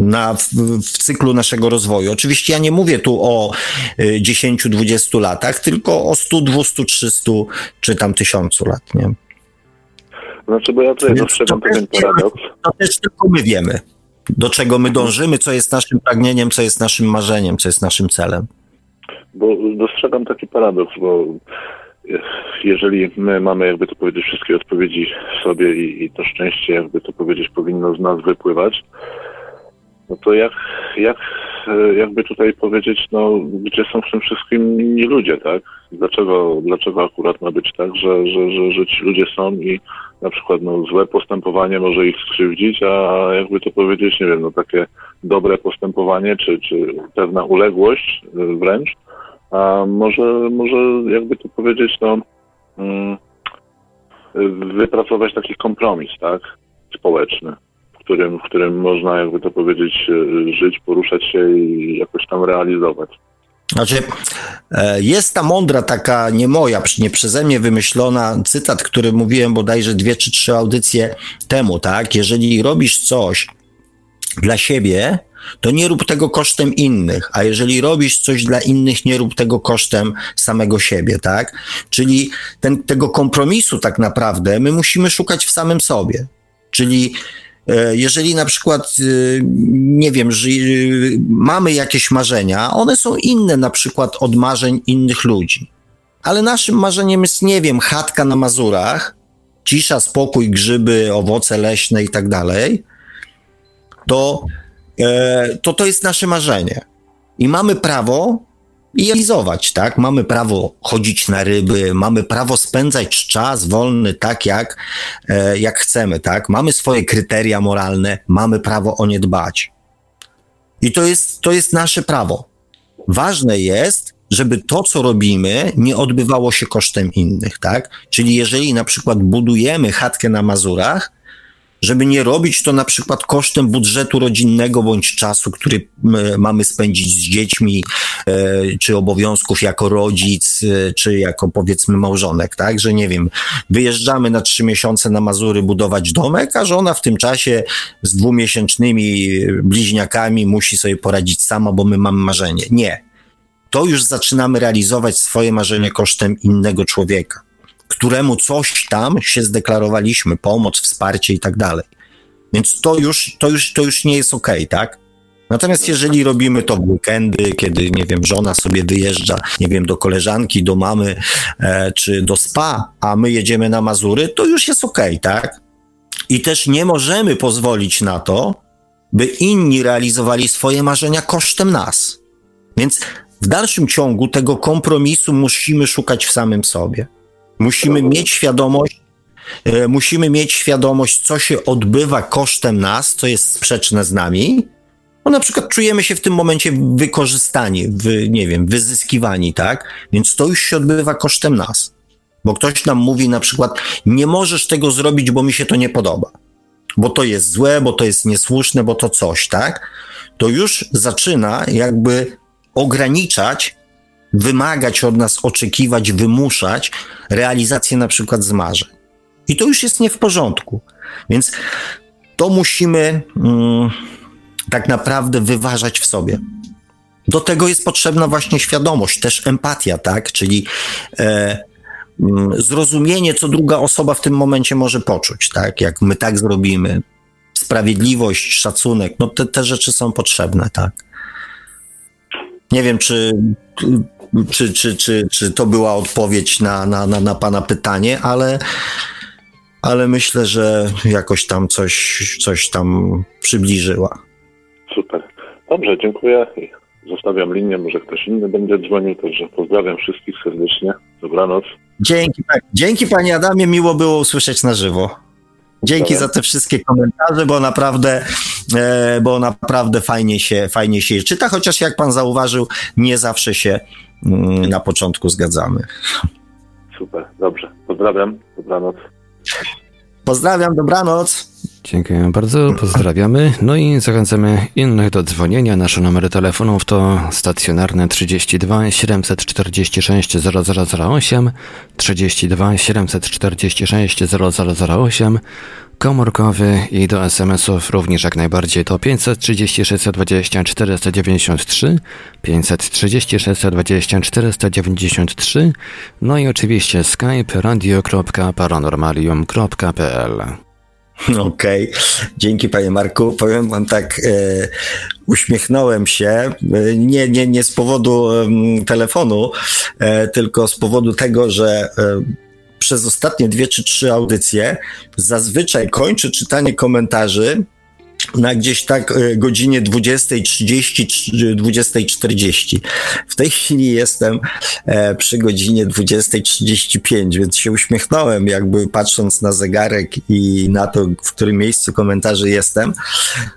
na, w, w, cyklu naszego rozwoju. Oczywiście ja nie mówię tu o 10-20 y, latach, tylko o 100, 200, 300 czy tam tysiącu lat, nie? Znaczy, bo ja tutaj dostrzegam pewien paradoks. To też tylko my wiemy, do czego my dążymy, co jest naszym pragnieniem, co jest naszym marzeniem, co jest naszym celem. Bo dostrzegam taki paradoks, bo jeżeli my mamy, jakby to powiedzieć, wszystkie odpowiedzi w sobie i, i to szczęście, jakby to powiedzieć, powinno z nas wypływać, no to jak, jak, e, jakby tutaj powiedzieć, no, gdzie są w tym wszystkim inni ludzie, tak? Dlaczego, dlaczego akurat ma być tak, że, że, że, że ci ludzie są i na przykład no, złe postępowanie może ich skrzywdzić, a jakby to powiedzieć, nie wiem, no takie dobre postępowanie, czy, czy pewna uległość e, wręcz, a może, może jakby to powiedzieć, no, mm, wypracować taki kompromis, tak? Społeczny którym, w którym można, jakby to powiedzieć, e, żyć, poruszać się i jakoś tam realizować. Znaczy, e, jest ta mądra, taka nie moja, nie przeze mnie wymyślona cytat, który mówiłem bodajże dwie czy trzy audycje temu, tak? Jeżeli robisz coś dla siebie, to nie rób tego kosztem innych, a jeżeli robisz coś dla innych, nie rób tego kosztem samego siebie, tak? Czyli ten, tego kompromisu tak naprawdę my musimy szukać w samym sobie. Czyli jeżeli na przykład, e, nie wiem, że e, mamy jakieś marzenia, one są inne na przykład od marzeń innych ludzi. Ale naszym marzeniem jest, nie wiem, chatka na Mazurach, cisza, spokój, grzyby, owoce leśne i tak dalej, to, to to jest nasze marzenie. I mamy prawo i realizować, tak? Mamy prawo chodzić na ryby, mamy prawo spędzać czas wolny tak, jak, e, jak chcemy, tak? Mamy swoje kryteria moralne, mamy prawo o nie dbać. I to jest, to jest nasze prawo. Ważne jest, żeby to, co robimy, nie odbywało się kosztem innych, tak? Czyli jeżeli na przykład budujemy chatkę na Mazurach, żeby nie robić to na przykład kosztem budżetu rodzinnego bądź czasu, który mamy spędzić z dziećmi, e, czy obowiązków jako rodzic, e, czy jako powiedzmy małżonek, tak? Że nie wiem, wyjeżdżamy na trzy miesiące na Mazury budować domek, a żona w tym czasie z dwumiesięcznymi bliźniakami musi sobie poradzić sama, bo my mamy marzenie. Nie. To już zaczynamy realizować swoje marzenie kosztem innego człowieka któremu coś tam się zdeklarowaliśmy, pomoc, wsparcie i tak dalej. Więc to już, to już, to już nie jest okay, tak? Natomiast jeżeli robimy to w weekendy, kiedy, nie wiem, żona sobie wyjeżdża, nie wiem, do koleżanki, do mamy, e, czy do spa, a my jedziemy na Mazury, to już jest okay, tak? I też nie możemy pozwolić na to, by inni realizowali swoje marzenia kosztem nas. Więc w dalszym ciągu tego kompromisu musimy szukać w samym sobie. Musimy mieć świadomość, e, musimy mieć świadomość, co się odbywa kosztem nas, co jest sprzeczne z nami. Bo na przykład czujemy się w tym momencie wykorzystani, wy, nie wiem, wyzyskiwani, tak? Więc to już się odbywa kosztem nas. Bo ktoś nam mówi na przykład, nie możesz tego zrobić, bo mi się to nie podoba. Bo to jest złe, bo to jest niesłuszne, bo to coś, tak? To już zaczyna jakby ograniczać wymagać od nas, oczekiwać, wymuszać realizację na przykład z marzeń. I to już jest nie w porządku. Więc to musimy mm, tak naprawdę wyważać w sobie. Do tego jest potrzebna właśnie świadomość, też empatia, tak? Czyli e, mm, zrozumienie, co druga osoba w tym momencie może poczuć, tak? Jak my tak zrobimy. Sprawiedliwość, szacunek, no te, te rzeczy są potrzebne, tak? Nie wiem, czy czy, czy, czy, czy to była odpowiedź na, na, na, na Pana pytanie, ale, ale myślę, że jakoś tam coś, coś tam przybliżyła. Super. Dobrze, dziękuję. Zostawiam linię, może ktoś inny będzie dzwonił, także pozdrawiam wszystkich serdecznie. Dobranoc. Dzięki, dzięki Panie Adamie, miło było usłyszeć na żywo. Dzięki za te wszystkie komentarze, bo naprawdę, e, bo naprawdę fajnie się, fajnie się czyta, chociaż jak pan zauważył, nie zawsze się na początku zgadzamy. Super, dobrze. Pozdrawiam, dobranoc. Pozdrawiam, dobranoc. Dziękuję bardzo, pozdrawiamy. No i zachęcamy innych do dzwonienia. Nasze numery telefonów to stacjonarne 32 746 0008, 32 746 0008, komórkowy i do SMS-ów również jak najbardziej to 530 620 493, 530 620 493, no i oczywiście skype radio.paranormalium.pl. [laughs] Okej, okay. dzięki panie Marku. Powiem wam tak, e, uśmiechnąłem się, e, nie, nie, nie z powodu e, telefonu, tylko z powodu tego, że e, przez ostatnie dwie czy trzy audycje zazwyczaj kończę czytanie komentarzy na gdzieś tak e, godzinie 20.30, 20.40. W tej chwili jestem e, przy godzinie 20.35, więc się uśmiechnąłem, jakby patrząc na zegarek i na to, w którym miejscu komentarzy jestem,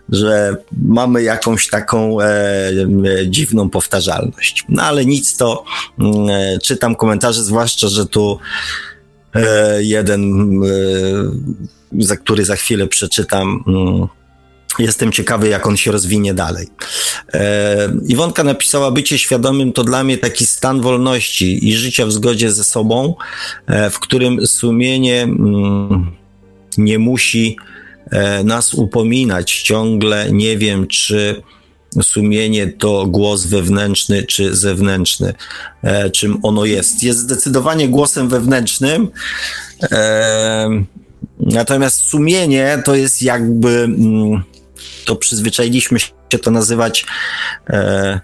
że mamy jakąś taką e, dziwną powtarzalność. No ale nic to czytam komentarze, zwłaszcza, że tu jeden, za który za chwilę przeczytam, Jestem ciekawy, jak on się rozwinie dalej. E, Iwonka napisała, bycie świadomym to dla mnie taki stan wolności i życia w zgodzie ze sobą, e, w którym sumienie mm, nie musi e, nas upominać. Ciągle nie wiem, czy sumienie to głos wewnętrzny czy zewnętrzny, e, czym ono jest. Jest zdecydowanie głosem wewnętrznym. E, natomiast sumienie to jest jakby. Mm, to przyzwyczailiśmy się to nazywać e,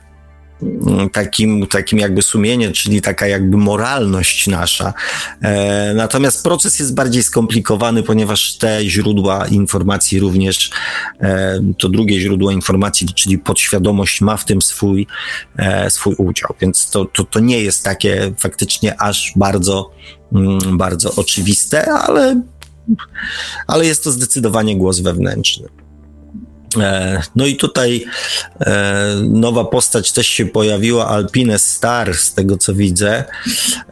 takim, takim jakby sumienie, czyli taka jakby moralność nasza. E, natomiast proces jest bardziej skomplikowany, ponieważ te źródła informacji również, e, to drugie źródło informacji, czyli podświadomość ma w tym swój, e, swój udział. Więc to, to, to nie jest takie faktycznie aż bardzo, mm, bardzo oczywiste, ale, ale jest to zdecydowanie głos wewnętrzny. E, no i tutaj e, nowa postać też się pojawiła, Alpine Star, z tego co widzę.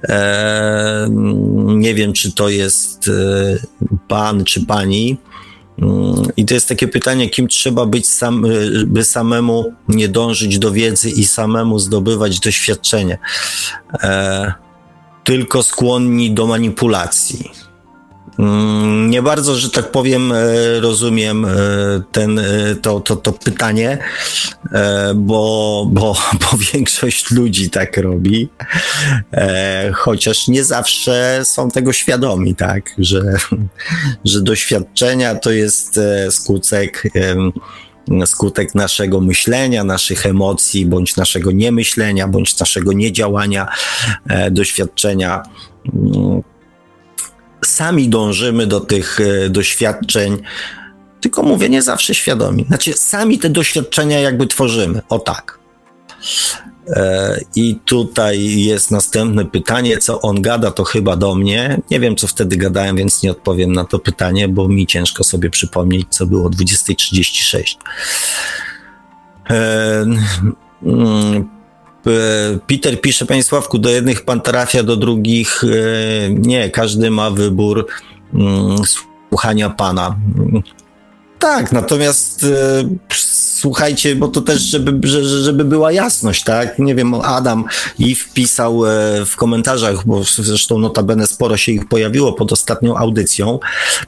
E, nie wiem, czy to jest pan czy pani. I to jest takie pytanie, kim trzeba być, sam, by samemu nie dążyć do wiedzy i samemu zdobywać doświadczenie. tylko skłonni do manipulacji Mm, nie bardzo, że tak powiem, e, rozumiem e, ten, e, to, to, to pytanie, bo, bo, [laughs] bo większość ludzi tak robi, chociaż nie zawsze są tego świadomi, tak, że, [laughs] że doświadczenia to jest skutek skutek naszego myślenia, naszych emocji, bądź naszego niemyślenia, bądź naszego niedziałania, doświadczenia mm, sami dążymy do tych e, doświadczeń, tylko mówię, nie zawsze świadomi. Znaczy, sami te doświadczenia jakby tworzymy. O tak. E, I tutaj jest następne pytanie, co on gada, to chyba do mnie. Nie wiem, co wtedy gadałem, więc nie odpowiem na to pytanie, bo mi ciężko sobie przypomnieć, co było o 20.36. E, Peter pisze, Panie Sławku, do jednych pan trafia, do drugich e, nie. Każdy ma wybór mm, słuchania pana. Tak, natomiast e, słuchajcie, bo to też, żeby, żeby była jasność, tak? Nie wiem, Adam i wpisał w komentarzach, bo zresztą notabene sporo się ich pojawiło pod ostatnią audycją.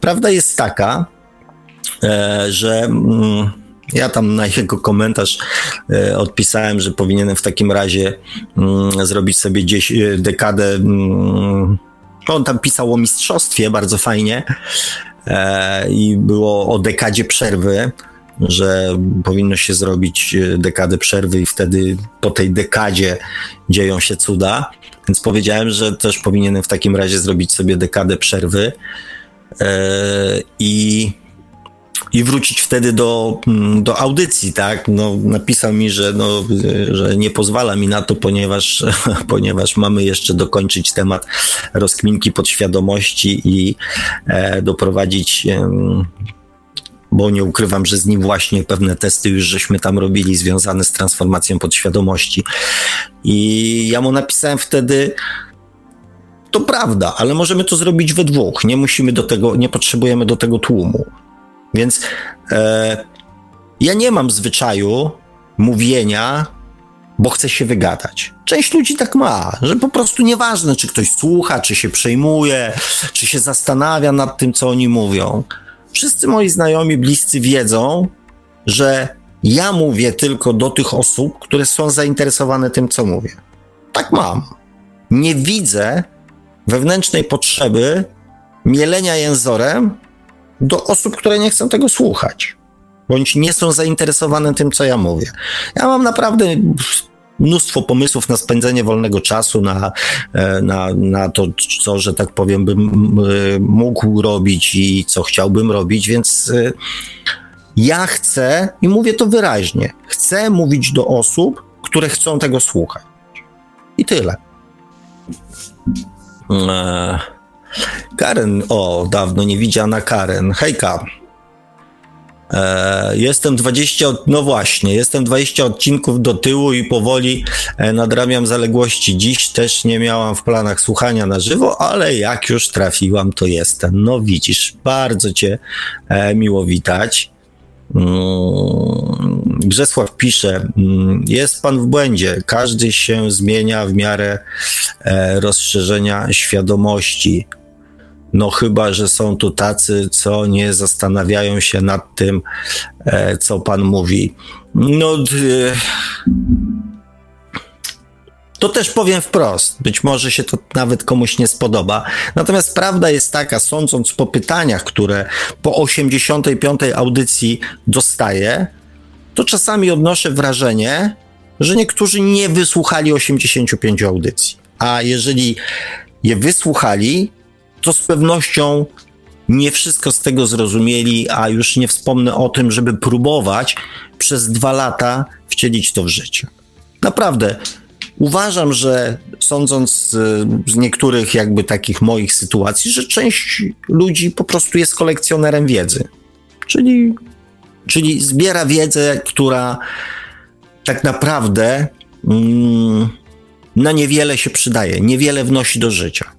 Prawda jest taka, że mm, ja tam na jego komentarz e, odpisałem, że powinienem w takim razie mm, zrobić sobie gdzieś e, dekadę. Mm, on tam pisał o mistrzostwie bardzo fajnie e, i było o dekadzie przerwy, że powinno się zrobić dekadę przerwy i wtedy po tej dekadzie dzieją się cuda. Więc powiedziałem, że też powinienem w takim razie zrobić sobie dekadę przerwy. I i wrócić wtedy do, mm, do audycji, tak? No, napisał mi, że, no, że nie pozwala mi na to, ponieważ, [laughs] ponieważ mamy jeszcze dokończyć temat rozkminki podświadomości i e, doprowadzić e, bo nie ukrywam, że z nim właśnie pewne testy już żeśmy tam robili związane z transformacją podświadomości. I ja mu napisałem wtedy, to prawda, ale możemy to zrobić we dwóch. Nie musimy do tego, nie potrzebujemy do tego tłumu. Więc e, ja nie mam zwyczaju mówienia, bo chcę się wygadać. Część ludzi tak ma, że po prostu nieważne, czy ktoś słucha, czy się przejmuje, czy się zastanawia nad tym, co oni mówią. Wszyscy moi znajomi, bliscy wiedzą, że ja mówię tylko do tych osób, które są zainteresowane tym, co mówię. Tak mam. Nie widzę wewnętrznej potrzeby mielenia jęzorem do osób, które nie chcą tego słuchać, bądź nie są zainteresowane tym, co ja mówię. Ja mam naprawdę mnóstwo pomysłów na spędzenie wolnego czasu, na, e, na, na to, co, że tak powiem, bym mógł robić i co chciałbym robić, więc e, ja chcę, i mówię to wyraźnie, chcę mówić do osób, które chcą tego słuchać. I tyle. Eee. Karen, o, dawno nie widziana Karen. Hejka. E, jestem 20, no właśnie, jestem 20 odcinków do tyłu i powoli e, nadrabiam zaległości. Dziś też nie miałam w planach słuchania na żywo, ale jak już trafiłam, to jestem. No widzisz, bardzo cię e, miło witać. Mm, Grzesław pisze, mm, jest pan w błędzie. Każdy się zmienia w miarę e, rozszerzenia świadomości. No chyba, że są tu tacy, co nie zastanawiają się nad tym, e, co pan mówi. No, to też powiem wprost. Być może się to nawet komuś nie spodoba. Natomiast prawda jest taka, sądząc po pytaniach, które po 85. audycji dostaję, to czasami odnoszę wrażenie, że niektórzy nie wysłuchali 85 audycji. A jeżeli je wysłuchali, to z pewnością nie wszystko z tego zrozumieli, a już nie wspomnę o tym, żeby próbować przez dwa lata wcielić to w życie. Naprawdę, uważam, że sądząc z niektórych jakby takich moich sytuacji, że część ludzi po prostu jest kolekcjonerem wiedzy. Czyli Czyli zbiera wiedzę, która tak naprawdę mm, na niewiele się przydaje, niewiele wnosi do życia.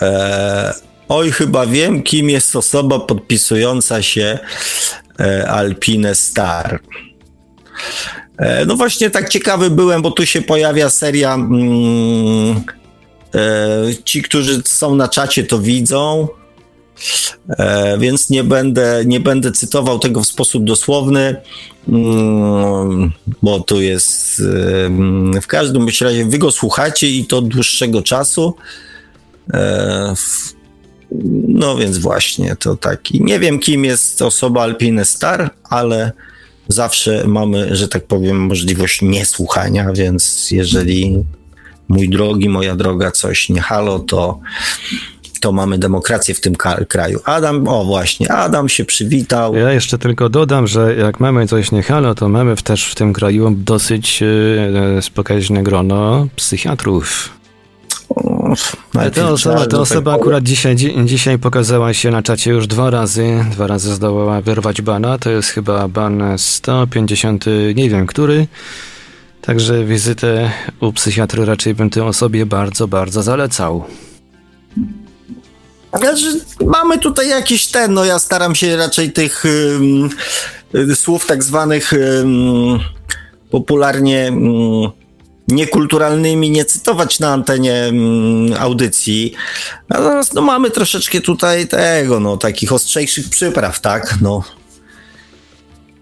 Eee, oj, chyba wiem, kim jest osoba podpisująca się e, Alpine Star. E, no właśnie tak ciekawy byłem, bo tu się pojawia seria. Mm, e, ci, którzy są na czacie, to widzą. E, więc nie będę, nie będę cytował tego w sposób dosłowny, mm, bo tu jest e, w każdym razie wy go słuchacie i to od dłuższego czasu. E, no więc właśnie, to taki. Nie wiem, kim jest osoba Alpine Star, ale zawsze mamy, że tak powiem, możliwość niesłuchania, więc jeżeli mój drogi, moja droga, coś nie halo, to, to mamy demokrację w tym kraju. Adam, o właśnie, Adam się przywitał. Ja jeszcze tylko dodam, że jak mamy coś nie halo, to mamy też w tym kraju dosyć spokojne grono psychiatrów. Ta osoba, ta osoba akurat dzisiaj, dzisiaj pokazała się na czacie już dwa razy. Dwa razy zdołała wyrwać bana. To jest chyba ban 150, nie wiem który. Także wizytę u psychiatry raczej bym tej osobie bardzo, bardzo zalecał. Mamy tutaj jakiś ten, no ja staram się raczej tych y, słów tak zwanych popularnie niekulturalnymi nie cytować na antenie audycji. Natomiast no, mamy troszeczkę tutaj tego, no, takich ostrzejszych przypraw, tak, no.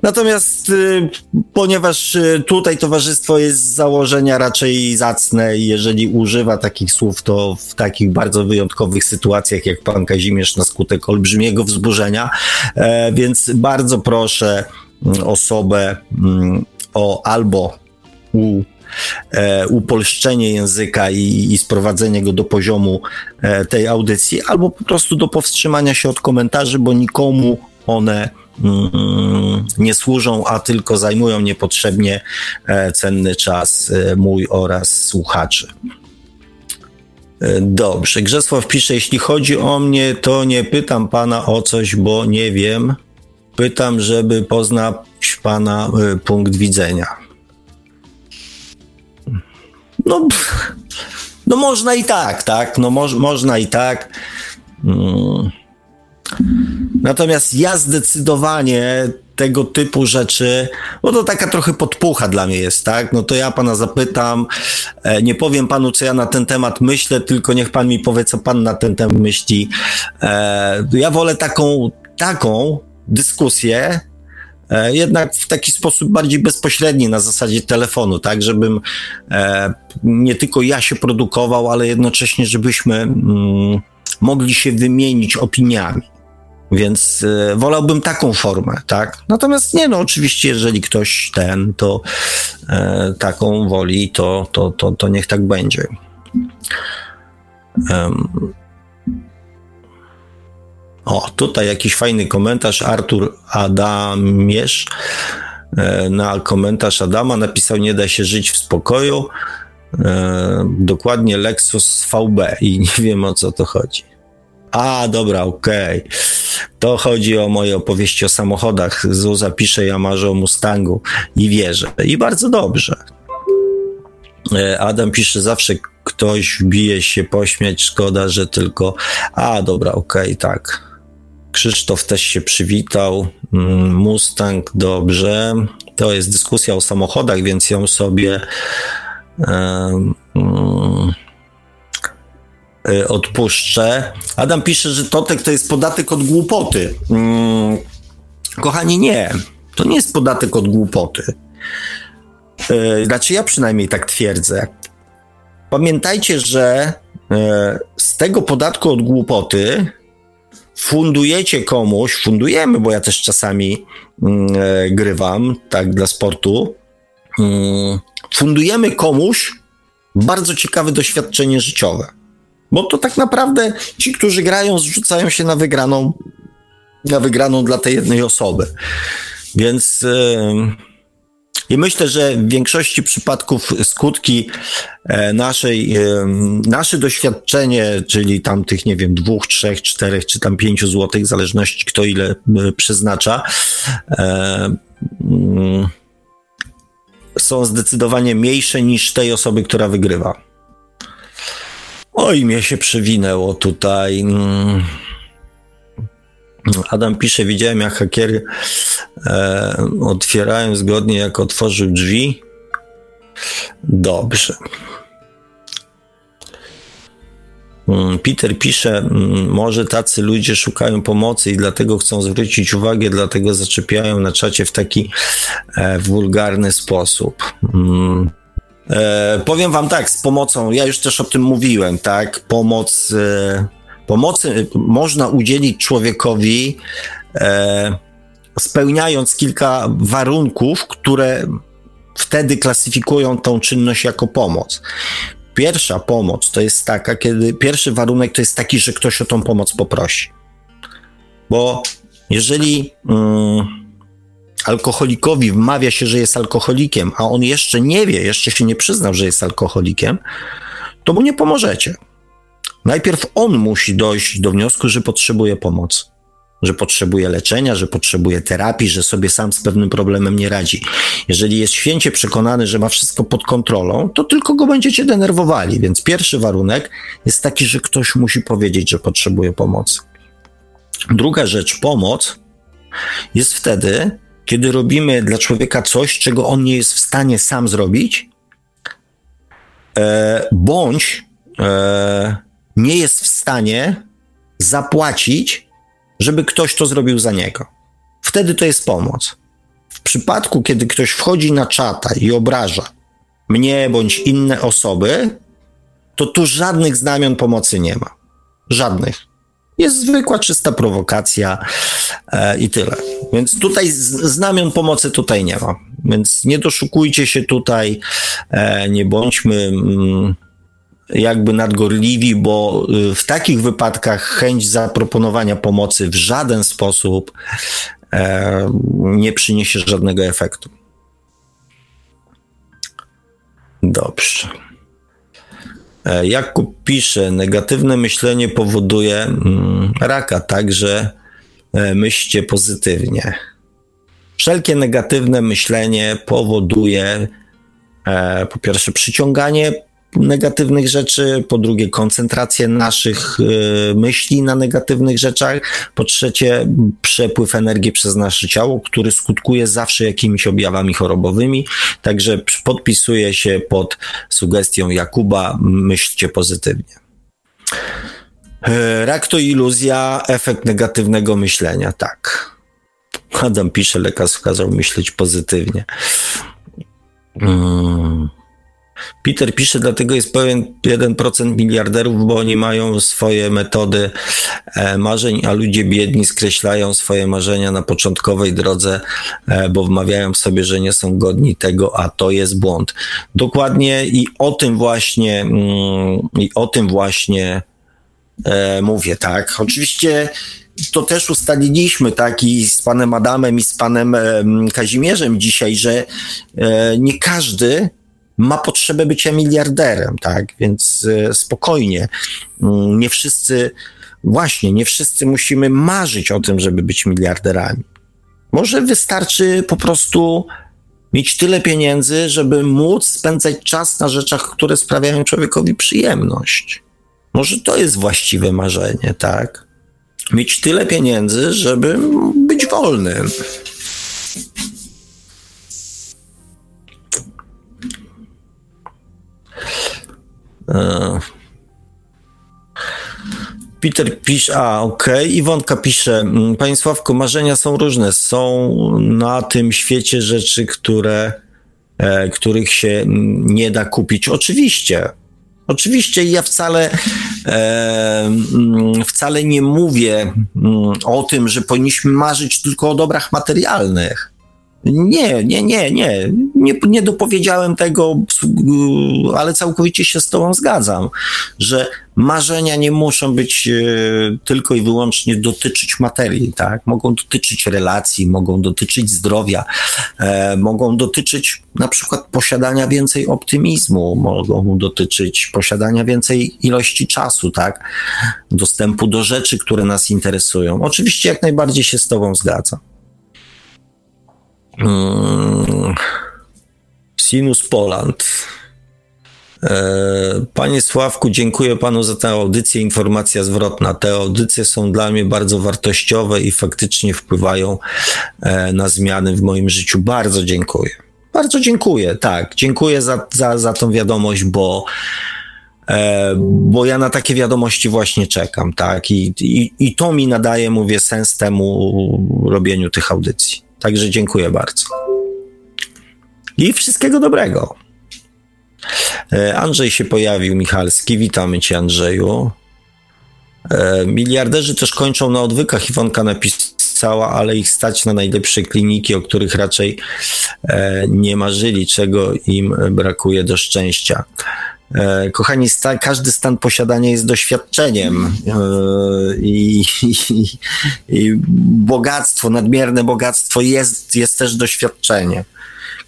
Natomiast y, ponieważ y, tutaj towarzystwo jest z założenia raczej zacne i jeżeli używa takich słów, to w takich bardzo wyjątkowych sytuacjach, jak pan Kazimierz na skutek olbrzymiego wzburzenia, e, więc bardzo proszę mm, osobę mm, o albo u e, upolszczenie języka i, i sprowadzenie go do poziomu e, tej audycji, albo po prostu do powstrzymania się od komentarzy, bo nikomu one nie służą, a tylko zajmują niepotrzebnie e, cenny czas e, mój oraz słuchaczy. E, dobrze, Grzesław pisze, jeśli chodzi o mnie, to nie pytam pana o coś, bo nie wiem. Pytam, żeby poznać pana punkt widzenia. No, no można i tak, tak? No mo można i tak. Mm. Natomiast ja zdecydowanie tego typu rzeczy, no to taka trochę podpucha dla mnie jest, tak? No to ja pana zapytam, e, nie powiem panu, co ja na ten temat myślę, tylko niech pan mi powie, co pan na ten temat myśli. E, ja wolę taką, taką dyskusję, E, jednak w taki sposób bardziej bezpośredni na zasadzie telefonu, tak, żebym nie tylko ja się produkował, ale jednocześnie, żebyśmy mm, mogli się wymienić opiniami. Więc e, wolałbym taką formę, tak? Natomiast nie, no oczywiście, jeżeli ktoś ten, to e, taką woli, to, to, to, to niech tak będzie. Um, o, tutaj jakiś fajny komentarz. Artur Adamierz e, na komentarz Adama napisał: Nie da się żyć w spokoju. E, dokładnie Lexus VB i nie wiem o co to chodzi. A, dobra, okej. Okay. To chodzi o moje opowieści o samochodach. Zuza pisze, ja marzę o Mustangu i wierzę. I bardzo dobrze. E, Adam pisze, zawsze ktoś bije się pośmiać, szkoda, że tylko... A, dobra, okej, okay, tak. Krzysztof też się przywitał. Mm, Mustang, dobrze. To jest dyskusja o samochodach, więc ją sobie um, odpuszczę. Adam pisze, że Totek to jest podatek od głupoty. Um, kochani, nie. To nie jest podatek od głupoty. Znaczy, ja przynajmniej tak twierdzę. Pamiętajcie, że z tego podatku od głupoty fundujecie komuś, fundujemy, bo ja też czasami mm, e, grywam, tak, dla sportu, mm, fundujemy komuś bardzo ciekawe doświadczenie życiowe. Bo to tak naprawdę ci, którzy grają, zrzucają się na wygraną, na wygraną dla tej jednej osoby. Więc I myślę, że w większości przypadków skutki e, naszej, e, nasze doświadczenie, czyli tam tych, nie wiem, dwóch, trzech, czterech, czy tam pięciu złotych, w zależności kto ile e, przeznacza, mm, są zdecydowanie mniejsze niż tej osoby, która wygrywa. Oj, mnie się przewinęło tutaj. Mm. Adam pisze, widziałem jak hakiery e, otwierają zgodnie jak otworzył drzwi. Dobrze. Mm, Peter pisze, mm, może tacy ludzie szukają pomocy i dlatego chcą zwrócić uwagę, dlatego zaczepiają na czacie w taki e, wulgarny sposób. Mm. E, powiem wam tak, z pomocą, ja już też o tym mówiłem, tak, pomoc, e, pomocy można udzielić człowiekowi e, spełniając kilka warunków, które wtedy klasyfikują tą czynność jako pomoc. Pierwsza pomoc to jest taka, kiedy pierwszy warunek to jest taki, że ktoś o tą pomoc poprosi. Bo jeżeli mm, alkoholikowi wmawia się, że jest alkoholikiem, a on jeszcze nie wie, jeszcze się nie przyznał, że jest alkoholikiem, to mu nie pomożecie. Najpierw on musi dojść do wniosku, że potrzebuje pomocy że potrzebuje leczenia, że potrzebuje terapii, że sobie sam z pewnym problemem nie radzi. Jeżeli jest święcie przekonany, że ma wszystko pod kontrolą, to tylko go będziecie denerwowali. Więc pierwszy warunek jest taki, że ktoś musi powiedzieć, że potrzebuje pomocy. Druga rzecz, pomoc jest wtedy, kiedy robimy dla człowieka coś, czego on nie jest w stanie sam zrobić, e, bądź e, nie jest w stanie zapłacić żeby ktoś to zrobił za niego. Wtedy to jest pomoc. W przypadku, kiedy ktoś wchodzi na czata i obraża mnie bądź inne osoby, to tu żadnych znamion pomocy nie ma. Żadnych. Jest zwykła, czysta prowokacja e, i tyle. Więc tutaj znamion pomocy tutaj nie ma. Więc nie doszukujcie się tutaj, e, nie bądźmy. Mm, jakby nadgorliwi, bo y, w takich wypadkach chęć zaproponowania pomocy w żaden sposób e, nie przyniesie żadnego efektu. Dobrze. E, Jakub pisze, negatywne myślenie powoduje mm, raka, także e, myślcie pozytywnie. Wszelkie negatywne myślenie powoduje po pierwsze przyciąganie negatywnych rzeczy, po drugie koncentrację naszych y, myśli na negatywnych rzeczach, po trzecie przepływ energii przez nasze ciało, który skutkuje zawsze jakimiś objawami chorobowymi, także podpisuję się pod sugestią Jakuba, myślcie pozytywnie. Y, rak to iluzja, efekt negatywnego myślenia, tak. Adam pisze, lekarz kazał myśleć pozytywnie. Hmm. Peter pisze, dlatego jest pewien 1% miliarderów, bo oni mają swoje metody e, marzeń, a ludzie biedni skreślają swoje marzenia na początkowej drodze, e, bo wmawiają sobie, że nie są godni tego, a to jest błąd. Dokładnie i o tym właśnie, mm, i o tym właśnie e, mówię, tak. Oczywiście to też ustaliliśmy, tak, i z panem Adamem, i z panem Kazimierzem dzisiaj, że nie każdy ma potrzebę bycia miliarderem, tak? Więc e, spokojnie. Mm, nie wszyscy, właśnie, nie wszyscy musimy marzyć o tym, żeby być miliarderami. Może wystarczy po prostu mieć tyle pieniędzy, żeby móc spędzać czas na rzeczach, które sprawiają człowiekowi przyjemność. Może to jest właściwe marzenie, tak? Mieć tyle pieniędzy, żeby być wolnym. Peter pisze, a okej, okay. Iwonka pisze, mm, Panie Sławku, marzenia są różne. Są na tym świecie rzeczy, które, e, których się nie da kupić. Oczywiście. Oczywiście ja wcale, e, mm, wcale nie mówię mm, o tym, że powinniśmy marzyć tylko o dobrach materialnych. Nie, nie, nie, nie, nie. Nie dopowiedziałem tego, ale całkowicie się z Tobą zgadzam, że marzenia nie muszą być e, tylko i wyłącznie dotyczyć materii, tak? Mogą dotyczyć relacji, mogą dotyczyć zdrowia, e, mogą dotyczyć na przykład posiadania więcej optymizmu, mogą dotyczyć posiadania więcej ilości czasu, tak? Dostępu do rzeczy, które nas interesują. Oczywiście jak najbardziej się z Tobą zgadzam. Hmm. Sinus Poland. E, panie Sławku, dziękuję panu za tę audycję. Informacja zwrotna. Te audycje są dla mnie bardzo wartościowe i faktycznie wpływają e, na zmiany w moim życiu. Bardzo dziękuję. Bardzo dziękuję, tak. Dziękuję za, za, za tą wiadomość, bo, e, bo ja na takie wiadomości właśnie czekam, tak. I, i, I to mi nadaje, mówię, sens temu robieniu tych audycji. Także dziękuję bardzo. I wszystkiego dobrego. E, Andrzej się pojawił, Michalski. Witamy Cię, Andrzeju. E, miliarderzy też kończą na odwykach. Iwonka napisała, ale ich stać na najlepsze kliniki, o których raczej e, nie marzyli, czego im brakuje do szczęścia. Kochani, sta, każdy stan posiadania jest doświadczeniem i, i, i, bogactwo, nadmierne bogactwo jest, jest też doświadczeniem,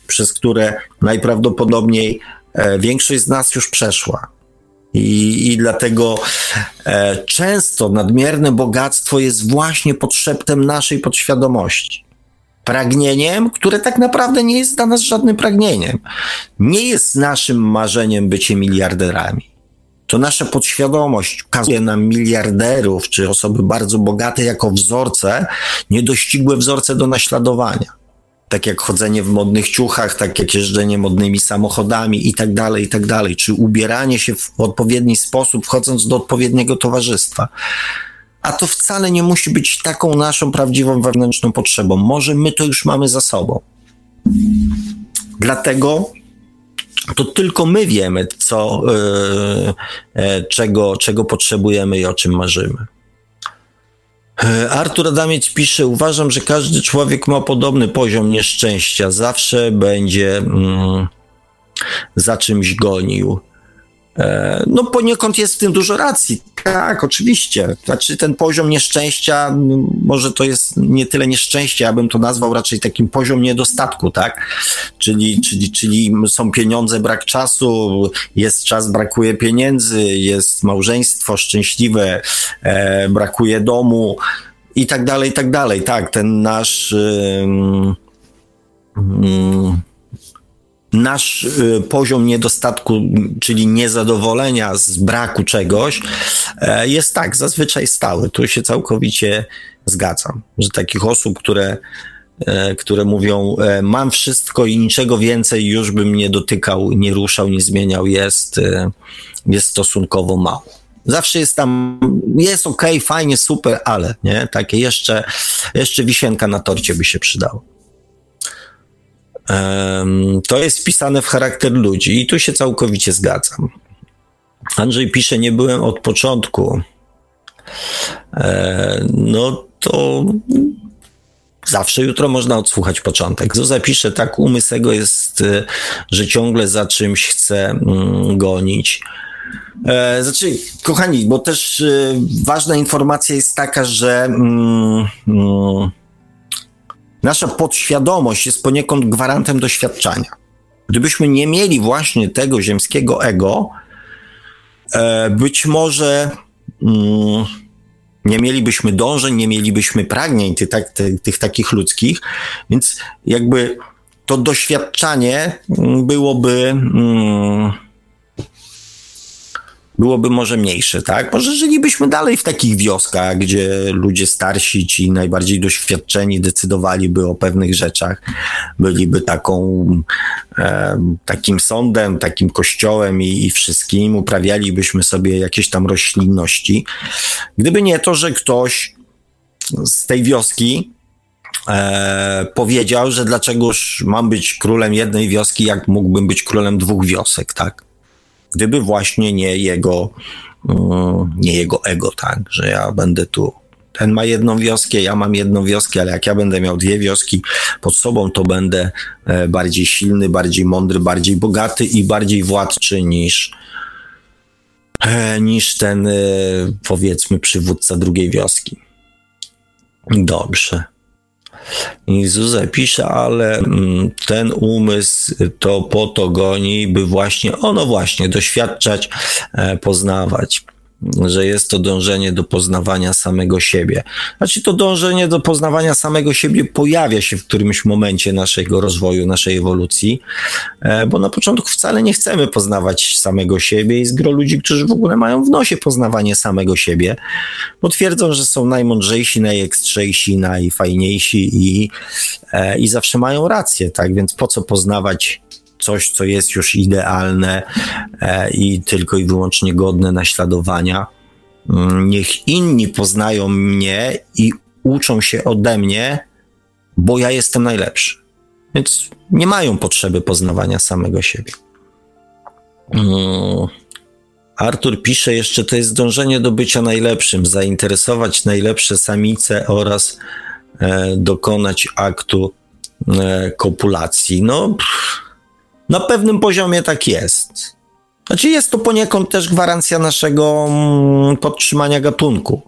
przez które najprawdopodobniej E, większość z nas już przeszła. I, I dlatego e, często nadmierne bogactwo jest właśnie podszeptem naszej podświadomości. Pragnieniem, które tak naprawdę nie jest dla nas żadnym pragnieniem. Nie jest naszym marzeniem bycie miliarderami. To nasza podświadomość kazuje nam miliarderów czy osoby bardzo bogate jako wzorce, niedościgłe wzorce do naśladowania tak jak chodzenie w modnych ciuchach, tak jak jeżdżenie modnymi samochodami i tak dalej, i tak dalej, czy ubieranie się w odpowiedni sposób, wchodząc do odpowiedniego towarzystwa. A to wcale nie musi być taką naszą prawdziwą wewnętrzną potrzebą. Może my to już mamy za sobą. Dlatego to tylko my wiemy, co, yy, czego, czego potrzebujemy i o czym marzymy. E, Artur Adamiec pisze, uważam, że każdy człowiek ma podobny poziom nieszczęścia. Zawsze będzie mm, za czymś gonił. E, no poniekąd jest w tym dużo racji. Tak, oczywiście. Znaczy ten poziom nieszczęścia, może to jest nie tyle nieszczęście, ja bym to nazwał raczej takim poziom niedostatku, tak? Czyli, czyli, czyli są pieniądze, brak czasu, jest czas, brakuje pieniędzy, jest małżeństwo szczęśliwe, e, brakuje domu i tak dalej, i tak dalej. Tak, ten nasz... Yy, nasz y, poziom niedostatku, czyli niezadowolenia z braku czegoś, e, jest tak, zazwyczaj stały. Tu się całkowicie zgadzam, że takich osób, które, e, które mówią, e, mam wszystko i niczego więcej już bym nie dotykał, nie ruszał, nie zmieniał, jest, jest stosunkowo mało. Zawsze jest tam, jest ok, fajnie, super, ale, nie? Takie jeszcze, jeszcze wisienka na torcie by się przydało. To jest wpisane w charakter ludzi i tu się całkowicie zgadzam. Andrzej pisze, nie byłem od początku. E, no to zawsze jutro można odsłuchać początek. Zuza pisze, tak, umysł jego jest, e, że ciągle za czymś chce mm, gonić. E, znaczy, kochani, bo też ważna informacja jest taka, że mm, mm, Nasza podświadomość jest poniekąd gwarantem doświadczenia. Gdybyśmy nie mieli właśnie tego ziemskiego ego, e, być może mm, nie mielibyśmy dążeń, nie mielibyśmy pragnień tych, tych, tych takich ludzkich, więc jakby to doświadczanie byłoby. Byłoby może mniejsze, tak? Może żylibyśmy dalej w takich wioskach, gdzie ludzie starsi, ci najbardziej doświadczeni decydowaliby o pewnych rzeczach, byliby taką, e, takim sądem, takim kościołem i, i wszystkim, uprawialibyśmy sobie jakieś tam roślinności. Gdyby nie to, że ktoś z tej wioski e, powiedział, że dlaczegoż mam być królem jednej wioski, jak mógłbym być królem dwóch wiosek, tak? Gdyby właśnie nie jego, mm, nie jego ego, tak, że ja będę tu ten ma jedną wioskę, ja mam jedną wioskę, ale jak ja będę miał dwie wioski pod sobą, to będę e, bardziej silny, bardziej mądry, bardziej bogaty i bardziej władczy niż, e, niż ten, e, powiedzmy, przywódca drugiej wioski. Dobrze. I Zuza pisze, ale mm, ten umysł to po to goni, by właśnie, ono właśnie, doświadczać, poznawać że jest to dążenie do poznawania samego siebie. Znaczy, to dążenie do poznawania samego siebie pojawia się w którymś momencie naszego rozwoju, naszej ewolucji, e, bo na początku wcale nie chcemy poznawać samego siebie. Jest gro ludzi, którzy w ogóle mają w nosie poznawanie samego siebie, bo twierdzą, że są najmądrzejsi, najekstrzejsi, najfajniejsi i, e, i zawsze mają rację, tak? Więc po co poznawać coś, co jest już idealne e, i tylko i wyłącznie godne naśladowania. Mm, niech inni poznają mnie i uczą się ode mnie, bo ja jestem najlepszy. Więc nie mają potrzeby poznawania samego siebie. Mm. Artur pisze jeszcze, to jest dążenie do bycia najlepszym, zainteresować najlepsze samice oraz e, dokonać aktu e, kopulacji. No, pff, na pewnym poziomie tak jest. Znaczy jest to poniekąd też gwarancja naszego mm, podtrzymania gatunku.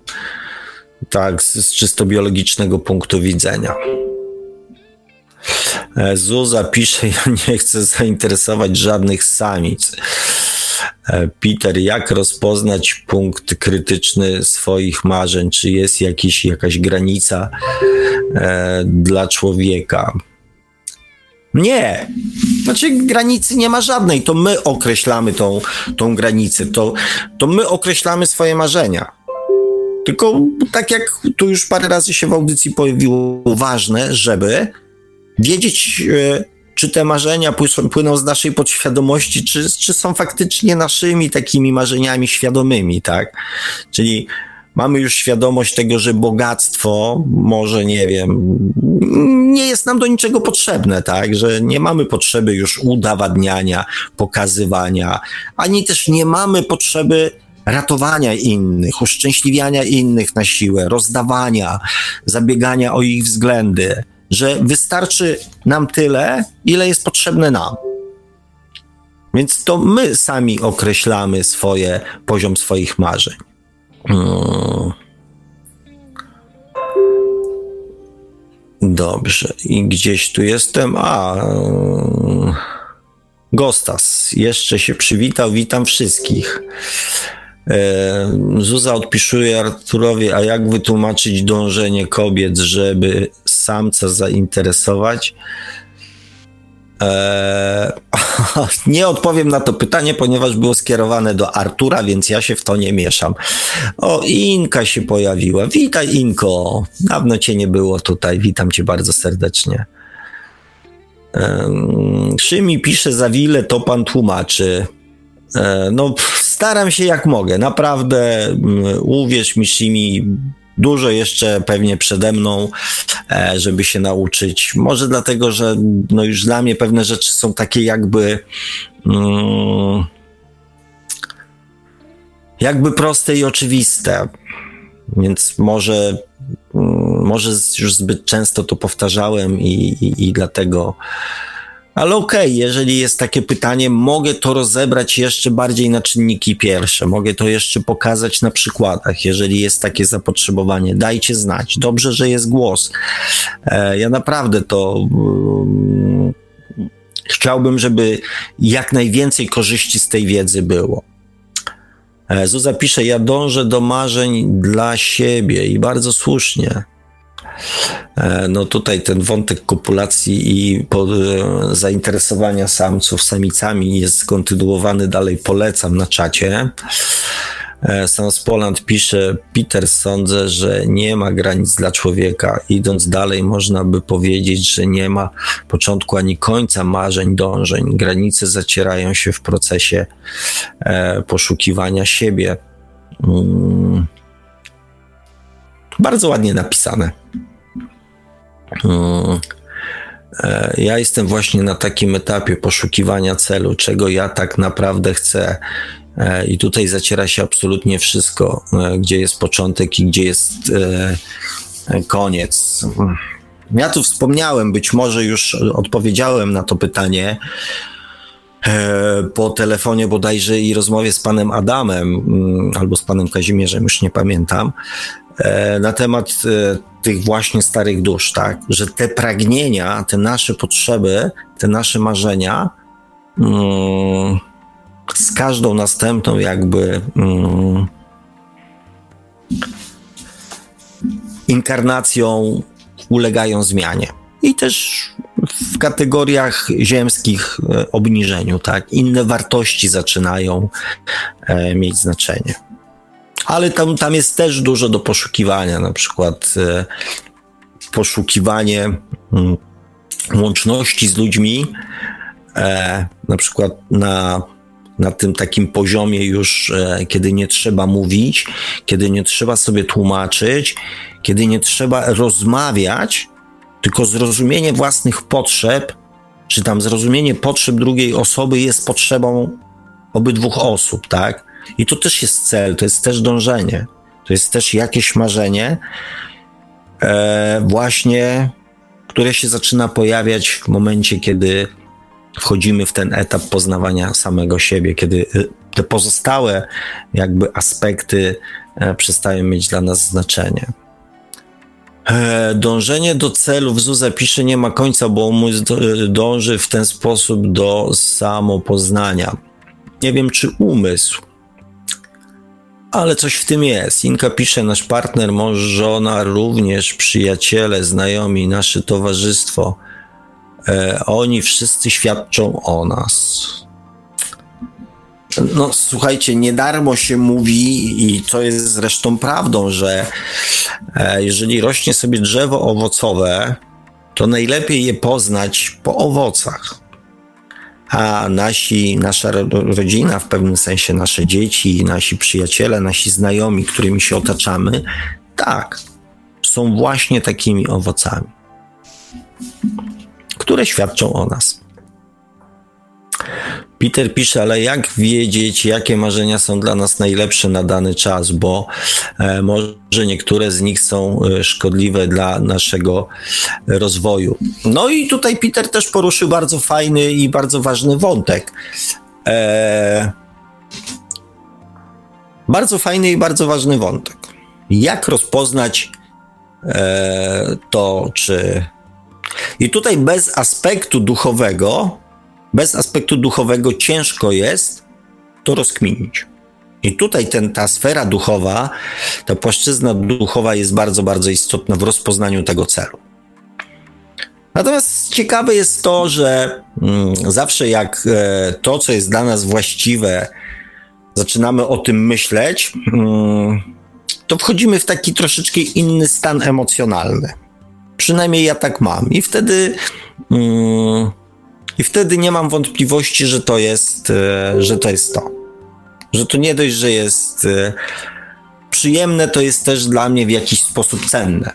Tak, z, z czysto biologicznego punktu widzenia. E, Zuza pisze, ja [laughs] nie chcę zainteresować żadnych samic. E, Peter, jak rozpoznać punkt krytyczny swoich marzeń? Czy jest jakiś, jakaś granica e, dla człowieka? Nie. Znaczy granicy nie ma żadnej, to my określamy tą, tą granicę, to, to my określamy swoje marzenia. Tylko tak jak tu już parę razy się w audycji pojawiło, ważne, żeby wiedzieć, e, czy te marzenia płyną z naszej podświadomości, czy, czy są faktycznie naszymi takimi marzeniami świadomymi, tak? Czyli mamy już świadomość tego, że bogactwo może, nie wiem, nie jest nam do niczego potrzebne, tak? Że nie mamy potrzeby już udowadniania, pokazywania, ani też nie mamy potrzeby ratowania innych, uszczęśliwiania innych na siłę, rozdawania, zabiegania o ich względy, że wystarczy nam tyle, ile jest potrzebne nam. Więc to my sami określamy swoje, poziom swoich marzeń. Hmm. Dobrze. I gdzieś tu jestem. A. Gostas. Jeszcze się przywitał. Witam wszystkich. E, Zuza odpisuje Arturowi, a jak wytłumaczyć dążenie kobiet, żeby samca zainteresować? Eee, [laughs] nie odpowiem na to pytanie, ponieważ było skierowane do Artura, więc ja się w to nie mieszam. O, Inka się pojawiła. Witaj, Inko. Dawno cię nie było tutaj. Witam cię bardzo serdecznie. Eee, Szymi pisze za wile, to pan tłumaczy. Eee, no, staram się jak mogę. Naprawdę, mm, uwierz mi, Szymi, dużo jeszcze pewnie przede mną, e, żeby się nauczyć. Może dlatego, że no już dla mnie pewne rzeczy są takie jakby. Mm, jakby proste i oczywiste. Więc może, mm, może już zbyt często to powtarzałem i, i, i dlatego ale okej, okay, jeżeli jest takie pytanie, mogę to rozebrać jeszcze bardziej na czynniki pierwsze, mogę to jeszcze pokazać na przykładach, jeżeli jest takie zapotrzebowanie, dajcie znać. Dobrze, że jest głos. E, ja naprawdę to um, chciałbym, żeby jak najwięcej korzyści z tej wiedzy było. E, Zuza pisze, ja dążę do marzeń dla siebie i bardzo słusznie. E, no tutaj ten wątek kopulacji i e, zainteresowania samców samicami jest kontynuowany dalej, polecam na czacie. E, Sans Poland pisze, Peter, sądzę, że nie ma granic dla człowieka. Idąc dalej, można by powiedzieć, że nie ma początku ani końca marzeń, dążeń. Granice zacierają się w procesie e, poszukiwania siebie. Mm. Bardzo ładnie napisane. E, ja jestem właśnie na takim etapie poszukiwania celu, czego ja tak naprawdę chcę, E, I tutaj zaciera się absolutnie wszystko, e, gdzie jest początek i gdzie jest koniec. Ja tu wspomniałem, być może już odpowiedziałem na to pytanie po telefonie bodajże i rozmowie z panem Adamem mm, albo z panem Kazimierzem, już nie pamiętam, na temat tych właśnie starych dusz, tak? Że te pragnienia, te nasze potrzeby, te nasze marzenia, mm, z każdą następną jakby mm, inkarnacją ulegają zmianie. I też w kategoriach ziemskich e, obniżeniu, tak? Inne wartości zaczynają e, mieć znaczenie. Ale tam, tam jest też dużo do poszukiwania, na przykład e, poszukiwanie mm, łączności z ludźmi, na przykład na na tym takim poziomie już, e, kiedy nie trzeba mówić, kiedy nie trzeba sobie tłumaczyć, kiedy nie trzeba rozmawiać, tylko zrozumienie własnych potrzeb, czy tam zrozumienie potrzeb drugiej osoby jest potrzebą obydwu osób, tak? I to też jest cel, to jest też dążenie, to jest też jakieś marzenie, e, właśnie, które się zaczyna pojawiać w momencie, kiedy wchodzimy w ten etap poznawania samego siebie, kiedy y, te pozostałe jakby aspekty e, przestają mieć dla nas znaczenie. E, dążenie do celów, Zuza pisze, nie ma końca, bo umysł dąży w ten sposób do samopoznania. Nie wiem, czy umysł, ale coś w tym jest. Inka pisze, nasz partner, mąż, żona, również przyjaciele, znajomi, nasze towarzystwo – E, oni wszyscy świadczą o nas. No, słuchajcie, nie darmo się mówi, i to jest zresztą prawdą, że e, jeżeli rośnie sobie drzewo owocowe, to najlepiej je poznać po owocach. A nasi, nasza rodzina, w pewnym sensie nasze dzieci, nasi przyjaciele, nasi znajomi, którymi się otaczamy, tak, są właśnie takimi owocami które świadczą o nas. Peter pisze, ale jak wiedzieć, jakie marzenia są dla nas najlepsze na dany czas, bo e, może niektóre z nich są e, szkodliwe dla naszego rozwoju. No i tutaj Peter też poruszył bardzo fajny i bardzo ważny wątek. E, bardzo fajny i bardzo ważny wątek. Jak rozpoznać to, czy i tutaj bez aspektu duchowego, bez aspektu duchowego ciężko jest to rozkminić. I tutaj ten, ta sfera duchowa, ta płaszczyzna duchowa jest bardzo, bardzo istotna w rozpoznaniu tego celu. Natomiast ciekawe jest to, że mm, zawsze jak e, to, co jest dla nas właściwe, zaczynamy o tym myśleć, mm, to wchodzimy w taki troszeczkę inny stan emocjonalny. Przynajmniej ja tak mam. I wtedy. I wtedy nie mam wątpliwości, że to jest, e, że to jest to. Że to nie dość, że jest e, przyjemne, to jest też dla mnie w jakiś sposób cenne.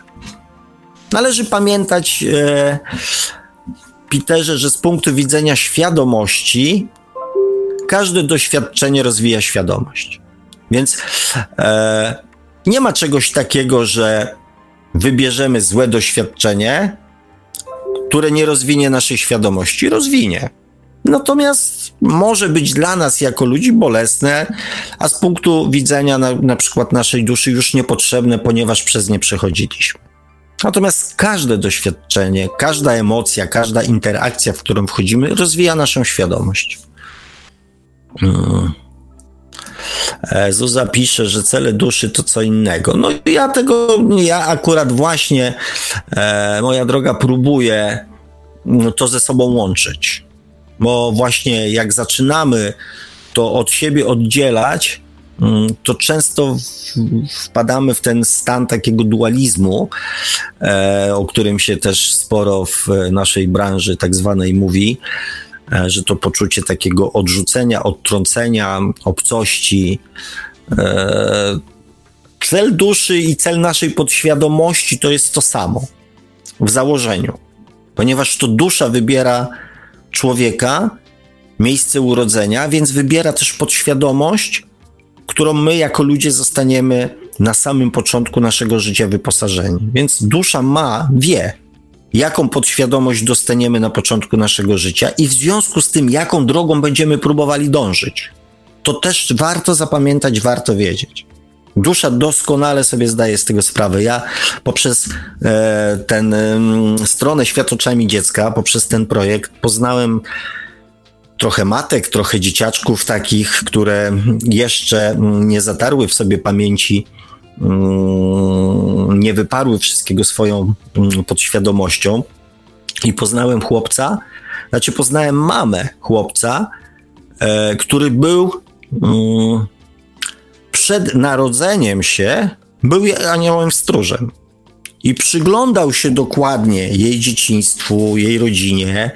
Należy pamiętać, e, Peterze, że z punktu widzenia świadomości, każde doświadczenie rozwija świadomość. Więc e, nie ma czegoś takiego, że wybierzemy złe doświadczenie, które nie rozwinie naszej świadomości, rozwinie. Natomiast może być dla nas jako ludzi bolesne, a z punktu widzenia na, na przykład naszej duszy już niepotrzebne, ponieważ przez nie przechodziliśmy. Natomiast każde doświadczenie, każda emocja, każda interakcja, w którą wchodzimy, rozwija naszą świadomość. Hmm. Zuza pisze, że cele duszy to co innego. No ja tego, ja akurat właśnie, e, moja droga, próbuję no, to ze sobą łączyć. Bo właśnie jak zaczynamy to od siebie oddzielać, mm, to często wpadamy w ten stan takiego dualizmu, e, o którym się też sporo w naszej branży tak zwanej mówi, że to poczucie takiego odrzucenia, odtrącenia, obcości. E, cel duszy i cel naszej podświadomości to jest to samo w założeniu, ponieważ to dusza wybiera człowieka, miejsce urodzenia, więc wybiera też podświadomość, którą my jako ludzie zostaniemy na samym początku naszego życia wyposażeni. Więc dusza ma, wie, jaką podświadomość dostaniemy na początku naszego życia i w związku z tym, jaką drogą będziemy próbowali dążyć. To też warto zapamiętać, warto wiedzieć. Dusza doskonale sobie zdaje z tego sprawę. Ja poprzez e, ten e, stronę Świat oczami dziecka, poprzez ten projekt poznałem trochę matek, trochę dzieciaczków takich, które jeszcze nie zatarły w sobie pamięci, nie wyparły wszystkiego swoją mm, podświadomością. I poznałem chłopca, znaczy poznałem mamę chłopca, e, który był mm, przed narodzeniem się był aniołem stróżem i przyglądał się dokładnie jej dzieciństwu, jej rodzinie,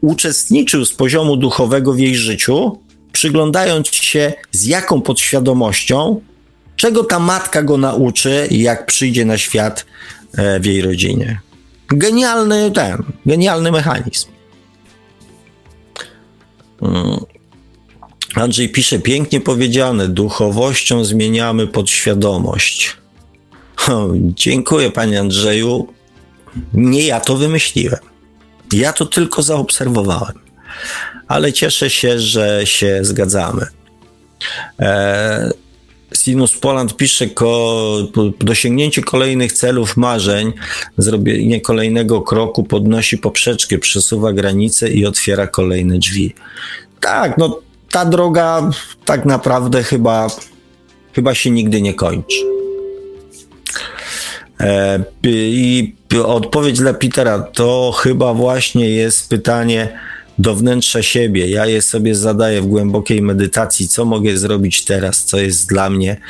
uczestniczył z poziomu duchowego w jej życiu, przyglądając się z jaką podświadomością, czego ta matka go nauczy jak przyjdzie na świat e, w jej rodzinie. Genialny ten, genialny mechanizm. Mm. Andrzej pisze, pięknie powiedziane, duchowością zmieniamy podświadomość. Dziękuję, panie Andrzeju. Nie ja to wymyśliłem. Ja to tylko zaobserwowałem. Ale cieszę się, że się zgadzamy. E, Sinus Poland pisze, ko, dosięgnięcie kolejnych celów, marzeń, zrobienie kolejnego kroku podnosi poprzeczkę, przesuwa granice i otwiera kolejne drzwi. Tak, no ta droga tak naprawdę chyba, chyba się nigdy nie kończy. E, I odpowiedź dla Petera to chyba właśnie jest pytanie do wnętrza siebie. Ja je sobie zadaję w głębokiej medytacji, co mogę zrobić teraz, co jest dla mnie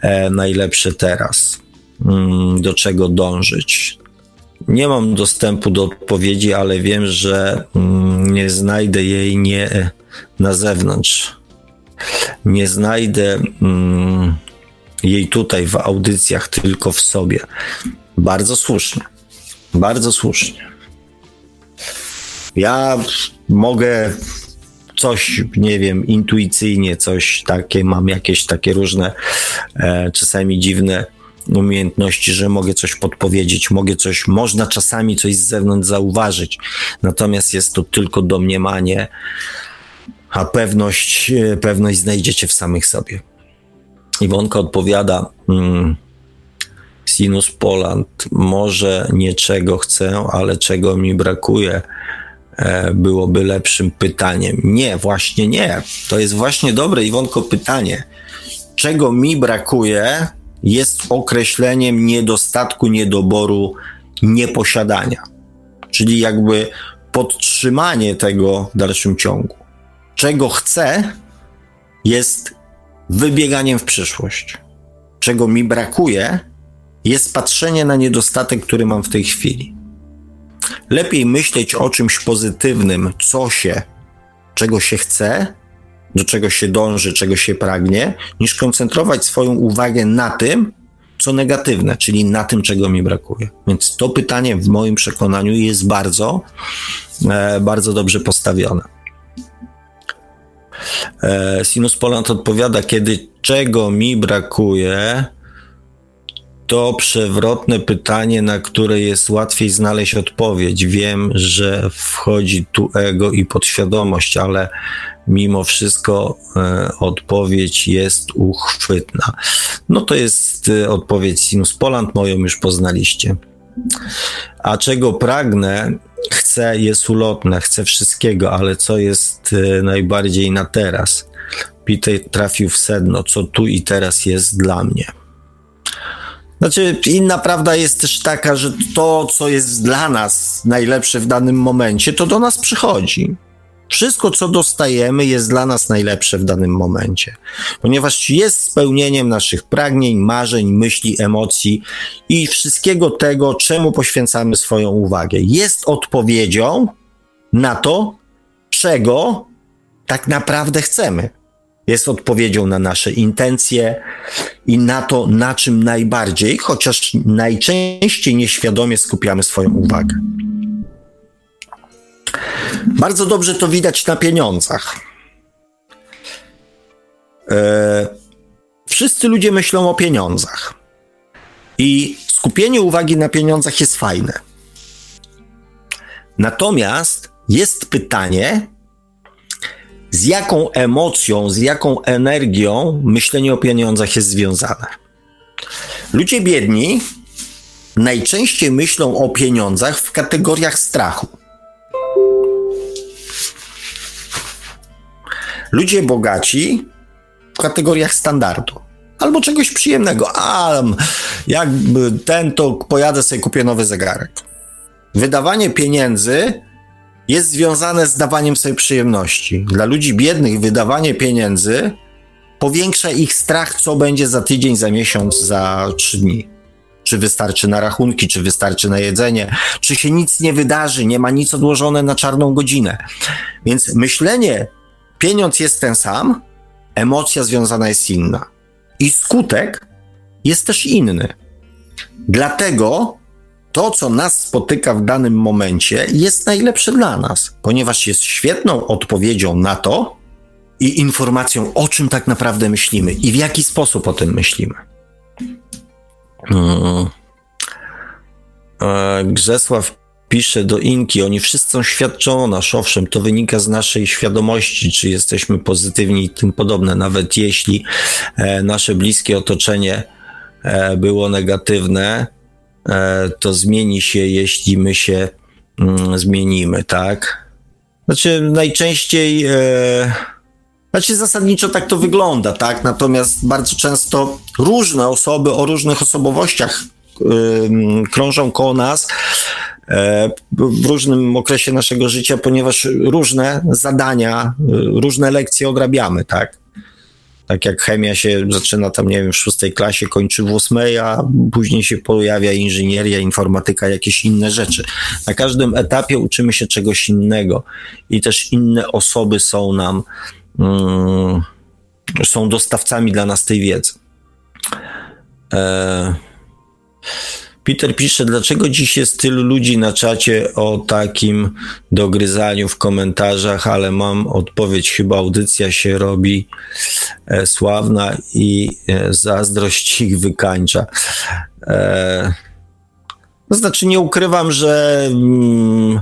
e, najlepsze teraz, mm, do czego dążyć. Nie mam dostępu do odpowiedzi, ale wiem, że mm, nie znajdę jej nie na zewnątrz. Nie znajdę mm, jej tutaj w audycjach, tylko w sobie. Bardzo słusznie. Bardzo słusznie. Ja mogę coś, nie wiem, intuicyjnie, coś takie, mam jakieś takie różne, e, czasami dziwne umiejętności, że mogę coś podpowiedzieć, mogę coś, można czasami coś z zewnątrz zauważyć, natomiast jest to tylko domniemanie, a pewność, e, pewność znajdziecie w samych sobie. Iwonka odpowiada, mm, Sinus Poland, może nie czego chcę, ale czego mi brakuje, byłoby lepszym pytaniem. Nie, właśnie nie. To jest właśnie dobre, Iwonko, pytanie. Czego mi brakuje, jest określeniem niedostatku, niedoboru, nieposiadania. Czyli jakby podtrzymanie tego w dalszym ciągu. Czego chcę, jest wybieganiem w przyszłość. Czego mi brakuje, jest patrzenie na niedostatek, który mam w tej chwili. Lepiej myśleć o czymś pozytywnym, co się, czego się chce, do czego się dąży, czego się pragnie, niż koncentrować swoją uwagę na tym, co negatywne, czyli na tym, czego mi brakuje. Więc to pytanie w moim przekonaniu jest bardzo, e, bardzo dobrze postawione. E, Sinus Poland odpowiada, kiedy czego mi brakuje, to przewrotne pytanie, na które jest łatwiej znaleźć odpowiedź. Wiem, że wchodzi tu ego i podświadomość, ale mimo wszystko e, odpowiedź jest uchwytna. No to jest e, odpowiedź Sinus Poland, moją już poznaliście. A czego pragnę, chcę, jest ulotne, chcę wszystkiego, ale co jest e, najbardziej na teraz? Peter trafił w sedno, co tu i teraz jest dla mnie. Znaczy, inna prawda jest też taka, że to, co jest dla nas najlepsze w danym momencie, to do nas przychodzi. Wszystko, co dostajemy, jest dla nas najlepsze w danym momencie, ponieważ jest spełnieniem naszych pragnień, marzeń, myśli, emocji i wszystkiego tego, czemu poświęcamy swoją uwagę. Jest odpowiedzią na to, czego tak naprawdę chcemy. Jest odpowiedzią na nasze intencje i na to, na czym najbardziej, chociaż najczęściej nieświadomie skupiamy swoją uwagę. Bardzo dobrze to widać na pieniądzach. e, wszyscy ludzie myślą o pieniądzach. I skupienie uwagi na pieniądzach jest fajne. Natomiast jest pytanie, z jaką emocją, z jaką energią myślenie o pieniądzach jest związane. Ludzie biedni najczęściej myślą o pieniądzach w kategoriach strachu. Ludzie bogaci w kategoriach standardu albo czegoś przyjemnego. A jakby ten, to pojadę sobie kupię nowy zegarek. Wydawanie pieniędzy jest związane z dawaniem sobie przyjemności. Dla ludzi biednych wydawanie pieniędzy powiększa ich strach, co będzie za tydzień, za miesiąc, za trzy dni. Czy wystarczy na rachunki, czy wystarczy na jedzenie, czy się nic nie wydarzy, nie ma nic odłożone na czarną godzinę. Więc myślenie, pieniądz jest ten sam, emocja związana jest inna. I skutek jest też inny. Dlatego to, co nas spotyka w danym momencie, jest najlepsze dla nas, ponieważ jest świetną odpowiedzią na to i informacją, o czym tak naprawdę myślimy i w jaki sposób o tym myślimy. Hmm. Grzesław pisze do Inki, oni wszyscy świadczą o nas, owszem, to wynika z naszej świadomości, czy jesteśmy pozytywni i tym podobne, nawet jeśli e, nasze bliskie otoczenie e, było negatywne, to zmieni się, jeśli my się mm, zmienimy, tak? Znaczy, najczęściej, e, znaczy zasadniczo tak to wygląda, tak? Natomiast bardzo często różne osoby o różnych osobowościach krążą koło nas e, w różnym okresie naszego życia, ponieważ różne zadania, różne lekcje odrabiamy, tak? Tak jak chemia się zaczyna tam, nie wiem, w szóstej klasie, kończy w ósmej, a później się pojawia inżynieria, informatyka, jakieś inne rzeczy. Na każdym etapie uczymy się czegoś innego i też inne osoby są nam, mm, są dostawcami dla nas tej wiedzy. E, Peter pisze, dlaczego dziś jest tylu ludzi na czacie o takim dogryzaniu w komentarzach, ale mam odpowiedź, chyba audycja się robi e, sławna i e, zazdrość ich wykańcza. E, to znaczy, nie ukrywam, że mm,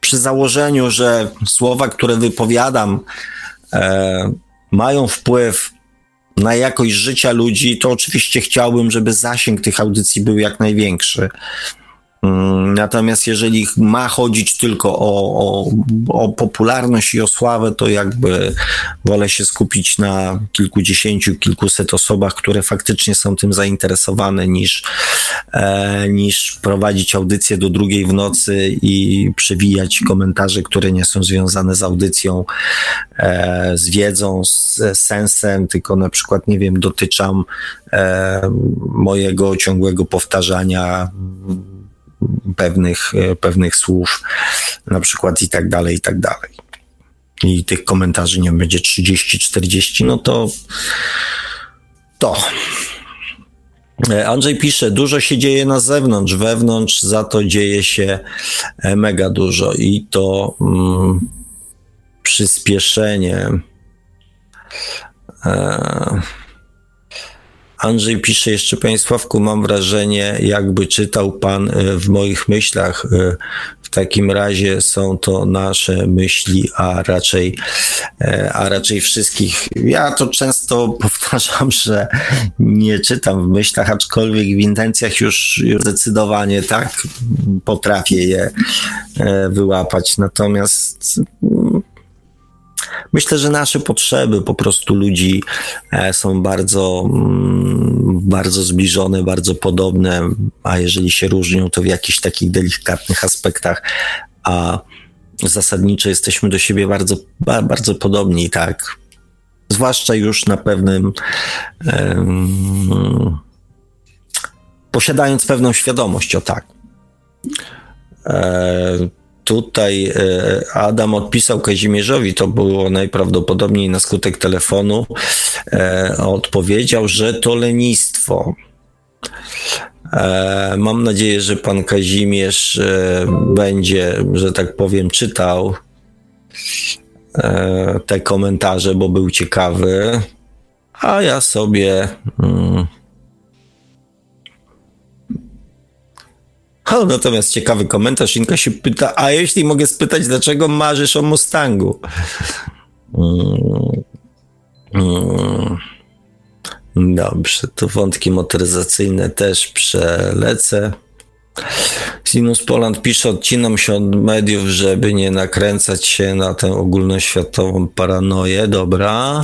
przy założeniu, że słowa, które wypowiadam, e, mają wpływ na jakość życia ludzi, to oczywiście chciałbym, żeby zasięg tych audycji był jak największy. Mm, natomiast jeżeli ma chodzić tylko o, o, o, popularność i o sławę, to jakby wolę się skupić na kilkudziesięciu, kilkuset osobach, które faktycznie są tym zainteresowane, niż, e, niż prowadzić audycję do drugiej w nocy i przewijać komentarze, które nie są związane z audycją, e, z wiedzą, z sensem, tylko na przykład, nie wiem, dotyczam e, mojego ciągłego powtarzania pewnych, e, pewnych słów, na przykład i tak dalej, i tak dalej. I tych komentarzy nie będzie 30-40, no to to. E, Andrzej pisze, dużo się dzieje na zewnątrz, wewnątrz za to dzieje się e, mega dużo i to mm, przyspieszenie. E, Andrzej pisze jeszcze, Panie Sławku, mam wrażenie, jakby czytał Pan e, w moich myślach. E, w takim razie są to nasze myśli, a raczej, e, a raczej wszystkich. Ja to często [laughs] powtarzam, że nie czytam w myślach, aczkolwiek w intencjach już, już zdecydowanie tak potrafię je wyłapać. Natomiast Myślę, że nasze potrzeby po prostu ludzi e, są bardzo, mm, bardzo zbliżone, bardzo podobne, a jeżeli się różnią, to w jakichś takich delikatnych aspektach, a zasadniczo jesteśmy do siebie bardzo, bardzo podobni, tak. Zwłaszcza już na pewnym, um, posiadając pewną świadomość, o tak. E, tutaj e, Adam odpisał Kazimierzowi, to było najprawdopodobniej na skutek telefonu, e, odpowiedział, że to lenistwo. E, mam nadzieję, że pan Kazimierz będzie, że tak powiem, czytał te komentarze, bo był ciekawy. a ja sobie. O, natomiast ciekawy komentarz. Inka się pyta, a jeśli mogę spytać, dlaczego marzysz o Mustangu? Mm, mm. Dobrze, to wątki motoryzacyjne też przelecę. Sinus Poland pisze, odcinam się od mediów, żeby nie nakręcać się na tę ogólnoświatową paranoję. Dobra.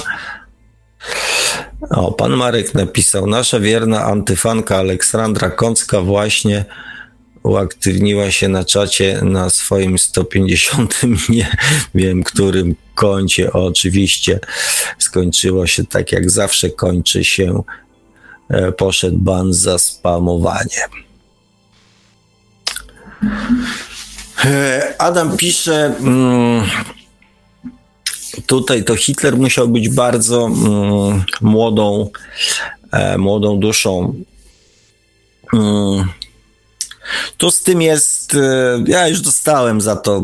O, pan Marek napisał, nasza wierna antyfanka Aleksandra Kącka właśnie uaktywniła się na czacie na swoim 150, [laughs] nie wiem którym koncie. Oczywiście skończyło się tak jak zawsze kończy się, e, poszedł ban za spamowanie. E, Adam pisze, mm, tutaj to Hitler musiał być bardzo mm, młodą, e, młodą duszą. Tu z tym jest, e, ja już dostałem za to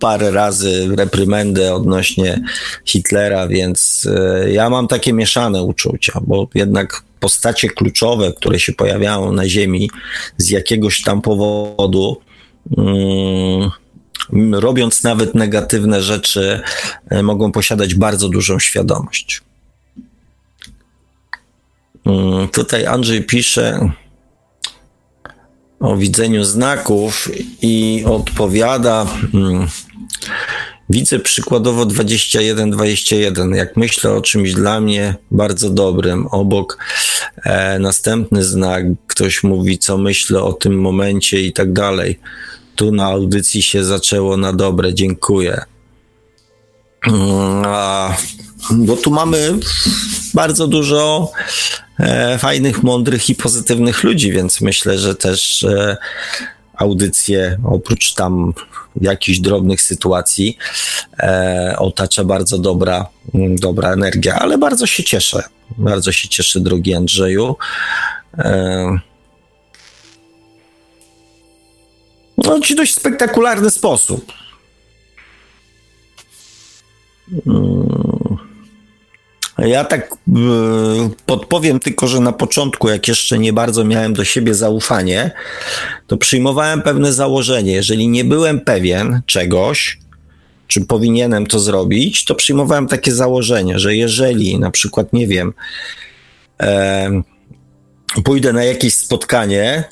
parę razy reprymendę odnośnie Hitlera, więc ja mam takie mieszane uczucia, bo jednak postacie kluczowe, które się pojawiają na Ziemi z jakiegoś tam powodu, mm, robiąc nawet negatywne rzeczy, e, mogą posiadać bardzo dużą świadomość. Mm, tutaj Andrzej pisze o widzeniu znaków i odpowiada. Mm, Widzę przykładowo 21-21. Jak myślę o czymś dla mnie bardzo dobrym, obok e, następny znak, ktoś mówi, co myślę o tym momencie i tak dalej. Tu na audycji się zaczęło na dobre, dziękuję. Mm, a, bo tu mamy bardzo dużo e, fajnych, mądrych i pozytywnych ludzi, więc myślę, że też e, audycję, oprócz tam jakichś drobnych sytuacji, e, otacza bardzo dobra, mm, dobra energia, ale bardzo się cieszę. Bardzo się cieszę, drogi Andrzeju. No, ci dość spektakularny sposób. Hmm. Ja tak e, podpowiem tylko, że na początku, jak jeszcze nie bardzo miałem do siebie zaufanie, to przyjmowałem pewne założenie. Jeżeli nie byłem pewien czegoś, czy powinienem to zrobić, to przyjmowałem takie założenie, że jeżeli na przykład, nie wiem, e, pójdę na jakieś spotkanie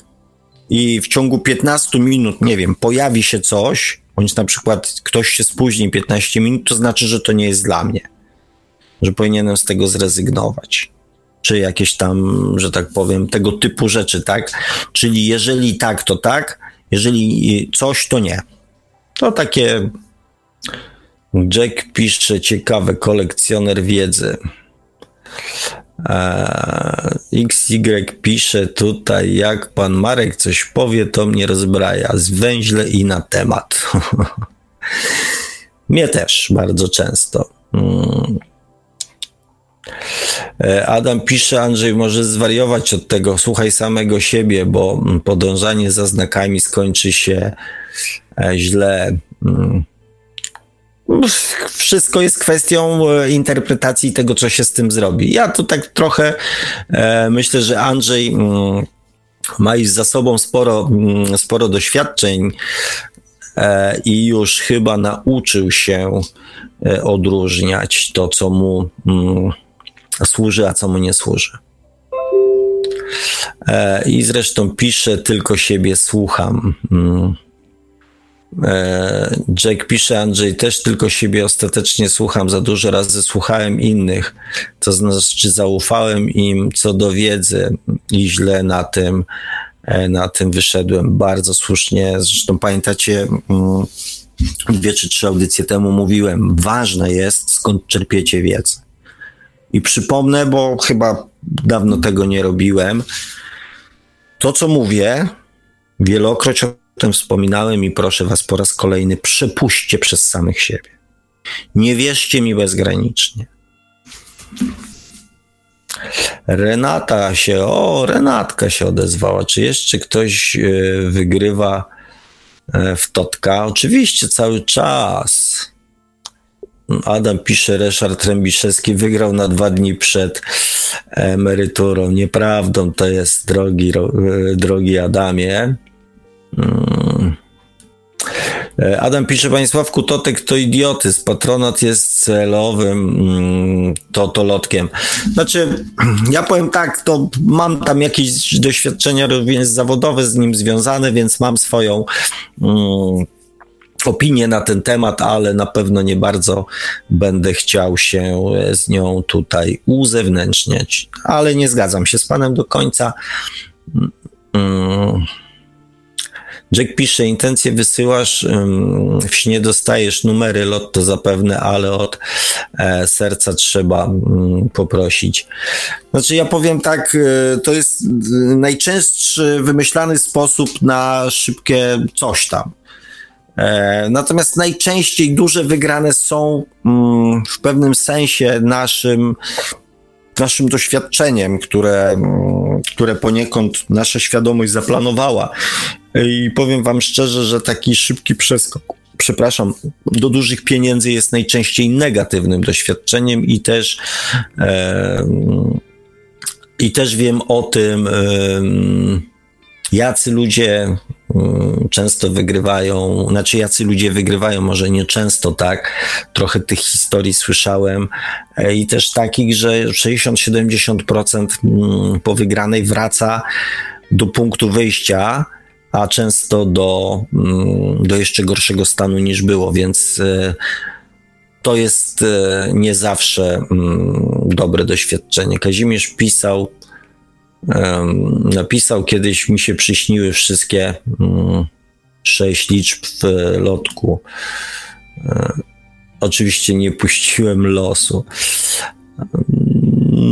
i w ciągu 15 minut, nie wiem, pojawi się coś, bądź na przykład ktoś się spóźni 15 minut, to znaczy, że to nie jest dla mnie że powinienem z tego zrezygnować. Czy jakieś tam, że tak powiem, tego typu rzeczy, tak? Czyli jeżeli tak, to tak, jeżeli coś, to nie. To takie. Jack pisze, ciekawe, kolekcjoner wiedzy. XY pisze tutaj, jak pan Marek coś powie, to mnie rozbraja. Zwęźle i na temat. [laughs] mnie też bardzo często. Hmm. E, Adam pisze, Andrzej, może zwariować od tego, słuchaj samego siebie, bo podążanie za znakami skończy się e, źle. Mm. Wszystko jest kwestią e, interpretacji tego, co się z tym zrobi. Ja tu tak trochę myślę, że Andrzej mm, ma już za sobą sporo, mm, sporo doświadczeń i już chyba nauczył się odróżniać to, co mu służy, a co mu nie służy. E, I zresztą pisze, tylko siebie słucham. Mm. E, Jack pisze, Andrzej, też tylko siebie ostatecznie słucham. Za dużo razy słuchałem innych, to znaczy zaufałem im co do wiedzy i źle na tym, e, na tym wyszedłem. Bardzo słusznie. Zresztą pamiętacie, mm, dwie czy trzy audycje temu mówiłem, ważne jest, skąd czerpiecie wiedzę. I przypomnę, bo chyba dawno tego nie robiłem. To, co mówię, wielokroć o tym wspominałem i proszę Was po raz kolejny, przepuśćcie przez samych siebie. Nie wierzcie mi bezgranicznie. Renata się, o, Renatka się odezwała. Czy jeszcze ktoś e, wygrywa e, w Totka? Oczywiście, cały czas. Adam pisze, Ryszard Trębiszewski wygrał na dwa dni przed emeryturą. Nieprawdą to jest, drogi, drogi Adamie. Hmm. E, Adam pisze, Panie Sławku, Totek to idiotyzm, patronat jest celowym mm, totolotkiem. Znaczy, [clears throat] ja powiem tak, to mam tam jakieś doświadczenia również zawodowe z nim związane, więc mam swoją mm, opinię na ten temat, ale na pewno nie bardzo będę chciał się z nią tutaj uzewnętrzniać. Ale nie zgadzam się z panem do końca. Mm. Jack pisze, intencje wysyłasz, w śnie dostajesz numery lotto zapewne, ale od e, serca trzeba mm, poprosić. Znaczy ja powiem tak, e, to jest najczęstszy wymyślany sposób na szybkie coś tam. E, natomiast najczęściej duże wygrane są mm, w pewnym sensie naszym, naszym doświadczeniem, które, mm, które poniekąd nasza świadomość zaplanowała. I powiem Wam szczerze, że taki szybki przeskok, przepraszam, do dużych pieniędzy jest najczęściej negatywnym doświadczeniem i też. E, i też wiem o tym, jacy ludzie często wygrywają, znaczy jacy ludzie wygrywają, może nie często tak, trochę tych historii słyszałem e, i też takich, że 60-70% po wygranej wraca do punktu wyjścia, a często do, mm, do jeszcze gorszego stanu niż było, więc e, to jest e, nie zawsze mm, dobre doświadczenie. Kazimierz pisał, napisał kiedyś, mi się przyśniły wszystkie mm, sześć liczb w lotku. E, oczywiście nie puściłem losu.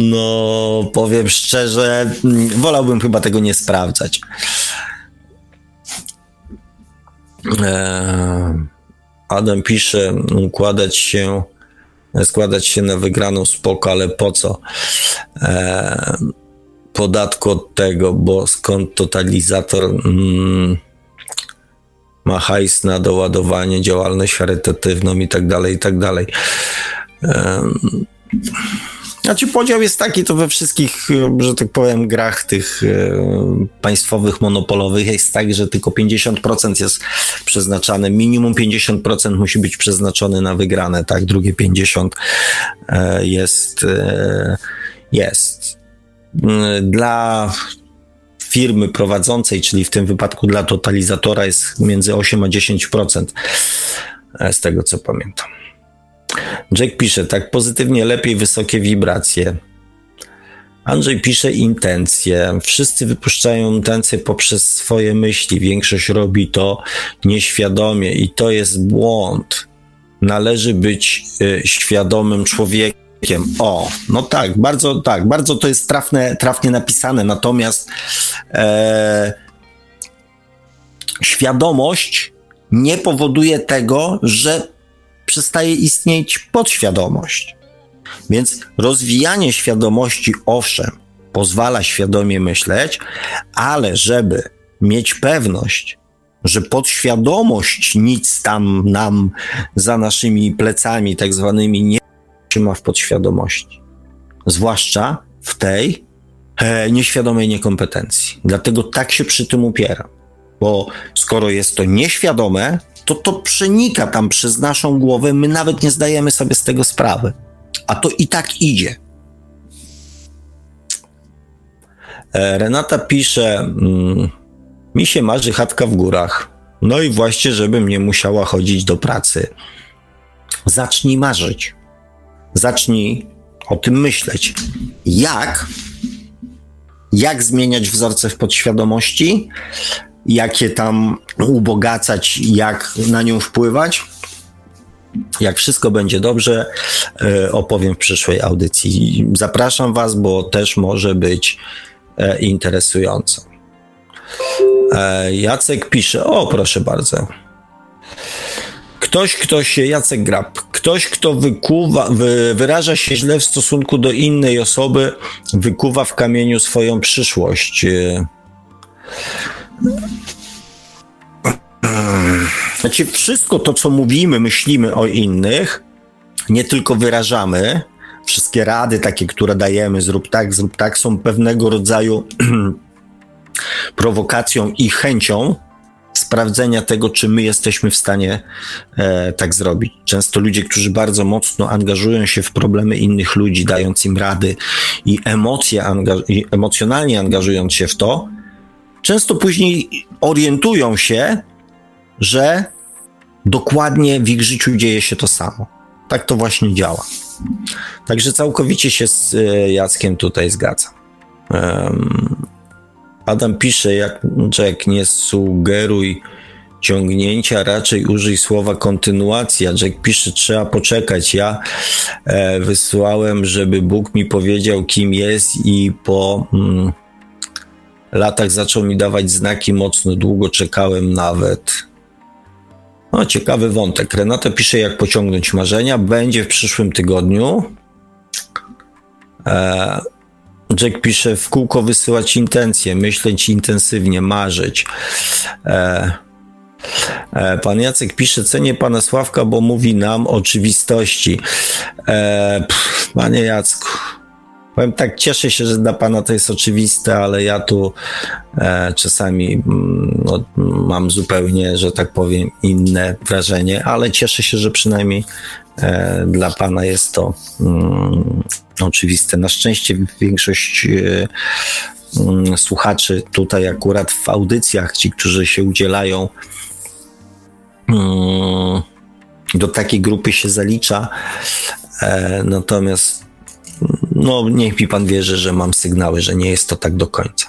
No, powiem szczerze, wolałbym chyba tego nie sprawdzać. E, Adam pisze, układać się, składać się na wygraną spoko, ale po co? Podatku od tego, bo skąd totalizator mm, ma hajs na doładowanie, działalność charytatywną i tak dalej, i tak dalej. Znaczy podział jest taki, to we wszystkich, że tak powiem, grach tych e, państwowych, monopolowych jest tak, że tylko 50% jest przeznaczane, minimum 50% musi być przeznaczone na wygrane, tak, drugie 50% e, jest, e, jest. Dla firmy prowadzącej, czyli w tym wypadku dla totalizatora jest między 8 a 10% z tego co pamiętam. Jack pisze, tak pozytywnie lepiej wysokie wibracje. Andrzej pisze intencje. Wszyscy wypuszczają intencje poprzez swoje myśli. Większość robi to nieświadomie i to jest błąd. Należy być y, świadomym człowiekiem. O, no tak, bardzo tak, bardzo to jest trafne, trafnie napisane. Natomiast e, świadomość nie powoduje tego, że przestaje istnieć podświadomość. Więc rozwijanie świadomości, owszem, pozwala świadomie myśleć, ale żeby mieć pewność, że podświadomość nic tam nam za naszymi plecami, tak zwanymi, nie trzyma w podświadomości. Zwłaszcza w tej e, nieświadomej niekompetencji. Dlatego tak się przy tym upieram. Bo skoro jest to nieświadome, to to przenika tam przez naszą głowę, my nawet nie zdajemy sobie z tego sprawy. A to i tak idzie. E, Renata pisze, mm, mi się marzy chatka w górach. No i właśnie, żebym nie musiała chodzić do pracy. Zacznij marzyć. Zacznij o tym myśleć. Jak? Jak zmieniać wzorce w podświadomości? jak je tam ubogacać, jak na nią wpływać. Jak wszystko będzie dobrze, e, opowiem w przyszłej audycji. Zapraszam Was, bo też może być e, interesująco. E, Jacek pisze, o proszę bardzo. Ktoś, kto się, Jacek Grab, ktoś, kto wykuwa, wy, wyraża się źle w stosunku do innej osoby, wykuwa w kamieniu swoją przyszłość. Znaczy, wszystko to, co mówimy, myślimy o innych, nie tylko wyrażamy, wszystkie rady takie, które dajemy, zrób tak, zrób tak, są pewnego rodzaju [clears throat] prowokacją i chęcią sprawdzenia tego, czy my jesteśmy w stanie e, tak zrobić. Często ludzie, którzy bardzo mocno angażują się w problemy innych ludzi, dając im rady i emocje, i emocjonalnie angażując się w to, często później orientują się, że dokładnie w ich życiu dzieje się to samo. Tak to właśnie działa. Także całkowicie się z e, Jackiem tutaj zgadzam. Um, Adam pisze, jak Jack, nie sugeruj ciągnięcia, raczej użyj słowa kontynuacja. Jack pisze, trzeba poczekać. Ja e, wysłałem, żeby Bóg mi powiedział, kim jest i po mm, latach zaczął mi dawać znaki mocno. Długo czekałem nawet. No, ciekawy wątek. Renata pisze, jak pociągnąć marzenia. Będzie w przyszłym tygodniu. E, Jack pisze, w kółko wysyłać intencje, myśleć intensywnie, marzyć. E, e, pan Jacek pisze, cenię pana Sławka, bo mówi nam oczywistości. E, pff, panie Jacku, powiem tak, cieszę się, że dla pana to jest oczywiste, ale ja tu e, czasami mm, no, mam zupełnie, że tak powiem, inne wrażenie, ale cieszę się, że przynajmniej e, dla pana jest to mm, oczywiste. Na szczęście większość e, mm, słuchaczy tutaj akurat w audycjach, ci, którzy się udzielają, do takiej grupy się zalicza. E, natomiast no, niech mi pan wierzy, że mam sygnały, że nie jest to tak do końca.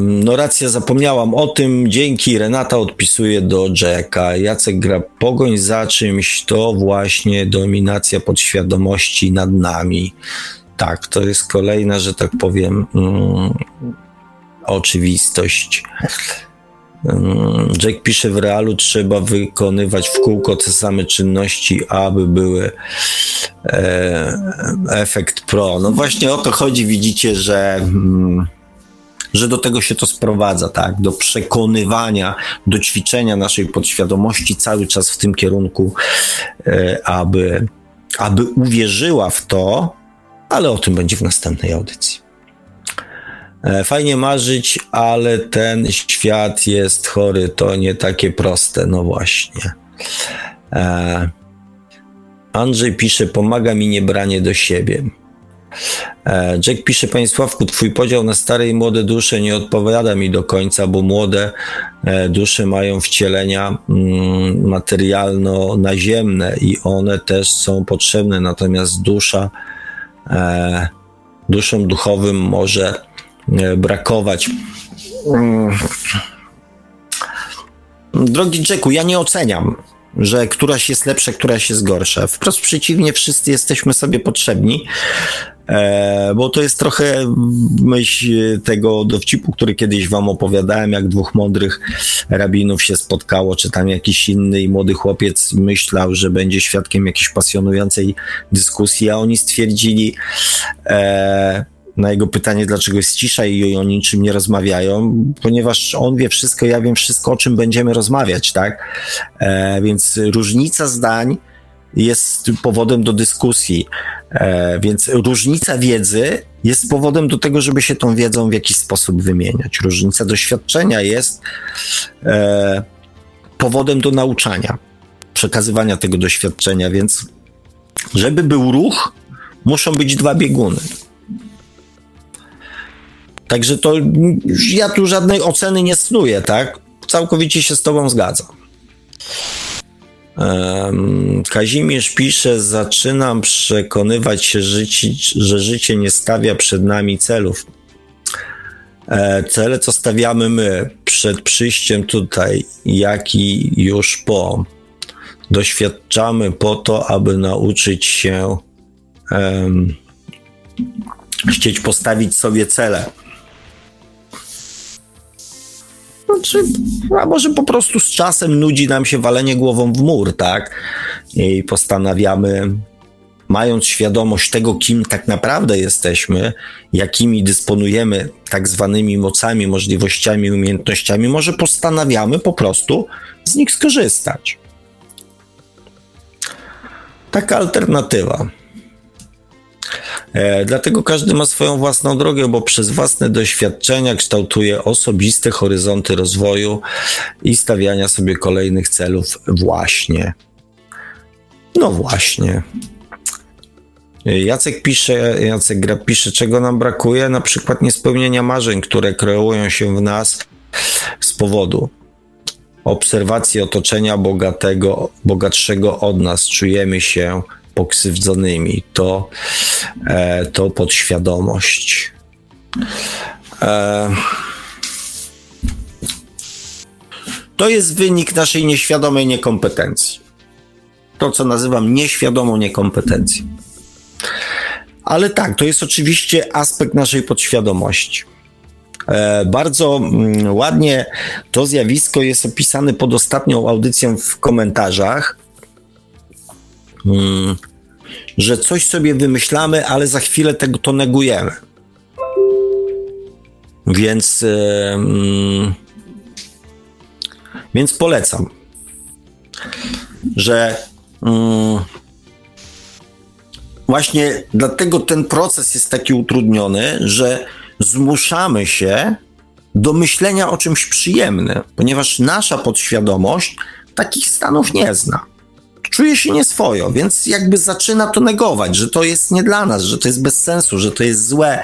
No racja, zapomniałam o tym. Dzięki Renata odpisuje do Jacka. Jacek gra pogoń za czymś, to właśnie dominacja podświadomości nad nami. Tak, to jest kolejna, że tak powiem, mm, oczywistość. Jack pisze w realu, trzeba wykonywać w kółko te same czynności, aby były e, efekt pro. No właśnie o to chodzi, widzicie, że. Mm, że do tego się to sprowadza, tak? Do przekonywania, do ćwiczenia naszej podświadomości cały czas w tym kierunku, e, aby, aby uwierzyła w to, ale o tym będzie w następnej audycji. E, fajnie marzyć, ale ten świat jest chory, to nie takie proste, no właśnie. E, Andrzej pisze, pomaga mi niebranie do siebie. E, Jack pisze, Panie Sławku, twój podział na stare i młode dusze nie odpowiada mi do końca, bo młode dusze mają wcielenia mm, materialno-naziemne i one też są potrzebne, natomiast dusza, duszom duchowym może brakować. Mm. Drogi Jacku, ja nie oceniam że któraś jest lepsza, któraś jest gorsza. Wprost przeciwnie, wszyscy jesteśmy sobie potrzebni, e, bo to jest trochę myśl tego dowcipu, który kiedyś wam opowiadałem, jak dwóch mądrych rabinów się spotkało, czy tam jakiś inny młody chłopiec myślał, że będzie świadkiem jakiejś pasjonującej dyskusji, a oni stwierdzili, e, na jego pytanie, dlaczego jest cisza i o niczym nie rozmawiają, ponieważ on wie wszystko, ja wiem wszystko, o czym będziemy rozmawiać, tak? E, więc różnica zdań jest powodem do dyskusji, e, więc różnica wiedzy jest powodem do tego, żeby się tą wiedzą w jakiś sposób wymieniać. Różnica doświadczenia jest e, powodem do nauczania, przekazywania tego doświadczenia, więc żeby był ruch, muszą być dwa bieguny. Także to ja tu żadnej oceny nie snuję, tak? Całkowicie się z Tobą zgadzam. Kazimierz pisze: Zaczynam przekonywać się, że życie nie stawia przed nami celów. E, cele, co stawiamy my przed przyjściem tutaj, jak i już po, doświadczamy po to, aby nauczyć się um, chcieć postawić sobie cele. Znaczy, a może po prostu z czasem nudzi nam się walenie głową w mur, tak? I postanawiamy, mając świadomość tego, kim tak naprawdę jesteśmy, jakimi dysponujemy tak zwanymi mocami, możliwościami, umiejętnościami, może postanawiamy po prostu z nich skorzystać. taka alternatywa. E, dlatego każdy ma swoją własną drogę, bo przez własne doświadczenia kształtuje osobiste horyzonty rozwoju i stawiania sobie kolejnych celów właśnie. No właśnie. Jacek pisze, Jacek Gra pisze, czego nam brakuje, na przykład niespełnienia marzeń, które kreują się w nas z powodu obserwacji otoczenia bogatego, bogatszego od nas. Czujemy się pokrzywdzonymi. To, e, to podświadomość. E, to jest wynik naszej nieświadomej niekompetencji. To, co nazywam nieświadomą niekompetencją. Ale tak, to jest oczywiście aspekt naszej podświadomości. E, bardzo mm, ładnie to zjawisko jest opisane pod ostatnią audycją w komentarzach, mm, że coś sobie wymyślamy, ale za chwilę tego to negujemy. Więc, e, mm, więc polecam, że właśnie dlatego ten proces jest taki utrudniony, że zmuszamy się do myślenia o czymś przyjemnym, ponieważ nasza podświadomość takich stanów nie zna czuje się nieswojo, więc jakby zaczyna to negować, że to jest nie dla nas, że to jest bez sensu, że to jest złe,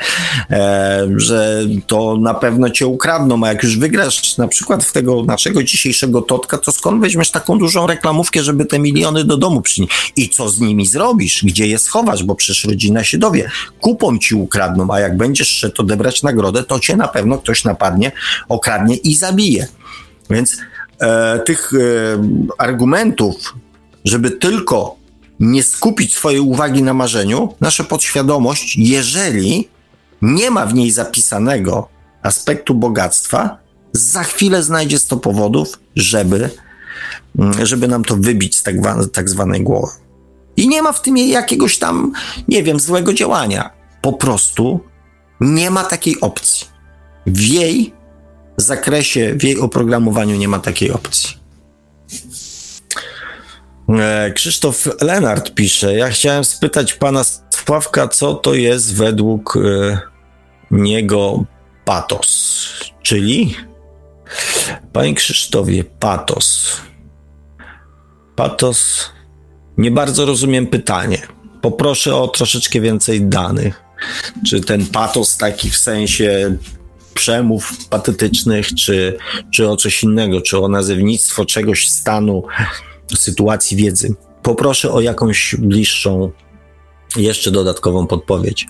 e, że to na pewno cię ukradną, a jak już wygrasz na przykład w tego naszego dzisiejszego Totka, to skąd weźmiesz taką dużą reklamówkę, żeby te miliony do domu przynieść? I co z nimi zrobisz? Gdzie je schowasz? Bo przecież rodzina się dowie. Kupą ci ukradną, a jak będziesz szedł odebrać nagrodę, to cię na pewno ktoś napadnie, okradnie i zabije. Więc e, tych e, argumentów żeby tylko nie skupić swojej uwagi na marzeniu, nasza podświadomość, jeżeli nie ma w niej zapisanego aspektu bogactwa, za chwilę znajdzie 100 powodów, żeby, mm, żeby nam to wybić z tak, tak zwanej głowy. I nie ma w tym jakiegoś tam, nie wiem, złego działania. Po prostu nie ma takiej opcji. W jej zakresie, w jej oprogramowaniu nie ma takiej opcji. E, Krzysztof Lenart pisze, ja chciałem spytać pana Sławka, co to jest według e, niego patos, czyli panie Krzysztofie, patos. Patos, nie bardzo rozumiem pytanie. Poproszę o troszeczkę więcej danych. Czy ten patos taki w sensie przemów patetycznych, czy, czy o coś innego, czy o nazewnictwo czegoś stanu sytuacji wiedzy. Poproszę o jakąś bliższą, jeszcze dodatkową podpowiedź.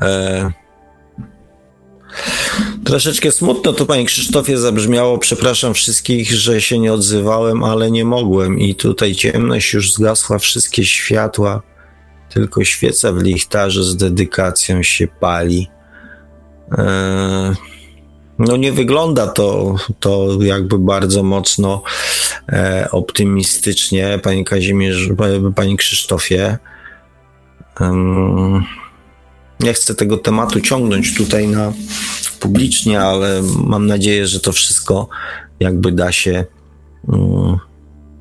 E... Troszeczkę smutno to, panie Krzysztofie, zabrzmiało. Przepraszam wszystkich, że się nie odzywałem, ale nie mogłem. I tutaj ciemność już zgasła, wszystkie światła, tylko świeca w lichtarze z dedykacją się pali. E... No nie wygląda to, to jakby bardzo mocno e, optymistycznie, panie Kazimierz, panie Krzysztofie. Um, nie chcę tego tematu ciągnąć tutaj na publicznie, ale mam nadzieję, że to wszystko jakby da się um,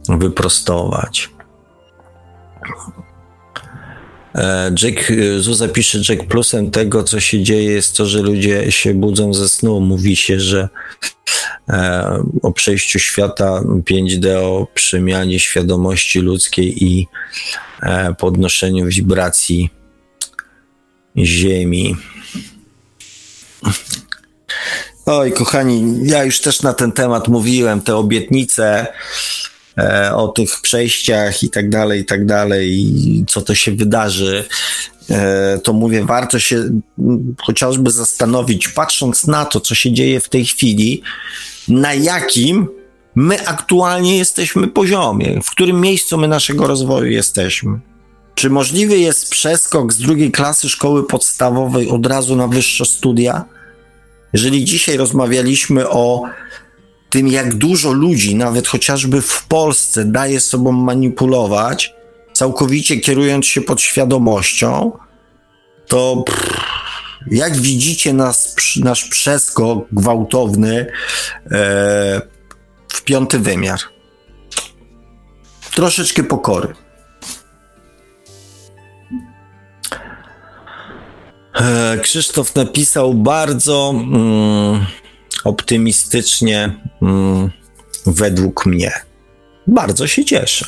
wyprostować. E, Jack, e, Zuza pisze, Jack plusem tego, co się dzieje, jest to, że ludzie się budzą ze snu. Mówi się, że e, o przejściu świata 5D, o przemianie świadomości ludzkiej i podnoszeniu wibracji Ziemi. Oj, kochani, ja już też na ten temat mówiłem, te obietnice o tych przejściach i tak dalej, i tak dalej, i co to się wydarzy, e, to mówię, warto się chociażby zastanowić, patrząc na to, co się dzieje w tej chwili, na jakim my aktualnie jesteśmy poziomie, w którym miejscu my naszego rozwoju jesteśmy. Czy możliwy jest przeskok z drugiej klasy szkoły podstawowej od razu na wyższe studia? Jeżeli dzisiaj rozmawialiśmy o tym, jak dużo ludzi, nawet chociażby w Polsce, daje sobą manipulować, całkowicie kierując się podświadomością, to pff, jak widzicie nas, nasz przeskok gwałtowny e, w piąty wymiar. Troszeczkę pokory. E, Krzysztof napisał bardzo. Mm, optymistycznie, mm, według mnie. Bardzo się cieszę.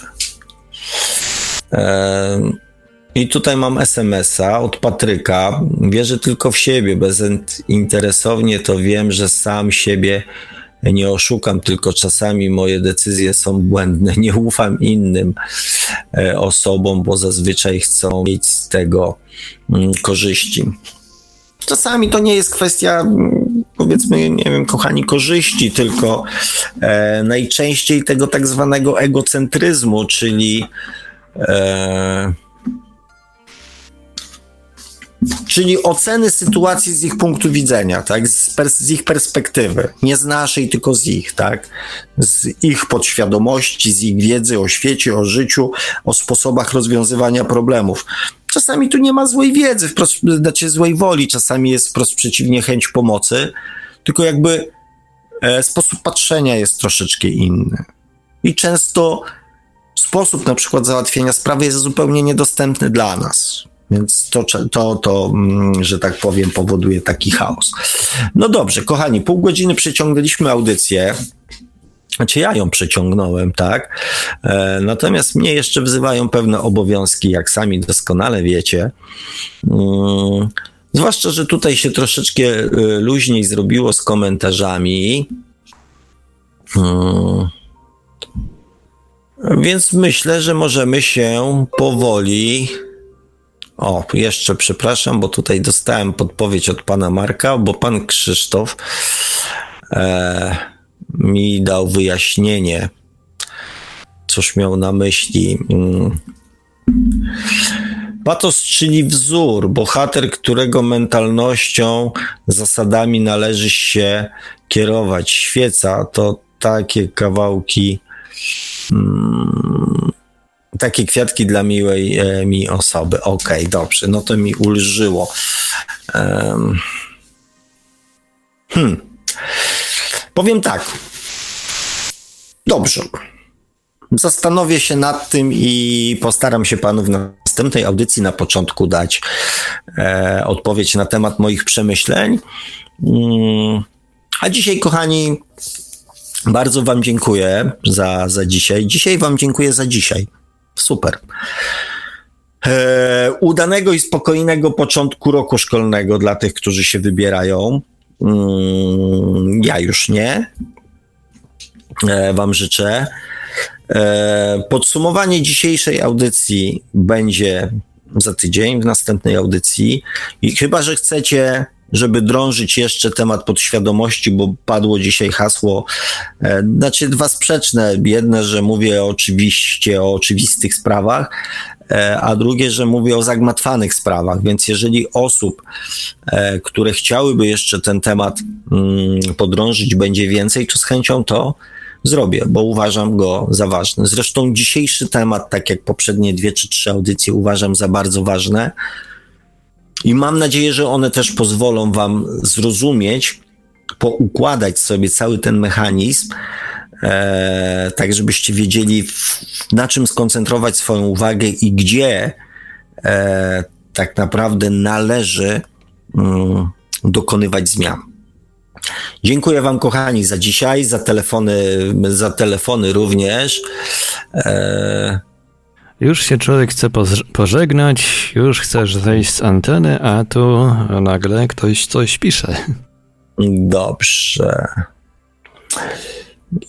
I tutaj mam SMS-a od Patryka. Wierzę tylko w siebie. Bezinteresownie to wiem, że sam siebie nie oszukam, tylko czasami moje decyzje są błędne. Nie ufam innym e, osobom, bo zazwyczaj chcą mieć z tego mm, korzyści. Czasami to nie jest kwestia, mm, powiedzmy, nie wiem, kochani, korzyści, tylko e, najczęściej tego tak zwanego egocentryzmu, czyli e, Czyli oceny sytuacji z ich punktu widzenia, tak? Z, z, ich perspektywy. Nie z naszej, tylko z ich, tak? Z ich podświadomości, z ich wiedzy o świecie, o życiu, o sposobach rozwiązywania problemów. Czasami tu nie ma złej wiedzy, wprost, znaczy złej woli, czasami jest wprost przeciwnie chęć pomocy, tylko jakby e, sposób patrzenia jest troszeczkę inny. I często sposób na przykład załatwienia sprawy jest zupełnie niedostępny dla nas. Więc to, to, to, mm, że tak powiem, powoduje taki chaos. No dobrze, kochani, pół godziny przeciągnęliśmy audycję. Znaczy ja ją przeciągnąłem, tak? E, natomiast mnie jeszcze wzywają pewne obowiązki, jak sami doskonale wiecie. Mm, zwłaszcza, że tutaj się troszeczkę e, luźniej zrobiło z komentarzami. Mm. Więc myślę, że możemy się powoli o, jeszcze przepraszam, bo tutaj dostałem podpowiedź od pana Marka, bo pan Krzysztof e, mi dał wyjaśnienie, cóż miał na myśli. Mm. Patos, czyli wzór, bohater, którego mentalnością, zasadami należy się kierować. Świeca to takie kawałki. Hmm, takie kwiatki dla miłej e, mi osoby. Okej, okay, dobrze, no to mi ulżyło. Hmm. Powiem tak. Dobrze. Zastanowię się nad tym i postaram się panu w następnej audycji na początku dać e, odpowiedź na temat moich przemyśleń. Mm. A dzisiaj, kochani, bardzo Wam dziękuję za, za dzisiaj. Dzisiaj Wam dziękuję za dzisiaj. Super. E, udanego i spokojnego początku roku szkolnego dla tych, którzy się wybierają. Mm, ja już nie. E, wam życzę. E, podsumowanie dzisiejszej audycji będzie za tydzień w następnej audycji. I chyba, że chcecie żeby drążyć jeszcze temat podświadomości, bo padło dzisiaj hasło, e, znaczy dwa sprzeczne. Jedne, że mówię oczywiście o oczywistych sprawach, e, a drugie, że mówię o zagmatwanych sprawach. Więc jeżeli osób, e, które chciałyby jeszcze ten temat mm, podrążyć, będzie więcej, to z chęcią to zrobię, bo uważam go za ważny. Zresztą dzisiejszy temat, tak jak poprzednie dwie czy trzy audycje, uważam za bardzo ważne i mam nadzieję, że one też pozwolą Wam zrozumieć, poukładać sobie cały ten mechanizm, e, tak żebyście wiedzieli, na czym skoncentrować swoją uwagę i gdzie e, tak naprawdę należy mm, dokonywać zmian. Dziękuję Wam, kochani, za dzisiaj, za telefony, za telefony również. E, już się człowiek chce pożegnać, już chcesz zejść z anteny, a tu nagle ktoś coś pisze. Dobrze.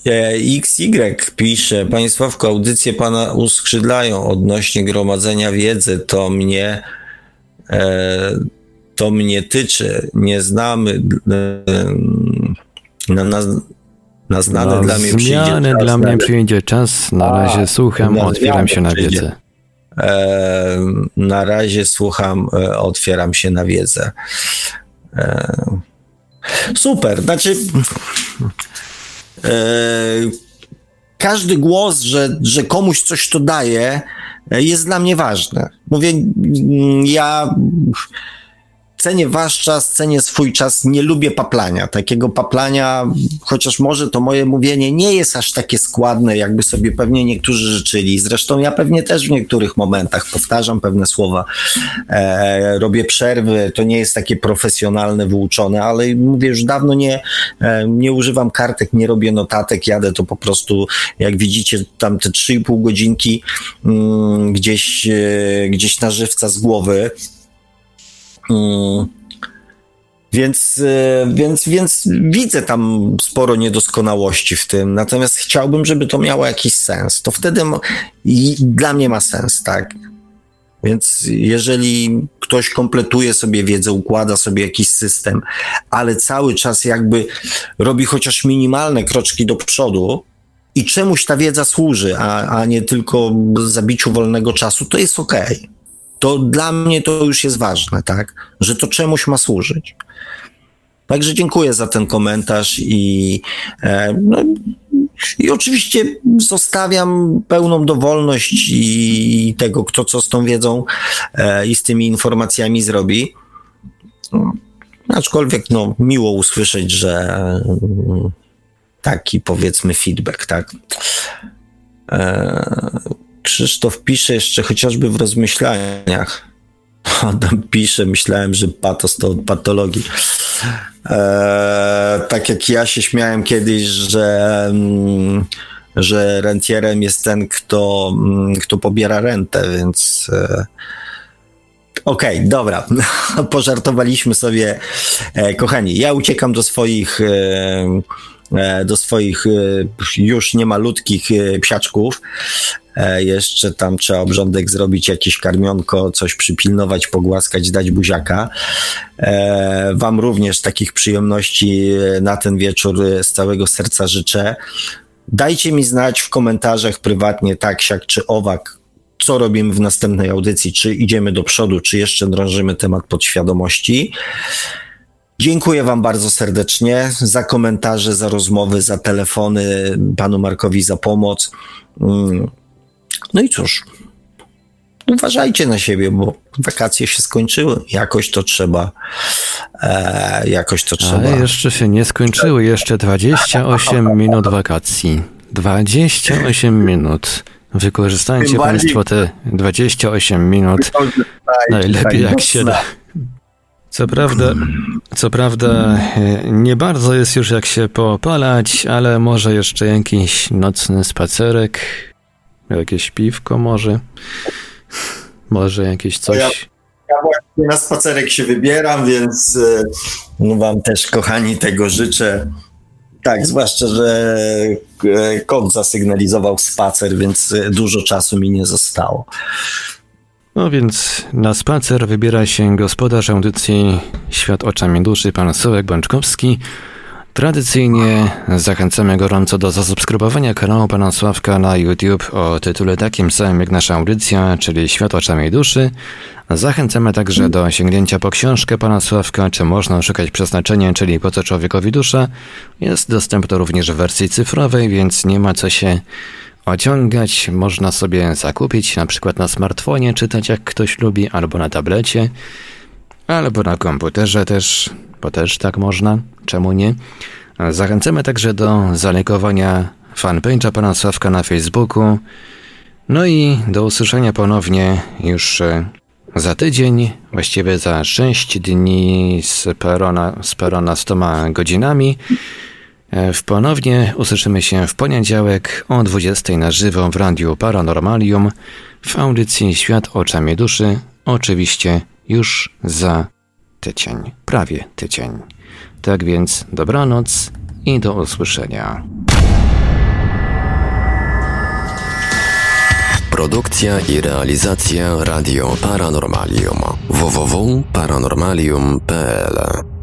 E, XY pisze, Państwo audycje pana uskrzydlają odnośnie gromadzenia wiedzy, to mnie e, to mnie tyczy. Nie znamy e, na, na, na znane dla mnie czas. dla mnie przyjdzie czas. Na razie A, słucham, otwieram się na wiedzę. E, na razie słucham, e, otwieram się na wiedzę. E, super. Znaczy, e, każdy głos, że, że komuś coś to daje, e, jest dla mnie ważny. Mówię, ja cenię wasz czas, cenię swój czas, nie lubię paplania. Takiego paplania, chociaż może to moje mówienie nie jest aż takie składne, jakby sobie pewnie niektórzy życzyli. Zresztą ja pewnie też w niektórych momentach powtarzam pewne słowa, e, robię przerwy, to nie jest takie profesjonalne, wyuczone, ale mówię, już dawno nie, e, nie używam kartek, nie robię notatek, jadę to po prostu, jak widzicie, tam te 3,5 godzinki mm, gdzieś, e, gdzieś na żywca z głowy. Mm. Więc, e, więc, więc widzę tam sporo niedoskonałości w tym, natomiast chciałbym, żeby to miało jakiś sens. To wtedy i dla mnie ma sens, tak? Więc jeżeli ktoś kompletuje sobie wiedzę, układa sobie jakiś system, ale cały czas jakby robi chociaż minimalne kroczki do przodu i czemuś ta wiedza służy, a, a nie tylko zabiciu wolnego czasu, to jest okej. Okay to dla mnie to już jest ważne, tak? Że to czemuś ma służyć. Także dziękuję za ten komentarz i, e, no, i oczywiście zostawiam pełną dowolność i tego, kto co z tą wiedzą e, i z tymi informacjami zrobi. Aczkolwiek no, miło usłyszeć, że mm, taki powiedzmy feedback, tak. Krzysztof pisze jeszcze chociażby w rozmyślaniach. [laughs] Adam pisze, myślałem, że patos to od patologii. Eee, tak jak ja się śmiałem kiedyś, że, mm, że rentierem jest ten, kto, mm, kto pobiera rentę, więc. E, Okej, okay, dobra. [laughs] Pożartowaliśmy sobie. E, kochani, ja uciekam do swoich. E, do swoich już niemalutkich psiaczków. Jeszcze tam trzeba obrządek zrobić, jakieś karmionko, coś przypilnować, pogłaskać, dać buziaka. Wam również takich przyjemności na ten wieczór z całego serca życzę. Dajcie mi znać w komentarzach prywatnie, tak, siak czy owak, co robimy w następnej audycji, czy idziemy do przodu, czy jeszcze drążymy temat podświadomości. Dziękuję Wam bardzo serdecznie za komentarze, za rozmowy, za telefony, panu Markowi za pomoc. No i cóż, uważajcie na siebie, bo wakacje się skończyły. Jakoś to trzeba. E, jakoś to trzeba. Ale jeszcze się nie skończyły. Jeszcze 28 minut wakacji. 28 minut. Wykorzystajcie Państwo te 28 minut najlepiej jak się da. Co prawda, co prawda nie bardzo jest już jak się popalać, ale może jeszcze jakiś nocny spacerek, jakieś piwko może, może jakieś coś. Ja, ja właśnie na spacerek się wybieram, więc e, no wam też kochani tego życzę. Tak, zwłaszcza, że e, kot zasygnalizował spacer, więc e, dużo czasu mi nie zostało. No więc na spacer wybiera się gospodarz audycji Świat oczami duszy, pan Sławek Bączkowski. Tradycyjnie zachęcamy gorąco do zasubskrybowania kanału pana Sławka na YouTube o tytule takim samym jak nasza audycja, czyli Świat oczami duszy. Zachęcamy także do sięgnięcia po książkę pana Sławka, czy można szukać przeznaczenia, czyli po co człowiekowi dusza. Jest dostępna również w wersji cyfrowej, więc nie ma co się ociągać, można sobie zakupić na przykład na smartfonie, czytać jak ktoś lubi, albo na tablecie, albo na komputerze też, bo też tak można, czemu nie. Zachęcamy także do zalikowania fanpage'a pana Sławka na Facebooku. No i do usłyszenia ponownie już e, za tydzień, właściwie za 6 dni z perona, z perona 100 godzinami. E, w ponownie usłyszymy się w poniedziałek o 20 na żywo w Radiu Paranormalium w audycji Świat oczami duszy, oczywiście już za tydzień, prawie tydzień. Tak więc dobranoc i do usłyszenia. Produkcja i realizacja Radio Paranormalium www.paranormalium.pl